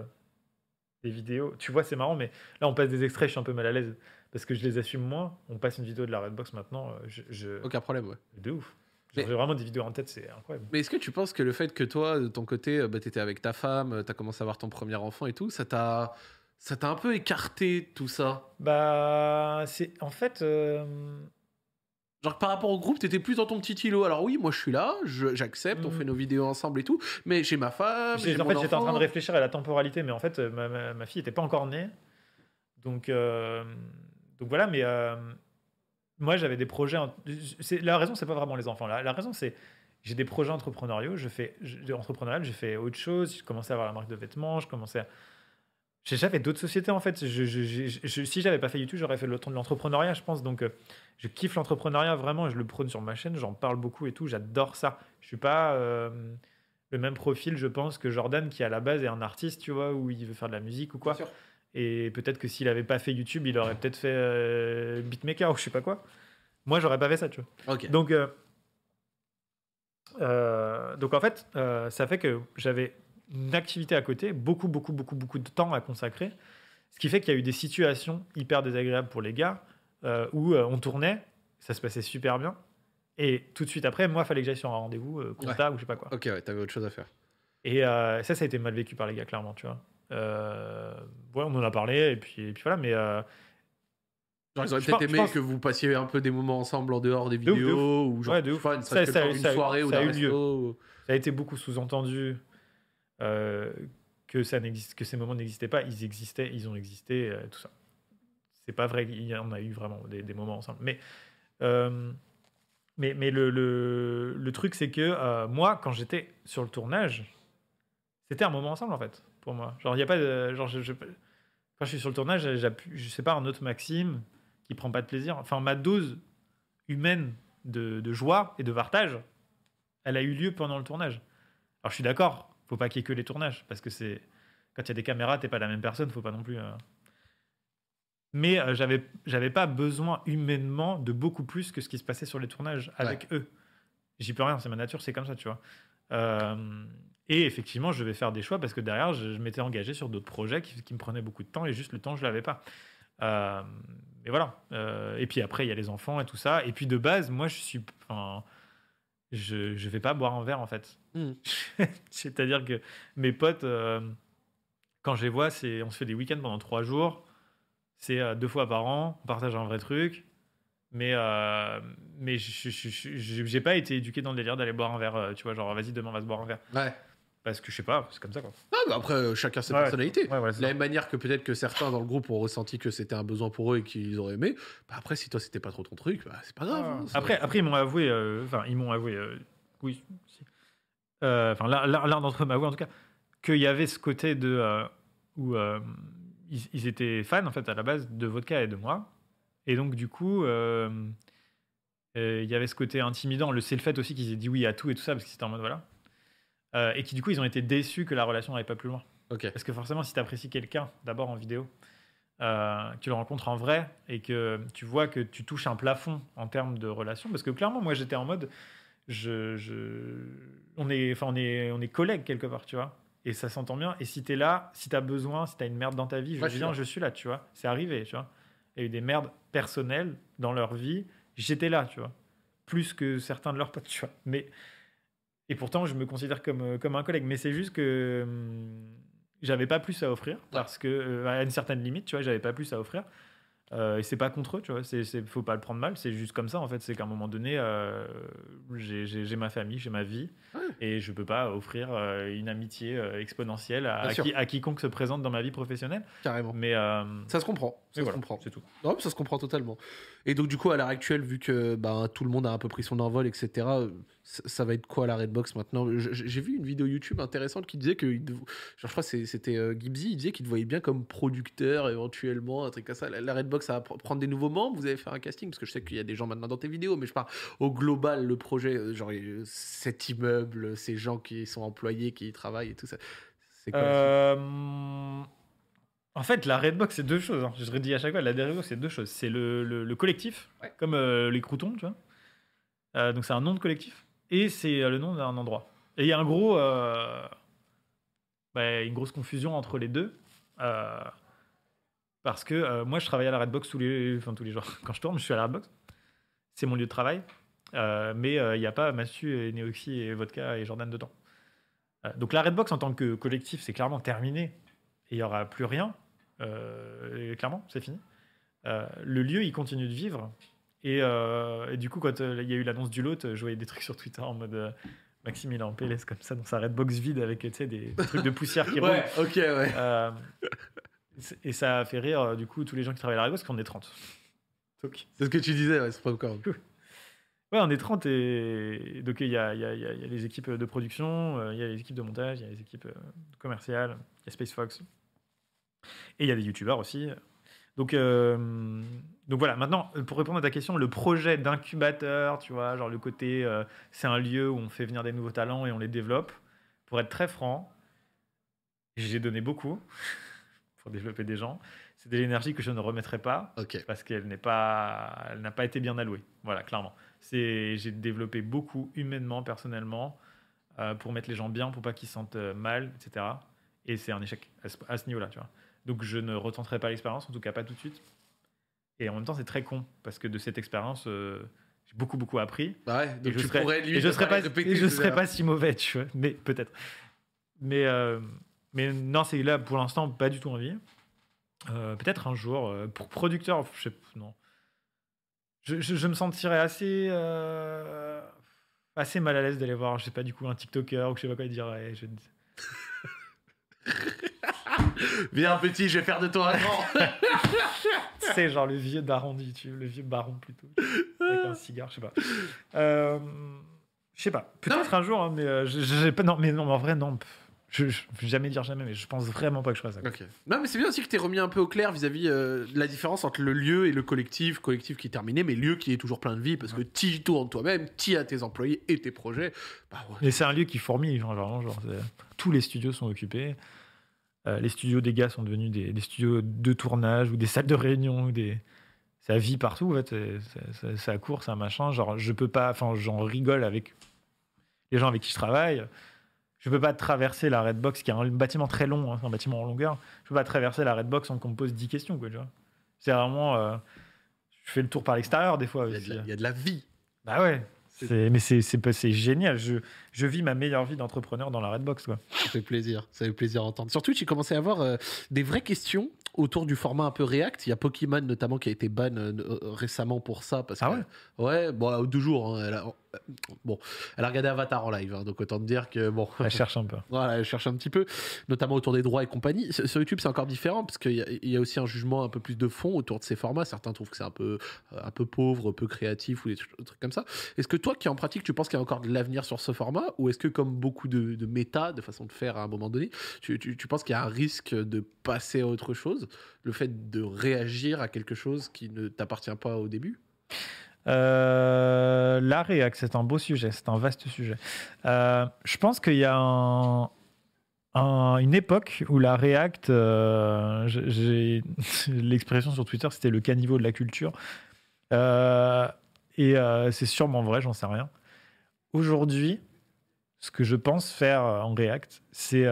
des vidéos. Tu vois, c'est marrant, mais là, on passe des extraits, je suis un peu mal à l'aise parce que je les assume moins. On passe une vidéo de la Redbox maintenant, euh, je, je- Aucun problème, ouais. de ouf. Mais- J'ai vraiment des vidéos en tête, c'est incroyable. Mais est-ce que tu penses que le fait que toi, de ton côté, euh, bah, t'étais avec ta femme, tu as commencé à avoir ton premier enfant et tout, ça t'a. Ça t'a un peu écarté tout ça? Bah, c'est en fait. euh, Genre par rapport au groupe, t'étais plus dans ton petit îlot. Alors oui, moi je suis là, j'accepte, on Mhm. fait nos vidéos ensemble et tout, mais j'ai ma femme, J'ai- en mon fait, j'étais en train de réfléchir à la temporalité, mais en fait, euh, ma, ma- ma fille n'était pas encore née. Donc, euh, donc voilà, mais euh, moi, j'avais des projets. La raison, c'est pas vraiment les enfants. La, raison, c'est j'ai des projets entrepreneuriaux. Je fais je- entrepreneurial, j'ai fait autre chose. J'ai commencé à avoir la marque de vêtements. Je commençais j'ai déjà fait d'autres sociétés en fait. Je, je, je- je- si j'avais pas fait YouTube, j'aurais fait de l'entrepreneuriat, je pense. Donc, euh, je kiffe l'entrepreneuriat vraiment. Je le prône sur ma chaîne. J'en parle beaucoup et tout. J'adore ça. Je suis pas euh, le même profil, je pense, que Jordan, qui à la base est un artiste, tu vois, où il veut faire de la musique ou quoi. Et peut-être que s'il avait pas fait YouTube, il aurait peut-être fait euh, beatmaker ou je sais pas quoi. Moi, j'aurais pas fait ça, tu vois. Donc, euh, euh, donc en fait, euh, ça fait que j'avais une activité à côté, beaucoup, beaucoup, beaucoup, beaucoup de temps à consacrer. Ce qui fait qu'il y a eu des situations hyper désagréables pour les gars où on tournait, ça se passait super bien. Et tout de suite après, moi, il fallait que j'aille sur un rendez-vous, euh, compta ou je sais pas quoi. Ok, ouais, t'avais autre chose à faire. Et ça, ça a été mal vécu par les gars, clairement, tu vois. Euh, ouais, on en a parlé, et puis, et puis voilà, mais euh, Genre, ils auraient peut-être aimé pense- que vous passiez un peu des moments ensemble en dehors des De ouf, de vidéos, ou genre, Ouais, de ouf. Ça- ça- par une ça- soirée ou ça a d'un eu lieu. resto. ça a été beaucoup sous-entendu euh, que, ça que ces moments n'existaient pas. Ils existaient, ils ont existé, tout ça. C'est pas vrai, il y en a eu vraiment des, des moments ensemble. Mais Mais, mais le, le, le truc, c'est que moi, quand j'étais sur le tournage, c'était un moment ensemble, en fait, pour moi. Genre, il y a pas de. Genre, je, je- quand je suis sur le tournage, j'appuie, je sais pas, un autre Maxime qui prend pas de plaisir. Enfin, ma dose humaine de, de joie et de partage, elle a eu lieu pendant le tournage. Alors, je suis d'accord, faut pas qu'il y ait que les tournages, parce que c'est. Quand il y a des caméras, t'es pas la même personne, faut pas non plus. euh, Mais euh, j'avais, j'avais pas besoin humainement de beaucoup plus que ce qui se passait sur les tournages avec eux. J'y peux rien, c'est ma nature, c'est comme ça, tu vois. Euh, et effectivement, je vais faire des choix parce que derrière, je, je m'étais engagé sur d'autres projets qui, qui me prenaient beaucoup de temps et juste le temps, je l'avais pas. Euh, et voilà. Euh, et puis après, il y a les enfants et tout ça. Et puis de base, moi, je suis. enfin, je, je vais pas boire un verre en fait. Mm. C'est-à-dire que mes potes, euh, quand je les vois, c'est on se fait des week-ends pendant trois jours. C'est euh, deux fois par an, on partage un vrai truc. Mais, euh, mais je- j'ai pas été éduqué dans le délire d'aller boire un verre, tu vois, genre vas-y, demain on va se boire un verre. Ouais. Parce que je sais pas, c'est comme ça quoi. Ah, bah après, euh, chacun ses Ouais, personnalités. Ouais, De la même manière que peut-être que certains dans le groupe ont ressenti que c'était un besoin pour eux et qu'ils auraient aimé, bah après, si toi c'était pas trop ton truc, bah, c'est pas grave. hein, ça- Après, après, ils m'ont avoué, euh, enfin, ils m'ont avoué, euh, oui. Euh, enfin, l'un- d'entre eux m'a avoué en tout cas, qu'il y avait ce côté de où ils, ils étaient fans en fait à la base de vodka et de moi, et donc du coup, il y avait ce côté intimidant. Le c'est le fait aussi qu'ils aient dit oui à tout et tout ça parce que c'était en mode voilà, Euh, et qui du coup ils ont été déçus que la relation n'allait pas plus loin. Parce que forcément, si tu apprécies quelqu'un, d'abord en vidéo, euh, tu le rencontres en vrai et que tu vois que tu touches un plafond en termes de relation, parce que clairement, moi j'étais en mode, je, je- on, est, on, est, on est collègues quelque part, tu vois. Et ça s'entend bien. Et si tu es là, si tu as besoin, si tu as une merde dans ta vie, je Ouais, viens, je suis là, tu vois. C'est arrivé, tu vois. Il y a eu des merdes personnelles dans leur vie, j'étais là, tu vois. Plus que certains de leurs potes, tu vois. Mais et pourtant, je me considère comme, euh, comme un collègue. Mais c'est juste que hum, j'avais pas plus à offrir parce que, euh, à une certaine limite, tu vois, j'avais pas plus à offrir. Euh, et c'est pas contre eux, tu vois. C'est, c'est- faut pas le prendre mal. C'est juste comme ça, en fait. C'est qu'à un moment donné, euh, j'ai, j'ai- j'ai ma famille, j'ai ma vie. Ouais. Et je peux pas offrir euh, une amitié exponentielle à, qui- à quiconque se présente dans ma vie professionnelle. Carrément. Mais, Ça se comprend. Ça se voilà, comprend. c'est tout. Non, mais ça se comprend totalement. Et donc, du coup, à l'heure actuelle, vu que ben, tout le monde a un peu pris son envol, etc., ça, ça va être quoi la Redbox maintenant? J'ai vu une vidéo YouTube intéressante qui disait que. Genre, je crois que c'était euh, Gibbsy, il disait qu'il te voyait bien comme producteur éventuellement, un truc comme ça. La, la Redbox, ça va pr- prendre des nouveaux membres? Vous avez fait un casting? Parce que je sais qu'il y a des gens maintenant dans tes vidéos, mais je parle au global, le projet, euh, genre euh, cet immeuble, ces gens qui sont employés, qui y travaillent et tout ça. C'est quoi Euh, En fait, la Redbox, c'est deux choses. hein. Je redis à chaque fois, la Redbox, c'est deux choses. C'est le, le- le collectif, Ouais. comme euh, les croutons, tu vois. Euh, donc, c'est un nom de collectif. Et c'est euh, le nom d'un endroit. Et il y a un gros, euh, bah, une grosse confusion entre les deux. euh, parce que moi, je travaille à la Redbox tous les, enfin, tous les jours. Quand je tourne, je suis à la Redbox. C'est mon lieu de travail. Mais il n'y a pas Massu et Neoxy et Vodka et Jordan dedans. Donc la Redbox en tant que collectif, c'est clairement terminé. Il n'y aura plus rien. Clairement, c'est fini. Le lieu, il continue de vivre. Et, euh, et du coup, quand euh, il y a eu l'annonce du lot, je voyais des trucs sur Twitter en mode euh, Maxime, il est en PLS comme ça dans sa Redbox vide avec des, des trucs de poussière qui roulent. Ouais, ok, ouais. Euh, et ça a fait rire euh, du coup tous les gens qui travaillent à la Redbox, parce qu'on est 30. Donc, C'est ce que tu disais, ouais, c'est pas encore. Ouais, on est 30 et donc il y y, y y a les équipes de production, euh, il y a les équipes de montage, il y a les équipes euh, commerciales, il y a Space Fox. Et il y a des youtubeurs aussi. Donc, euh, donc voilà, maintenant, pour répondre à ta question, le projet d'incubateur, tu vois, genre le côté, euh, c'est un lieu où on fait venir des nouveaux talents et on les développe. Pour être très franc, j'ai donné beaucoup pour développer des gens. C'est de l'énergie que je ne remettrai pas parce qu'elle n'est pas, elle n'a pas été bien allouée. Voilà, clairement. C'est, j'ai développé beaucoup humainement, personnellement, euh, pour mettre les gens bien, pour pas qu'ils se sentent euh, mal, etc. Et c'est un échec à ce, à ce niveau-là, tu vois. Donc je ne retenterai pas l'expérience, en tout cas pas tout de suite. Et en même temps, c'est très con parce que de cette expérience, euh, j'ai beaucoup beaucoup appris. Bah ouais, donc et je tu serais, pourrais et je serais pas, répéter, et je c'est serais ça. pas si mauvais, tu vois. Mais peut-être. Mais euh, mais non, c'est là pour l'instant pas du tout envie. Euh, peut-être un jour pour producteur, je sais non. Je, je- je me sentirais assez assez mal à l'aise d'aller voir, je sais pas du coup un TikToker ou je sais pas quoi dire. ouais, je- Viens petit, je vais faire de toi un grand. C'est genre le vieux daron du YouTube, le vieux baron plutôt. Avec un cigare, je sais pas. Euh, je sais pas. Peut-être un jour, hein, mais euh, je- j'ai pas. Non, mais non, mais en vrai, non. Je, je vais jamais dire jamais, mais je pense vraiment pas que je ferai ça. Non, mais c'est bien aussi que tu remis un peu au clair vis-à-vis euh, de la différence entre le lieu et le collectif. Collectif qui est terminé, mais lieu qui est toujours plein de vie parce que tu tournes toi-même, tu as tes employés et tes projets. Bah ouais. Et c'est un lieu qui fourmille, genre, genre, c'est- tous les studios sont occupés. Euh, les studios des gars sont devenus des, des studios de tournage ou des salles de réunion. Ou des... Ça vit partout, en fait. Ça court, un machin. Genre, je peux pas. Enfin, j'en rigole avec les gens avec qui je travaille. Je peux pas traverser la Redbox, qui est un bâtiment très long, hein, c'est un bâtiment en longueur. Je peux pas traverser la Redbox sans qu'on me pose 10 questions, quoi, tu vois. C'est vraiment. euh, je fais le tour par l'extérieur des fois Il y, a aussi. de la, il y a de la vie. Bah ouais. Mais c'est- génial. Je, je vis ma meilleure vie d'entrepreneur dans la Redbox, quoi. Ça fait plaisir. Ça fait plaisir à entendre. Sur Twitch, il commençait à avoir euh, des vraies questions autour du format un peu React. Il y a Pokémon notamment qui a été ban euh, euh, récemment pour ça. Parce Ah que, ouais? Bon, euh, deux jours. hein, elle a, bon, elle a regardé Avatar en live. hein, donc autant te dire que bon. Elle cherche un peu. Voilà, elle cherche un petit peu, notamment autour des droits et compagnie. Sur YouTube, c'est encore différent parce qu'il y, a- il y a aussi un jugement un peu plus de fond autour de ces formats. Certains trouvent que c'est un peu, euh, un peu pauvre, peu créatif ou des trucs, des trucs comme ça. Est-ce que toi, qui en pratique, tu penses qu'il y a encore de l'avenir sur ce format? Ou est-ce que, comme beaucoup de, de méta, de façon de faire à un moment donné, tu, tu- tu penses qu'il y a un risque de passer à autre chose? Le fait de réagir à quelque chose qui ne t'appartient pas au début? Euh, la React, c'est un beau sujet, c'est un vaste sujet. Euh, je pense qu'il y a un- un- une époque où la React, euh, j'ai- l'expression sur Twitter, c'était le caniveau de la culture. Et c'est sûrement vrai, j'en sais rien. Aujourd'hui, ce que je pense faire en React, c'est,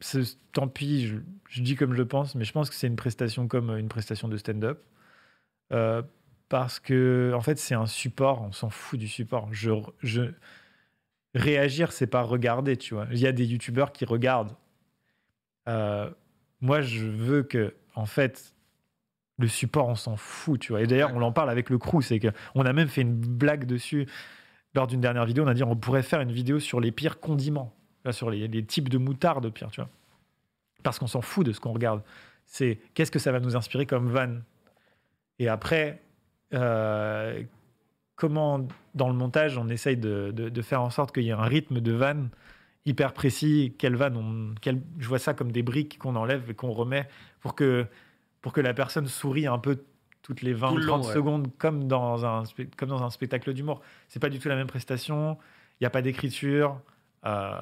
c'est- tant pis, je, je dis comme je pense, mais je pense que c'est une prestation comme une prestation de stand-up. Parce que en fait c'est un support, on s'en fout du support. Je, je réagir, c'est pas regarder, tu vois. Il y a des youtubeurs qui regardent. Euh, moi, je veux que en fait le support, on s'en fout, tu vois. Et d'ailleurs, on en parle avec le crew, c'est que on a même fait une blague dessus lors d'une dernière vidéo. On a dit on pourrait faire une vidéo sur les pires condiments, sur les, les types de moutarde pire, tu vois. Parce qu'on s'en fout de ce qu'on regarde. C'est qu'est-ce que ça va nous inspirer comme van. Et après, comment dans le montage on essaye de, de- de faire en sorte qu'il y ait un rythme de van hyper précis, quelle van on, quelle- je vois ça comme des briques qu'on enlève et qu'on remet pour que, pour que la personne sourie un peu toutes les 20 Tout ou le 30 long, ouais. secondes comme dans un, comme dans un spectacle d'humour. C'est pas du tout la même prestation, il n'y a pas d'écriture, euh,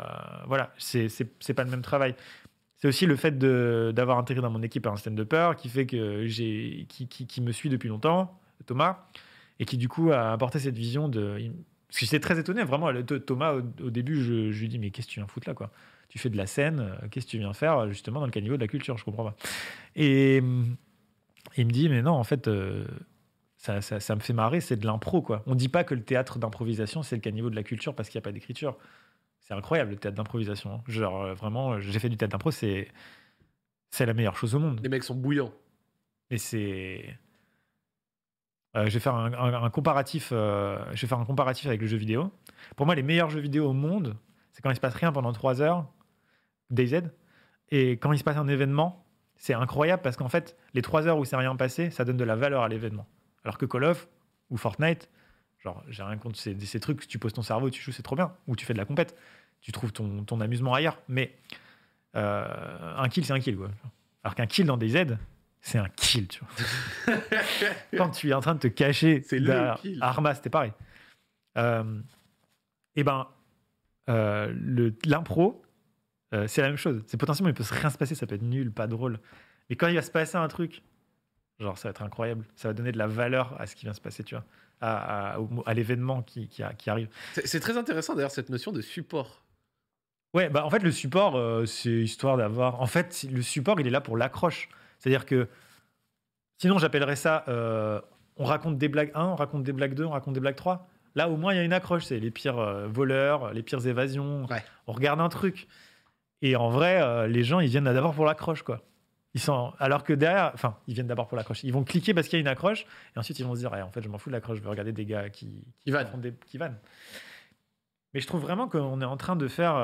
voilà, c'est pas le même travail. C'est aussi le fait d'avoir intégré dans mon équipe un stand-upper qui fait que j'ai qui, qui, qui me suit depuis longtemps, Thomas, et qui du coup a apporté cette vision de. Parce que j'étais très étonné, vraiment. Thomas, au, au début, je, je lui dis Mais qu'est-ce que tu viens foutre là quoi? Tu fais de la scène, euh, qu'est-ce que tu viens faire justement dans le caniveau de la culture Je comprends pas. Et hum, il me dit Mais non, en fait. euh, ça, ça, ça me fait marrer, c'est de l'impro, quoi. On dit pas que le théâtre d'improvisation, c'est le caniveau de la culture parce qu'il n'y a pas d'écriture. C'est incroyable, le théâtre d'improvisation. hein. Genre, euh, vraiment, euh, j'ai fait du théâtre d'impro, c'est c'est la meilleure chose au monde. Les mecs sont bouillants. Mais c'est. Euh, je vais faire un, comparatif. euh, je vais faire un comparatif avec le jeu vidéo. Pour moi, les meilleurs jeux vidéo au monde, c'est quand il se passe rien pendant 3 heures, DayZ, et quand il se passe un événement, c'est incroyable parce qu'en fait, les 3 heures où c'est rien passé, ça donne de la valeur à l'événement. Alors que Call of ou Fortnite, genre, j'ai rien contre ces, ces trucs, tu poses ton cerveau, tu joues, c'est trop bien, ou tu fais de la compète, tu trouves ton, amusement ailleurs. Mais euh, un kill, c'est un kill. Alors qu'un kill dans DayZ, c'est un kill, tu vois. Quand tu es en train de te cacher, C'est le derrière kill. Arma, c'était pareil. Euh, et ben, euh, l'impro, euh, c'est la même chose. C'est potentiellement, il peut rien se passer, ça peut être nul, pas drôle. Mais quand il va se passer un truc, genre, ça va être incroyable. Ça va donner de la valeur à ce qui vient se passer, tu vois, à, à- au- à l'événement qui, qui, a- qui arrive. C'est très intéressant d'ailleurs cette notion de support. Ouais, bah en fait, le support, euh, c'est histoire d'avoir. En fait, le support, il est là pour l'accroche. C'est-à-dire que. Sinon, j'appellerais ça. euh, on raconte des blagues 1, on raconte des blagues 2, on raconte des blagues 3. Là, au moins, il y a une accroche. C'est les pires euh, voleurs, les pires évasions. Ouais. On regarde un truc. Et en vrai, euh, les gens, ils viennent d'abord pour l'accroche, quoi. Ils sont... Alors que derrière, enfin, ils viennent d'abord pour l'accroche. Ils vont cliquer parce qu'il y a une accroche, et ensuite ils vont se dire, Eh, en fait, je m'en fous de l'accroche, je veux regarder des gars qui, Qui vannent. des... qui vannent. Mais je trouve vraiment qu'on est en train de faire.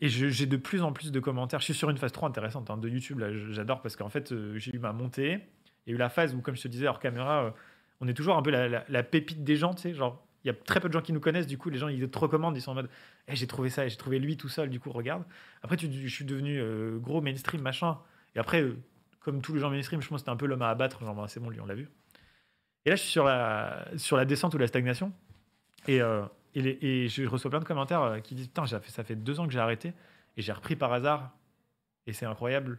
Et j'ai de plus en plus de commentaires. Je suis sur une phase trop intéressante hein, de YouTube, j'adore parce qu'en fait, euh, j'ai eu ma montée. Il y a eu la phase où, comme je te disais, hors caméra, euh, on est toujours un peu la, pépite des gens, tu sais, genre, il y a très peu de gens qui nous connaissent, du coup, les gens, ils te recommandent, ils sont en mode, Eh, j'ai trouvé ça, j'ai trouvé lui tout seul, du coup, regarde. Après, tu, je suis devenu euh, gros mainstream, machin. Et après, comme tous les gens mainstream, je pense que c'était un peu l'homme à abattre, genre, bah, c'est bon, lui, on l'a vu. Et là, je suis sur la, sur la descente ou la stagnation. Et, et, les- et je reçois plein de commentaires euh, qui disent Putain, fait- ça fait deux ans que j'ai arrêté et j'ai repris par hasard. Et c'est incroyable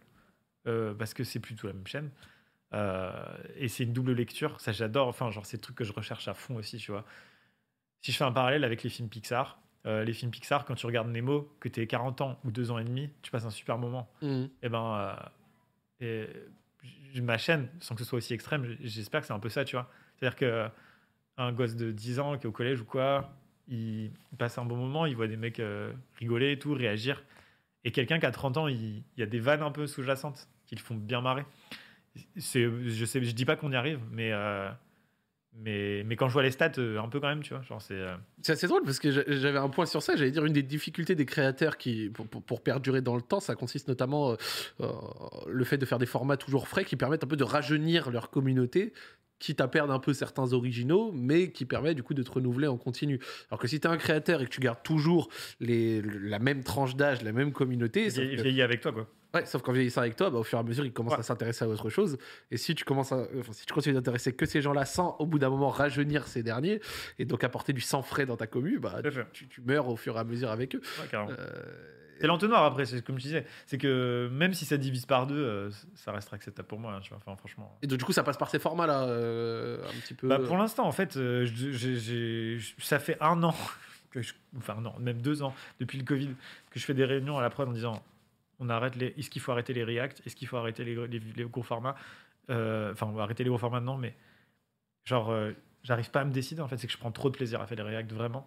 euh, parce que c'est plutôt la même chaîne. Euh, et c'est une double lecture. Ça, j'adore. Enfin, genre, c'est le truc que je recherche à fond aussi, tu vois. Si je fais un parallèle avec les films Pixar, euh, les films Pixar, quand tu regardes Nemo, que tu 40 ans ou 2 ans et demi, tu passes un super moment Mhm. et ben et j- ma chaîne sans que ce soit aussi extrême j'espère que c'est un peu ça tu vois c'est à dire que un gosse de 10 ans qui est au collège ou quoi il, passe un bon moment il voit des mecs euh, rigoler et tout réagir et quelqu'un qui a 30 ans il, y a des vannes un peu sous-jacentes qui le font bien marrer je sais je dis pas qu'on y arrive mais euh, mais, quand je vois les stats, euh, un peu quand même, tu vois. Genre, c'est. assez drôle parce que j'a- j'avais un point sur ça. J'allais dire une des difficultés des créateurs qui, pour, pour- perdurer dans le temps, ça consiste notamment le fait de faire des formats toujours frais qui permettent un peu de rajeunir leur communauté, quitte à perdre un peu certains originaux, mais qui permet du coup de te renouveler en continu. Alors que si tu es un créateur et que tu gardes toujours les, la même tranche d'âge, la même communauté, sauf vieilli que- vieilli avec toi, quoi. Ouais, sauf qu'en vieillissant avec toi, bah, au fur et à mesure, ils commencent Ouais. à s'intéresser à autre chose. Et si tu commences à, enfin, si tu continues d'intéresser que ces gens-là sans, au bout d'un moment, rajeunir ces derniers, et donc apporter du sang frais dans ta commu, bah, tu, tu meurs au fur et à mesure avec eux. Ouais, carrément. Euh, C'est l'entonnoir après, c'est comme je disais. C'est que même si ça divise par deux, euh, ça restera acceptable pour moi, hein, tu vois. Enfin, franchement. Et donc, du coup, ça passe par ces formats-là, euh, un petit peu. Bah, pour l'instant, en fait, euh, je- j'ai- j'ai- ça fait un an, que je, enfin non, même deux ans, depuis le Covid, que je fais des réunions à la prod en disant on arrête les, est-ce qu'il faut arrêter les React, est-ce qu'il faut arrêter les, les, les gros formats, Euh, enfin on va arrêter les gros formats non, mais genre euh, j'arrive pas à me décider en fait, c'est que je prends trop de plaisir à faire les React vraiment.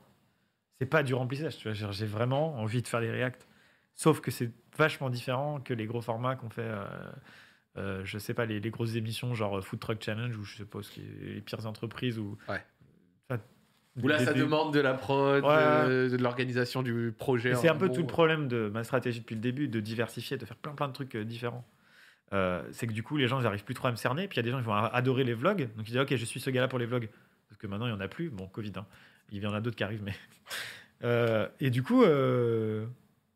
C'est pas du remplissage, tu vois, j'ai vraiment envie de faire les React, sauf que c'est vachement différent que les gros formats qu'on fait. euh, euh, je sais pas, les, les grosses émissions genre euh, Food Truck Challenge ou je suppose qui les pires entreprises ou. Ouais. Où là, des- ça des- demande de la prod, Ouais. euh, de l'organisation du projet. Et C'est un peu tout le problème de ma stratégie depuis le début, de diversifier, de faire plein plein de trucs différents. Euh, c'est que du coup, les gens, ils n'arrivent plus trop à me cerner. Puis il y a des gens qui vont adorer les vlogs. Donc ils disent, ok, je suis ce gars-là pour les vlogs. Parce que maintenant, il n'y en a plus. Bon, Covid, hein. il y en a d'autres qui arrivent. Mais... Et du coup,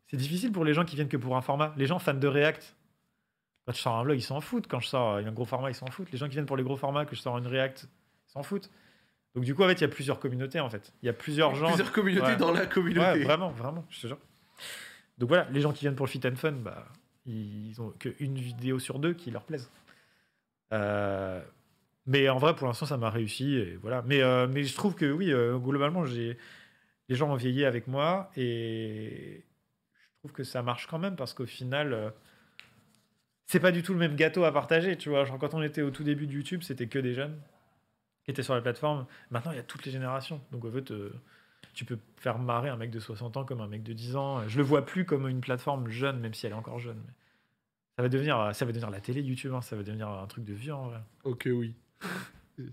c'est difficile pour les gens qui viennent que pour un format. Les gens fans de React, quand je sors un vlog, ils s'en foutent. Quand je sors un gros format, ils s'en foutent. Les gens qui viennent pour les gros formats, que je sors une React, ils s'en foutent. Donc du coup, en fait, il y a plusieurs communautés. En fait, il y a plusieurs gens. Plusieurs communautés Ouais. dans la Ouais, communauté. vraiment, vraiment, je te jure. Donc voilà, les gens qui viennent pour le fit and fun, bah, ils ont qu'une vidéo sur deux qui leur plaise. Euh, mais en vrai, pour l'instant, ça m'a réussi. Et voilà. mais, euh, mais je trouve que oui, euh, globalement, j'ai les gens ont vieilli avec moi et que ça marche quand même parce qu'au final, euh, c'est pas du tout le même gâteau à partager. Tu vois, genre quand on était au tout début de YouTube, c'était que des jeunes qui étaient sur la plateforme. Maintenant, il y a toutes les générations. Donc en fait, euh, tu peux faire marrer un mec de 60 ans comme un mec de 10 ans. Je le vois plus comme une plateforme jeune, même si elle est encore jeune. Mais ça va devenir, ça va devenir la télé YouTube. hein. Ça va devenir un truc de vieux en vrai. Ok, oui.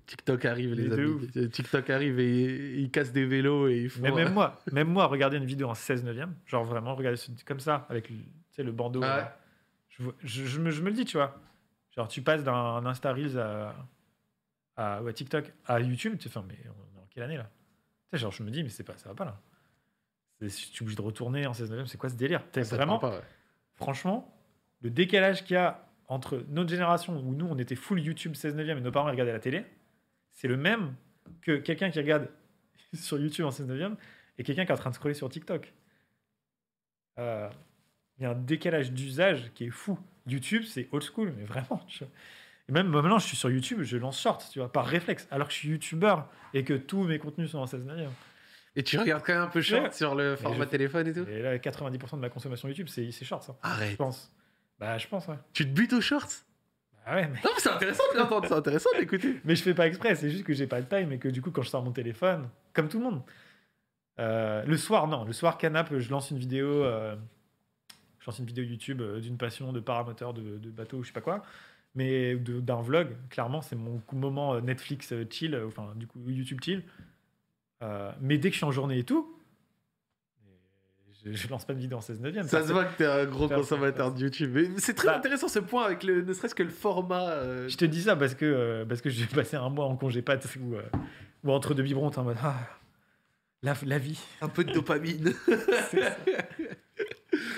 TikTok arrive, les amis. TikTok arrive et il casse des vélos et ils font. Mais même moi, même moi, regarder une vidéo en 16 neuvième, genre vraiment regarder comme ça avec le, tu bandeau. Ah ouais. je, vois- je, je me, je me le dis, tu vois. Genre tu passes d'un Insta Reels à, TikTok à YouTube, tu fais, mais on est en quelle année là? Tu sais, genre je me dis, mais c'est pas, ça va pas là. Je suis obligé de retourner en 16 neuvième, c'est quoi ce délire? Ça vraiment, pas, ouais. franchement, le décalage qu'il y a entre notre génération où nous on était full YouTube 16 neuvième et nos parents regardaient la télé, c'est le même que quelqu'un qui regarde sur YouTube en 16 neuvième et quelqu'un qui est en train de scroller sur TikTok. Euh, Il y a un décalage d'usage qui est fou. YouTube, c'est old school, mais vraiment. je- Et même maintenant, je suis sur YouTube, je lance short, tu vois, par réflexe, alors que je suis youtubeur et que tous mes contenus sont en 16 neuvième. Et tu regardes quand même un peu short Ouais. sur le format je- téléphone et tout Et là, 90% de ma consommation YouTube, c'est short, ça. Je Arrête. pense. Bah, je pense, ouais. Tu te butes aux shorts? Bah ouais, mais... Non, mais c'est intéressant de l'entendre, c'est intéressant d'écouter. Mais je fais pas exprès, c'est juste que j'ai pas le time et que du coup, quand je sors mon téléphone, comme tout le monde, euh, le soir, non, le soir, canap, je lance une vidéo, euh, je lance une vidéo YouTube euh, d'une passion de paramoteur de, de bateau, je sais pas quoi, mais de- d'un vlog, clairement, c'est mon moment Netflix chill, enfin, du coup, YouTube chill. Mais dès que je suis en journée et tout, Je, lance pas de vidéo en 16 neuvième. Ça se voit que t'es un gros consommateur de YouTube. C'est très Bah. intéressant ce point avec le, ne serait-ce que le format. euh, Je te dis ça parce que, euh, parce que j'ai passé un mois en congé pâte ou, euh, ou entre deux biberons, t'es en mode ah, la, la vie. un peu de dopamine.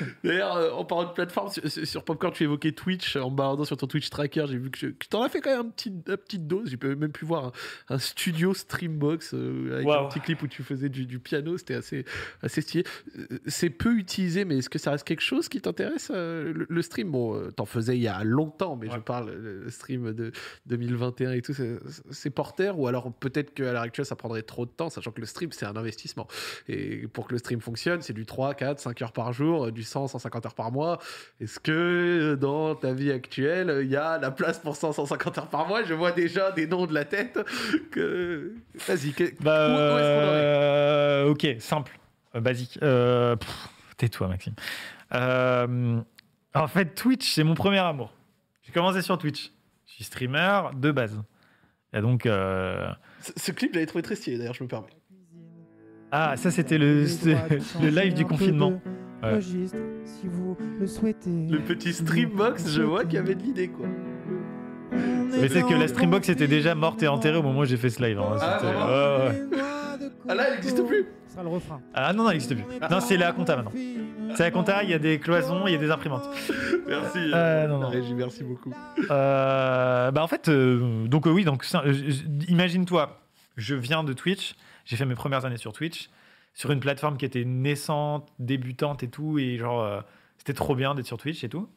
D'ailleurs, euh, en parlant de plateforme, sur, Popcorn, tu évoquais Twitch. En me baladant sur ton Twitch tracker, j'ai vu que, je- que t'en as fait quand même un petit, une petite dose. J'ai même pu voir un, un studio Streambox euh, avec un petit clip où tu faisais du, du piano. C'était assez, assez stylé. Euh, C'est peu utilisé, mais est-ce que ça reste quelque chose qui t'intéresse euh, le, le stream, bon, euh, t'en faisais il y a longtemps, mais je parle le, stream de 2021 et tout. c'est- porteur ou alors peut-être qu'à l'heure actuelle, ça prendrait trop de temps, sachant que le stream, c'est un investissement. Et pour que le stream fonctionne, c'est du 3, 4, 5 heures par jour, euh, du 100, 150 heures par mois. Est-ce que euh, dans ta vie actuelle, il y a la place pour 100, 150 heures par mois? Je vois déjà des noms de la tête. Que... Vas-y, que- Bah, où, où est-ce qu'on en est? euh, ok, simple, euh, basique. Euh, Tais-toi, Maxime. Euh, en fait, Twitch, c'est mon premier amour. J'ai commencé sur Twitch. Je suis streamer de base. Et donc, euh, Ce, ce clip, je l'avais trouvé très stylé, d'ailleurs, je me permets. ah, ça c'était le, le live du confinement. Ouais. Registre, si vous le souhaitez. Le petit Streambox, je vois qu'il y avait de l'idée, quoi. Mais c'est que la Streambox était déjà morte et enterrée au moment où j'ai fait ce live. hein. Ah, ouais. Ah là, elle n'existe plus Ce sera le refrain. Ah non, non, elle n'existe plus. Non, c'est la compta maintenant. C'est la compta, il y a des cloisons, il y a des imprimantes. Merci. Euh, non, non. Régie, merci beaucoup. Euh, bah en fait, euh, donc euh, oui, donc euh, imagine-toi, je viens de Twitch, j'ai fait mes premières années sur Twitch, sur une plateforme qui était naissante, débutante et tout, et genre euh, c'était trop bien d'être sur Twitch et tout.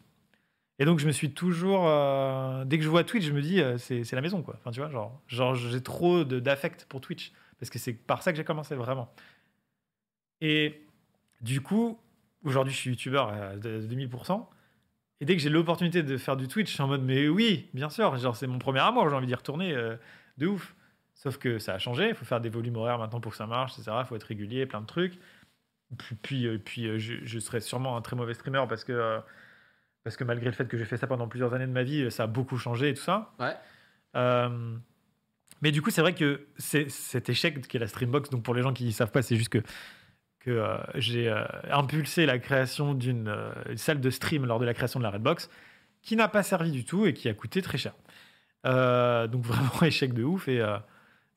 Et donc je me suis toujours, euh, dès que je vois Twitch, je me dis euh, c'est la maison quoi. Enfin tu vois, genre, genre j'ai trop d'affect pour Twitch parce que c'est par ça que j'ai commencé vraiment. Et du coup, aujourd'hui je suis youtubeur à de- 2000%. Et dès que j'ai l'opportunité de faire du Twitch, je suis en mode, mais oui, bien sûr, genre c'est mon premier amour, j'ai envie d'y retourner de ouf. Sauf que ça a changé, il faut faire des volumes horaires maintenant pour que ça marche, etc. Il faut être régulier, plein de trucs. Puis, puis, euh, puis, euh, je, je serais sûrement un très mauvais streamer parce que, euh, parce que malgré le fait que j'ai fait ça pendant plusieurs années de ma vie, ça a beaucoup changé et tout ça. Ouais. Euh, mais du coup, c'est vrai que cet échec qui est la Streambox, donc pour les gens qui ne savent pas, c'est juste que, que euh, j'ai euh, impulsé la création d'une salle de stream lors de la création de la Redbox, qui n'a pas servi du tout et qui a coûté très cher. Donc vraiment échec de ouf. Et,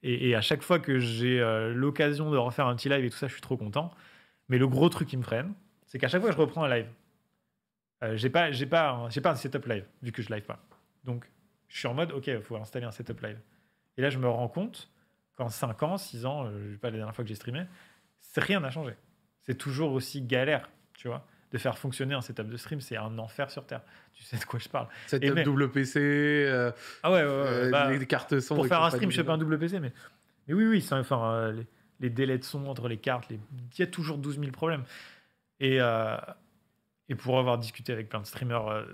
et, à chaque fois que j'ai euh, l'occasion de refaire un petit live et tout ça, je suis trop content. Mais le gros truc qui me freine, c'est qu'à chaque fois que je reprends un live, euh, j'ai pas, j'ai pas, j'ai pas un setup live vu que je live pas. Donc je suis en mode, ok, il faut installer un setup live. Et là, je me rends compte qu'en 5 ans, 6 ans, euh, je sais pas la dernière fois que j'ai streamé, rien n'a changé. C'est toujours aussi galère, tu vois. De faire fonctionner un setup de stream, c'est un enfer sur Terre. Tu sais de quoi je parle. Et mais- double PC, euh, Ah ouais, ouais, ouais, euh, bah, les cartes son. pour faire un stream, je fais pas un double PC, mais, mais oui, oui, c'est- enfin, euh, les, les délais de son entre les cartes, les- il y a toujours 12 000 problèmes. Et, euh, et pour avoir discuté avec plein de streamers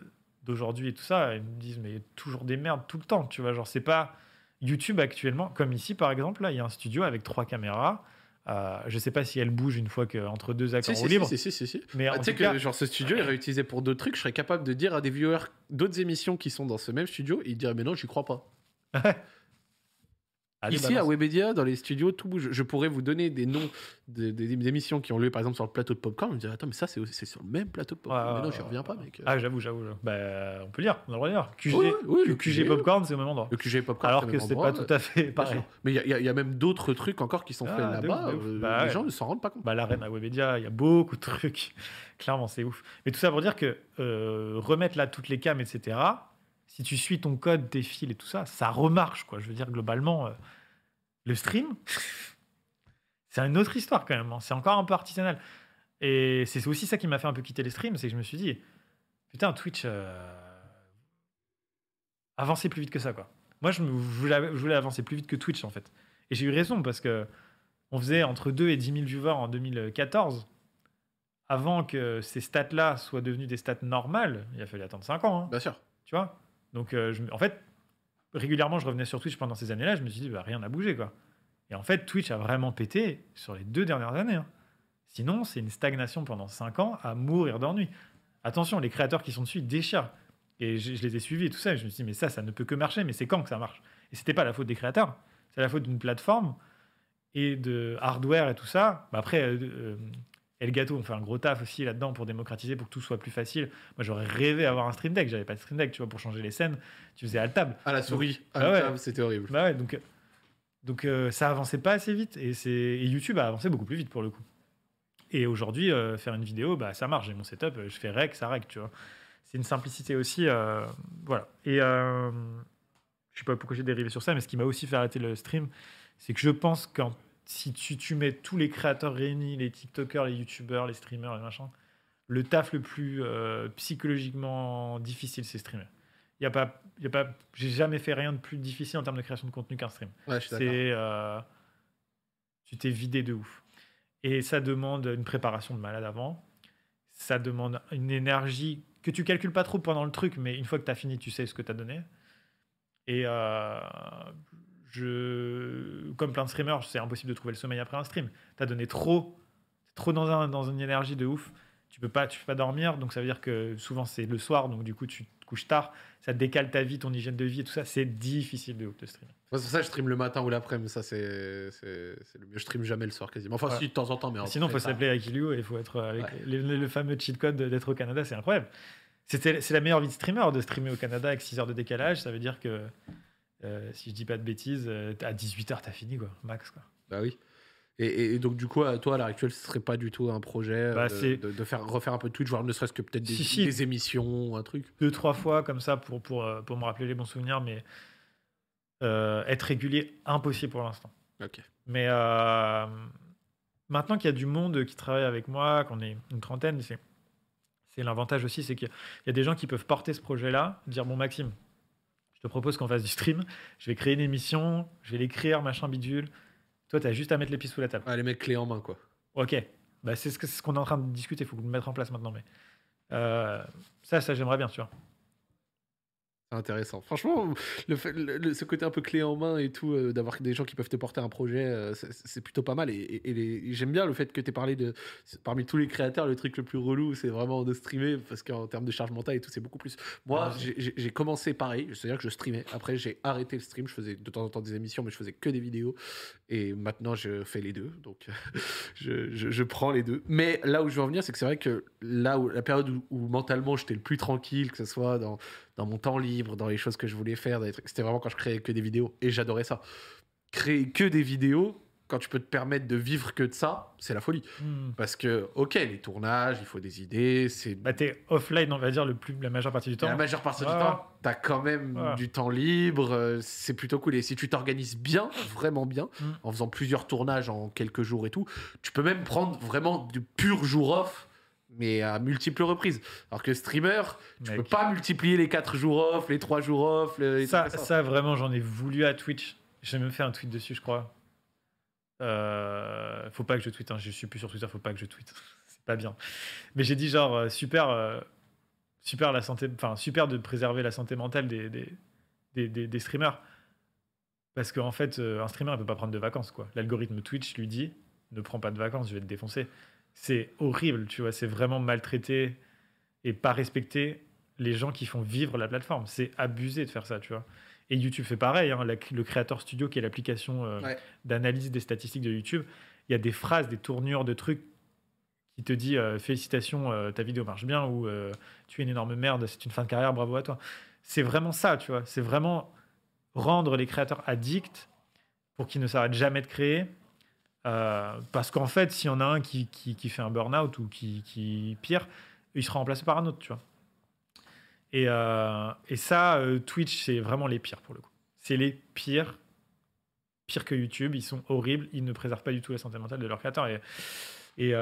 d'aujourd'hui et tout ça, ils me disent, mais il y a toujours des merdes tout le temps, tu vois, genre, c'est pas YouTube actuellement, comme ici par exemple, là, il y a un studio avec trois caméras. Euh, je sais pas si elle bouge une fois que entre deux accords Si, si, libres, si, si, si, si. mais Ah, tu sais que genre ce studio est réutilisé pour d'autres trucs, je serais capable de dire à des viewers d'autres émissions qui sont dans ce même studio, ils diraient mais non, j'y crois pas. allez, Ici balance. à Webedia, dans les studios, tout bouge. Je pourrais vous donner des noms de- des des émissions qui ont lieu par exemple sur le plateau de Popcorn, vous me direz attends mais ça c'est c'est sur le même plateau de Popcorn. Mais non, ouais, reviens pas mec. Ah, j'avoue, j'avoue. Bah, on peut lire, on a le droit de lire. QG, Ouais, ouais, le QG QG, Popcorn, c'est au même endroit. Le QG Popcorn. Alors c'est que c'est pas tout à fait pareil. Mais il y, a- y y même d'autres trucs encore qui sont Ah, faits là-bas. ouf. euh, Bah les ouais. gens ne s'en rendent pas compte. Bah, l'arène à Webedia, il y a beaucoup de trucs. Clairement, c'est ouf. Mais tout ça pour dire que euh, remettre là toutes les cams, etc., si tu suis ton code, tes fils et tout ça, ça remarche, quoi. Je veux dire, globalement, euh, le stream, c'est une autre histoire quand même. hein. C'est encore un peu artisanal. Et c'est aussi ça qui m'a fait un peu quitter les streams, c'est que je me suis dit, putain, Twitch, euh, avancer plus vite que ça, quoi. Moi, je, me- je voulais, je voulais avancer plus vite que Twitch, en fait. Et j'ai eu raison, parce que on faisait entre 2 et 10 000 viewers en 2014. Avant que ces stats-là soient devenues des stats normales, il a fallu attendre 5 ans. hein, Bien sûr. tu vois? Donc, euh, en fait, régulièrement, je revenais sur Twitch pendant ces années-là. Je me suis dit, bah, rien n'a bougé, quoi. Et en fait, Twitch a vraiment pété sur les deux dernières années. hein. Sinon, c'est une stagnation pendant 5 ans à mourir d'ennui. Attention, les créateurs qui sont dessus ils déchirent. Et je, je les ai suivis et tout ça. Et je me suis dit, mais ça, ça ne peut que marcher. Mais c'est quand que ça marche? Et c'était pas la faute des créateurs. C'est la faute d'une plateforme et de hardware et tout ça. Bah, après, euh, euh, Et le gâteau, on fait un gros taf aussi là-dedans pour démocratiser, pour que tout soit plus facile. Moi, j'aurais rêvé d'avoir un stream deck. J'avais pas de stream deck, tu vois, pour changer les scènes. Tu faisais à la table. À la souris, à Ah ouais. c'était horrible. Bah ouais, donc, donc euh, ça avançait pas assez vite. Et, et YouTube a avancé beaucoup plus vite pour le coup. Et aujourd'hui, euh, faire une vidéo, bah, ça marche. J'ai mon setup, euh, je fais rec, ça rec, tu vois. C'est une simplicité aussi. euh, voilà. Et euh, je sais pas pourquoi j'ai dérivé sur ça, mais ce qui m'a aussi fait arrêter le stream, c'est que je pense que si tu, tu mets tous les créateurs réunis, les TikTokers, les YouTubers, les streamers, les machins, le taf le plus euh, psychologiquement difficile, c'est streamer. Y a pas, y a pas, j'ai jamais fait rien de plus difficile en termes de création de contenu qu'un stream. Ouais. C'est, euh, tu t'es vidé de ouf. Et ça demande une préparation de malade avant. Ça demande une énergie que tu calcules pas trop pendant le truc, mais une fois que tu as fini, tu sais ce que tu as donné. Et euh, je, comme plein de streamers, c'est impossible de trouver le sommeil après un stream. Tu as donné trop, trop dans, un, dans une énergie de ouf. Tu peux pas, tu peux pas dormir, donc ça veut dire que souvent c'est le soir, donc du coup tu te couches tard. Ça décale ta vie, ton hygiène de vie et tout ça. C'est difficile de ouf de streamer. C'est pour ça que je stream le matin ou l'après-midi. Ça, c'est le mieux. Je stream jamais le soir quasiment. Enfin, Ouais. si, de temps en temps, mais Sinon, il faut s'appeler Akilio et il faut être avec Ouais. le, le- le fameux cheat code d'être au Canada, c'est incroyable. C'est la meilleure vie de streamer de streamer au Canada avec 6 heures de décalage. Ça veut dire que, euh, si je dis pas de bêtises, euh, à 18h, t'as fini, quoi, max. Quoi. Bah oui. Et, donc, du coup, à toi, à l'heure actuelle, ce serait pas du tout un projet euh, Bah, de, c'est- de- de faire, refaire un peu de Twitch, voire ne serait-ce que peut-être des, Si, si. des émissions, un truc. Deux, trois fois comme ça pour, pour, euh, pour me rappeler les bons souvenirs, mais euh, être régulier, impossible pour l'instant. Ok. Mais euh, maintenant qu'il y a du monde qui travaille avec moi, qu'on est une trentaine, c'est, c'est l'avantage aussi, c'est qu'il y a des gens qui peuvent porter ce projet-là, dire bon Maxime, je te propose qu'on fasse du stream, je vais créer une émission, je vais l'écrire, machin bidule. Toi, tu as juste à mettre les pieds sous la table. Ah, les mecs clés en main, quoi. Ok, bah, c'est ce que- c'est ce qu'on est en train de discuter, il faut le mettre en place maintenant. Mais euh, ça, ça j'aimerais bien, tu vois. Intéressant. Franchement, le ce côté un peu clé en main et tout, euh, d'avoir des gens qui peuvent te porter un projet, euh, c'est- plutôt pas mal. Et, et- et les- j'aime bien le fait que tu aies parlé de. Parmi tous les créateurs, le truc le plus relou, c'est vraiment de streamer, parce qu'en termes de charge mentale et tout, c'est beaucoup plus. Moi, Ouais. j'ai- commencé pareil, c'est-à-dire que je streamais. Après, j'ai arrêté le stream. Je faisais de temps en temps des émissions, mais je faisais que des vidéos. Et maintenant, je fais les deux. Donc, je, je- je prends les deux. Mais là où je veux en venir, c'est que c'est vrai que là où la période où, où mentalement j'étais le plus tranquille, que ce soit dans, dans mon temps libre, dans les choses que je voulais faire, c'était vraiment quand je créais que des vidéos. Et j'adorais ça. Créer que des vidéos, quand tu peux te permettre de vivre que de ça, c'est la folie. Hmm. Parce que, ok, les tournages, il faut des idées, c'est. Bah, t'es offline, on va dire, le plus, la majeure partie du temps. La majeure partie du temps, t'as quand même du temps libre, euh, c'est plutôt cool. Et si tu t'organises bien, vraiment bien, Mm. en faisant plusieurs tournages en quelques jours et tout, tu peux même prendre vraiment du pur jour off, mais à multiples reprises. Alors que streamer, tu Mec. peux pas multiplier les 4 jours off, les 3 jours off, les, Ça, ça, vraiment, j'en ai voulu à Twitch. J'ai même fait un tweet dessus, je crois. Euh, faut pas que je tweete, hein. je suis plus sur Twitter, faut pas que je tweete. C'est pas bien. Mais j'ai dit genre, euh, super, euh, super la santé, enfin, super de préserver la santé mentale des, des, des, des- des streamers. Parce qu'en fait, un streamer, il peut pas prendre de vacances, quoi. L'algorithme Twitch lui dit, ne prends pas de vacances, je vais te défoncer. C'est horrible, tu vois, c'est vraiment maltraiter et pas respecter les gens qui font vivre la plateforme. C'est abusé de faire ça, tu vois. Et YouTube fait pareil. hein. La- le Creator Studio, qui est l'application euh, Ouais. d'analyse des statistiques de YouTube, il y a des phrases, des tournures de trucs qui te dit euh, félicitations, euh, ta vidéo marche bien ou euh, tu es une énorme merde, c'est une fin de carrière, bravo à toi. C'est vraiment ça, tu vois. C'est vraiment rendre les créateurs addicts pour qu'ils ne s'arrêtent jamais de créer. Euh, parce qu'en fait, s'il y en a un qui, qui, qui fait un burn-out ou qui, qui pire, il sera remplacé par un autre, tu vois. Et, euh, et ça, euh, Twitch, c'est vraiment les pires pour le coup. C'est les pires, pires que YouTube. Ils sont horribles. Ils ne préservent pas du tout la santé mentale de leurs créateurs. Et, et,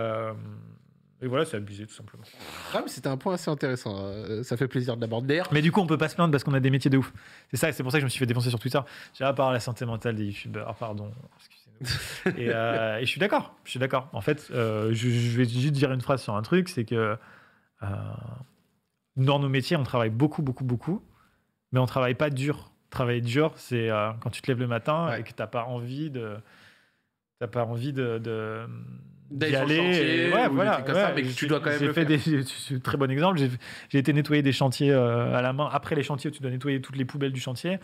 et voilà, c'est abusé tout simplement. Ah, c'était un point assez intéressant. euh, ça fait plaisir de l'aborder. Mais du coup, on peut pas se plaindre parce qu'on a des métiers de ouf. C'est ça, et c'est pour ça que je me suis fait défoncer sur Twitter. J'ai à part la santé mentale des youtubeurs, pardon, excusez-nous. Et, euh, et je suis d'accord, je suis d'accord. En fait, euh, je, je vais juste dire une phrase sur un truc, c'est que euh, dans nos métiers, on travaille beaucoup, beaucoup, beaucoup, mais on travaille pas dur. Travailler dur, c'est quand tu te lèves le matin Ouais. et que t'as pas envie de, t'as pas envie de, de d'y aller. chantier ouais, voilà, ça, ouais. mais que tu dois quand même J'ai fait faire. des, c'est très bon exemple. J'ai j'ai été nettoyer des chantiers euh, à la main. Après les chantiers, tu dois nettoyer toutes les poubelles du chantier.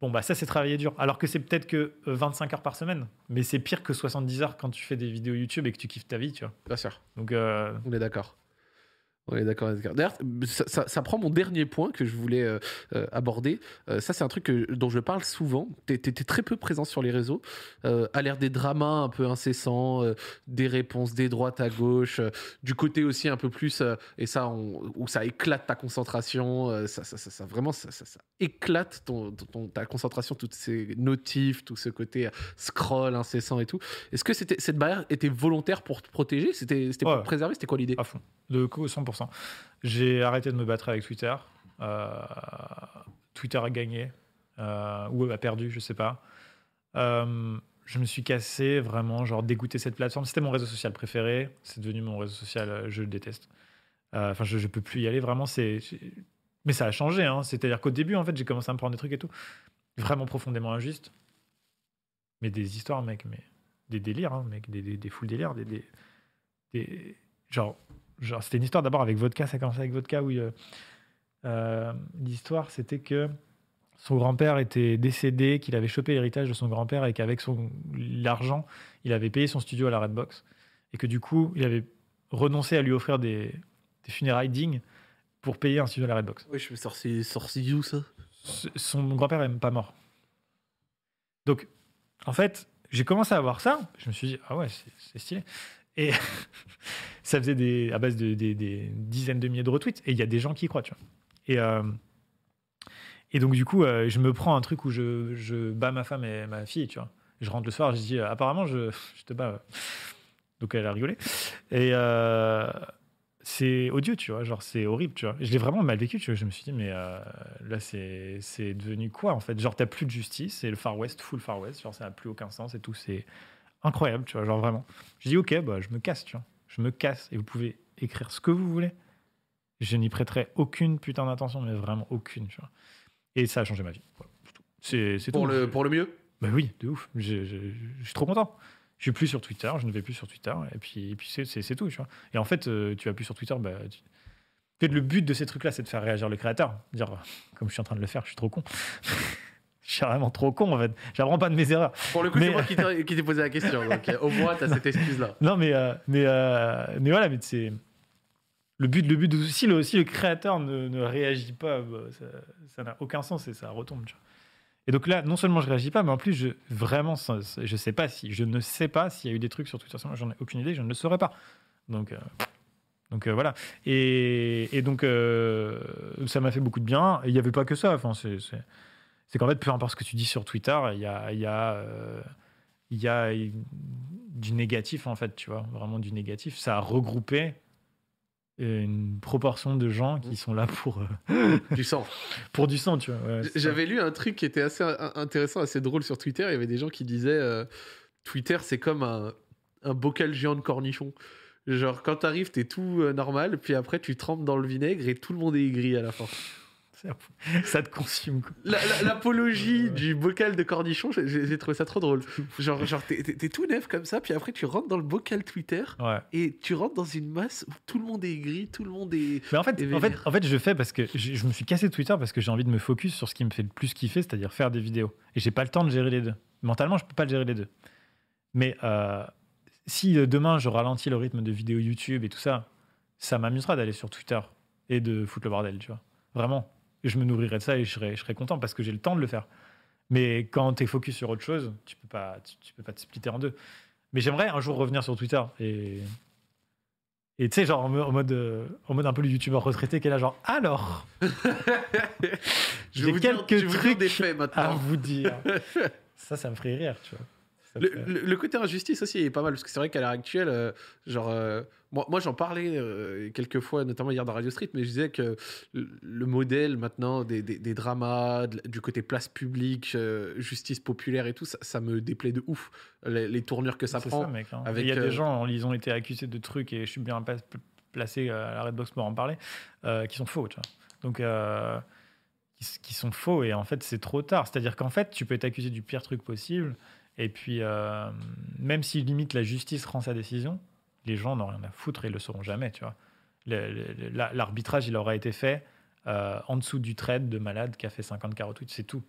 Bon, bah ça, c'est travailler dur. Alors que c'est peut-être que euh, 25 heures par semaine. Mais c'est pire que 70 heures quand tu fais des vidéos YouTube et que tu kiffes ta vie, tu vois. Bien sûr. Donc, euh, On est d'accord. On est d'accord. D'ailleurs, ça, ça- ça prend mon dernier point que je voulais euh, euh, aborder. Euh, ça, c'est un truc que- dont je parle souvent. Tu étais très peu présent sur les réseaux. Euh, à l'ère des dramas un peu incessants, des réponses des droites à gauche, du côté aussi un peu plus, et ça, on- où ça éclate ta concentration. ça, ça, ça, ça- vraiment, ça, ça- ça éclate ton, ton- ta concentration, toutes ces notifs, tout ce côté scroll incessant et tout. Est-ce que c'était, cette barrière était volontaire pour te protéger? C'était, c'était pour Ouais. te préserver? C'était quoi l'idée? À fond. De co- 100%. J'ai arrêté de me battre avec Twitter. Euh, Twitter a gagné. euh, ou a perdu, je sais pas. Euh, je me suis cassé vraiment, genre dégoûté cette plateforme. C'était mon réseau social préféré. C'est devenu mon réseau social, je le déteste. Enfin, je, je peux plus y aller vraiment. C'est, mais ça a changé. Hein. C'est-à-dire qu'au début, en fait, j'ai commencé à me prendre des trucs et tout, vraiment profondément injustes. Mais des histoires, mec, mais des délires, hein, mec, des, des, foules délires, des, des- genre, genre c'était une histoire d'abord avec Vodka, ça a commencé avec Vodka où euh, euh, l'histoire c'était que son grand-père était décédé, qu'il avait chopé l'héritage de son grand-père et qu'avec son l'argent, il avait payé son studio à la Redbox et que du coup, il avait renoncé à lui offrir des, des funérailles dignes pour payer un studio à la Redbox. Oui, je me sorti, sorti où ça? Son grand-père est même pas mort. Donc, en fait, j'ai commencé à voir ça. Je me suis dit, ah ouais, c'est c'est stylé. Et ça faisait à base de des, dizaines de milliers de retweets. Et il y a des gens qui y croient, tu vois. Et, euh, et donc, du coup, euh, je me prends un truc où je, je bats ma femme et ma fille, tu vois. Je rentre le soir, je dis, euh, apparemment, je, je te bats. Donc, elle a rigolé. Et c'est odieux, tu vois. Genre, c'est horrible, tu vois. Je l'ai vraiment mal vécu, tu vois. Je me suis dit, mais là, c'est c'est devenu quoi, en fait? Genre, t'as plus de justice, c'est le Far West, full Far West. Genre, ça n'a plus aucun sens et tout. C'est incroyable, tu vois. Genre, vraiment. Je dis, ok, bah, je me casse, tu vois. Je me casse et vous pouvez écrire ce que vous voulez. Je n'y prêterai aucune putain d'attention, mais vraiment aucune, tu vois. Et ça a changé ma vie. Voilà, c'est tout. Pour le, pour le mieux? Bah oui, de ouf. Je, je- je suis trop content. Je suis plus sur Twitter, je ne vais plus sur Twitter, et puis, et puis c'est- tout, tu vois. Et en fait, euh, tu vas plus sur Twitter, bah, tu- fait, le but de ces trucs-là, c'est de faire réagir le créateur. Dire, comme je suis en train de le faire, je suis trop con. je suis vraiment trop con, en fait. J'apprends pas de mes erreurs. Pour le coup, Mais- c'est moi qui t'ai qui t'ai posé la question. Donc, euh, au moins, t'as cette excuse-là. Non, mais, euh, mais, euh, mais voilà, mais c'est. Le but, le but le, si le créateur ne, ne réagit pas, bah, ça- ça n'a aucun sens et ça retombe. tu vois. Et donc là, non seulement je réagis pas, mais en plus, je vraiment, je sais pas si, je ne sais pas s'il y a eu des trucs sur Twitter. J'en ai aucune idée, je ne le saurais pas. Donc, euh, donc euh, voilà. Et, et donc, euh, ça m'a fait beaucoup de bien. Il n'y avait pas que ça. Enfin, c'est, c'est, c'est qu'en fait, peu importe ce que tu dis sur Twitter, il y a, il y a, euh, y a du négatif en fait, tu vois, vraiment du négatif. Ça a regroupé une proportion de gens qui sont là pour, euh, Du sang. pour du sang, tu vois. ouais. J'avais lu un truc qui était assez in- intéressant, assez drôle sur Twitter. Il y avait des gens qui disaient euh, Twitter, c'est comme un, un bocal géant de cornichons. Genre, quand t'arrives, t'es tout euh, normal, puis après, tu trempes dans le vinaigre et tout le monde est aigri à la fin. Ça te consume. L'apologie du bocal de cornichons, j'ai- trouvé ça trop drôle. Genre, genre t'es tout neuf comme ça, puis après, tu rentres dans le bocal Twitter Ouais. et tu rentres dans une masse où tout le monde est aigri, tout le monde est. Mais en fait, en fait, en fait, je fais parce que je, je me suis cassé Twitter parce que j'ai envie de me focus sur ce qui me fait le plus kiffer, c'est-à-dire faire des vidéos. Et j'ai pas le temps de gérer les deux. Mentalement, je peux pas le gérer les deux. Mais euh, si euh, demain je ralentis le rythme de vidéos YouTube et tout ça, ça m'amusera d'aller sur Twitter et de foutre le bordel, tu vois. Vraiment. Je me nourrirai de ça et je serai, je serai content parce que j'ai le temps de le faire. Mais quand tu es focus sur autre chose, tu peux pas, tu, tu peux pas te splitter en deux. Mais j'aimerais un jour revenir sur Twitter et et tu sais genre en mo- en mode euh, en mode un peu le youtubeur retraité qui est là genre alors J'ai dire, quelques je vais vous dire trucs des faits à vous dire. ça, ça me ferait rire, tu vois. Le, ferait- le- le côté injustice aussi est pas mal parce que c'est vrai qu'à l'heure actuelle, euh, genre, euh, moi, moi j'en parlais euh, quelques fois, notamment hier dans Radio Street, mais je disais que le, le modèle maintenant des, des- des dramas, de- du côté place publique, justice populaire et tout, ça, ça me déplaît de ouf. Les, les tournures que ça prend. mec. hein. avec, Il y a des gens, ils ont été accusés de trucs et je suis bien placé à la Redbox pour en parler, qui sont faux, tu vois. Donc, qui sont faux et en fait, c'est trop tard. C'est-à-dire qu'en fait, tu peux être accusé du pire truc possible et puis, euh, même si limite la justice rend sa décision, les gens n'ont rien à foutre et ils le sauront jamais, tu vois. L'arbitrage, il aura été fait euh, en dessous du trade de malade qui a fait 50 carottes, c'est tout.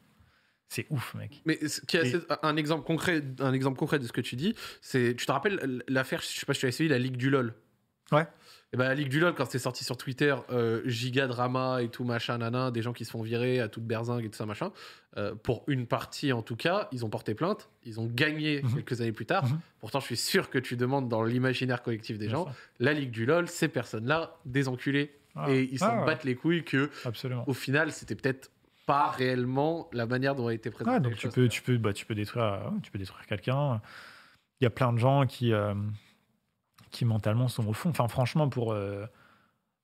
C'est ouf, mec. Mais qui est Et- assez- un exemple concret, un exemple concret de ce que tu dis, c'est, tu te rappelles l'affaire, je sais pas si tu as suivi, la Ligue du LOL? Ouais. Et ben la Ligue du LOL, quand c'était sorti sur Twitter, euh, giga drama et tout machin, nana, des gens qui se font virer à toute berzingue et tout ça machin. euh, pour une partie en tout cas, ils ont porté plainte, ils ont gagné Mhm. quelques années plus tard. Mhm. Pourtant, je suis sûr que tu demandes dans l'imaginaire collectif des Bien gens, sûr. la Ligue du LOL, ces personnes-là, des enculés. Ah. Et ils s'en Ah, ouais, battent les couilles que, Absolument. au final, c'était peut-être pas réellement la manière dont a été présentée. Ouais, donc tu choses. peux, tu peux, bah, tu peux détruire, tu peux détruire quelqu'un. Il y a plein de gens qui, euh, qui mentalement sont au fond. Enfin, franchement, pour, euh,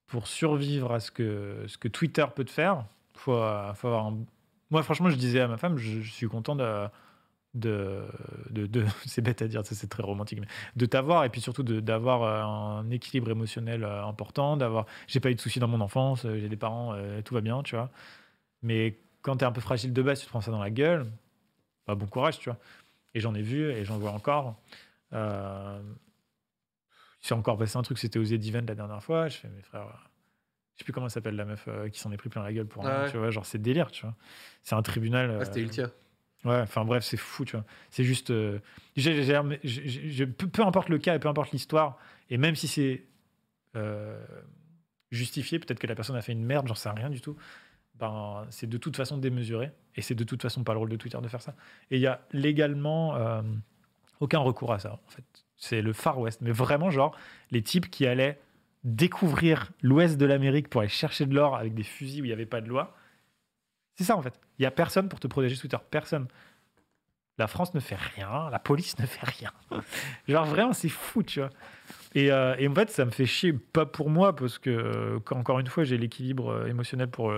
pour survivre à ce que, ce que Twitter peut te faire, faut, euh, faut avoir un- Moi, franchement, je disais à ma femme, je, suis content de. de, de, c'est bête à dire, c'est très romantique, mais de t'avoir et puis surtout d'avoir euh, un équilibre émotionnel important, d'avoir. J'ai pas eu de soucis dans mon enfance, j'ai des parents, tout va bien, tu vois. Mais quand tu es un peu fragile de base, tu te prends ça dans la gueule, bah, bon courage, tu vois. Et j'en ai vu et j'en vois encore. Euh, s'est encore passé un truc, c'était aux Event la dernière fois. Je fais, mes frères, euh, je sais plus comment s'appelle la meuf euh, qui s'en est pris plein la gueule pour Ah rien, ouais. tu vois. Genre, c'est délire, tu vois. C'est un tribunal. Ah, c'était euh, Ultia. Ouais, enfin bref, c'est fou, tu vois. C'est juste. euh, j'ai- j'ai- j'ai- j'ai- j'ai- peu, peu importe le cas et peu importe l'histoire, et même si c'est euh, justifié, peut-être que la personne a fait une merde, j'en sais rien du tout, ben, c'est de toute façon démesuré, et c'est de toute façon pas le rôle de Twitter de faire ça. Et il y a légalement euh, aucun recours à ça, en fait. C'est le Far West, mais vraiment, genre, les types qui allaient découvrir l'ouest de l'Amérique pour aller chercher de l'or avec des fusils où il n'y avait pas de loi. C'est ça en fait. Il n'y a personne pour te protéger sur Twitter. Personne. La France ne fait rien, la police ne fait rien. Genre vraiment, c'est fou, tu vois. Et, euh, et en fait, ça me fait chier, pas pour moi, parce que, euh, encore une fois, j'ai l'équilibre euh, émotionnel pour,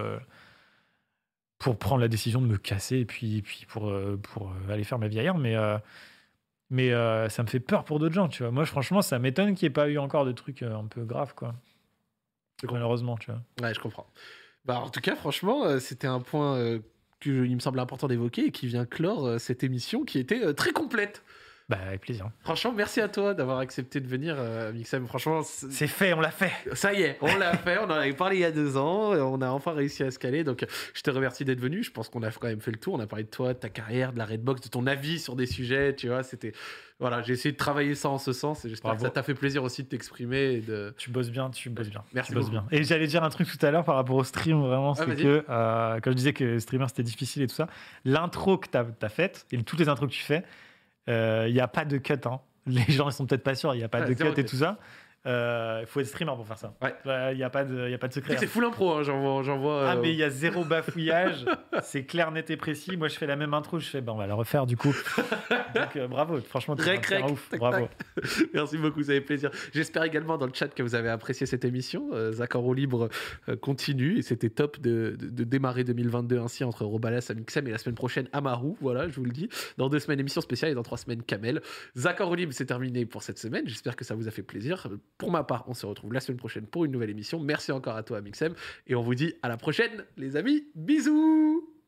pour prendre la décision de me casser et puis, et puis pour, pour aller faire ma vie ailleurs. Mais, mais euh, ça me fait peur pour d'autres gens, tu vois. Moi, franchement, ça m'étonne qu'il n'y ait pas eu encore de trucs euh, un peu graves, quoi. Malheureusement, tu vois. Ouais, je comprends. Bah, en tout cas, franchement, euh, c'était un point euh, que il me semble important d'évoquer et qui vient clore cette émission qui était très complète. Bah, avec plaisir. Franchement, merci à toi d'avoir accepté de venir, euh, Mixem. Franchement, c'est- C'est fait, on l'a fait. ça y est, on l'a fait. On en avait parlé il y a deux ans. On a enfin réussi à se caler. Donc, je te remercie d'être venu. Je pense qu'on a quand même fait le tour. On a parlé de toi, de ta carrière, de la Redbox, de ton avis sur des sujets. Tu vois, c'était. Voilà, j'ai essayé de travailler ça en ce sens et j'espère que ça t'a fait plaisir aussi de t'exprimer de. Tu bosses bien, tu bosses bien. Merci tu bosses bien. Et j'allais dire un truc tout à l'heure par rapport au stream, vraiment, c'est vas-y. que euh, quand je disais que streamer c'était difficile et tout ça, l'intro que tu as, faite et toutes les intros que tu fais, il n'y a pas de cut. hein. Les gens ils sont peut-être pas sûrs, il n'y a pas Ouais, de cut et cut. tout ça. Il faut être streamer pour faire ça. Ouais. Il n'y a, pas de- y a pas de secret. C'est hein. full impro, hein, j'en vois. Ah, euh, mais il y a zéro bafouillage, c'est clair, net et précis. Moi, je fais la même intro, je fais, ben, on va la refaire du coup. Donc, euh, bravo, franchement, t'es Rec, un- ouf, tac, bravo. Merci beaucoup, ça fait plaisir. J'espère également dans le chat que vous avez apprécié cette émission. Euh, roue libre euh, continue et c'était top de, de- de démarrer 2022 ainsi entre Robalas, Amixem et la semaine prochaine Amaru. Voilà, je vous le dis. Dans deux semaines, émission spéciale et dans trois semaines, Kamel. Roue libre, c'est terminé pour cette semaine. J'espère que ça vous a fait plaisir. Pour ma part, on se retrouve la semaine prochaine pour une nouvelle émission. Merci encore à toi, Amixem. Et on vous dit à la prochaine, les amis. Bisous!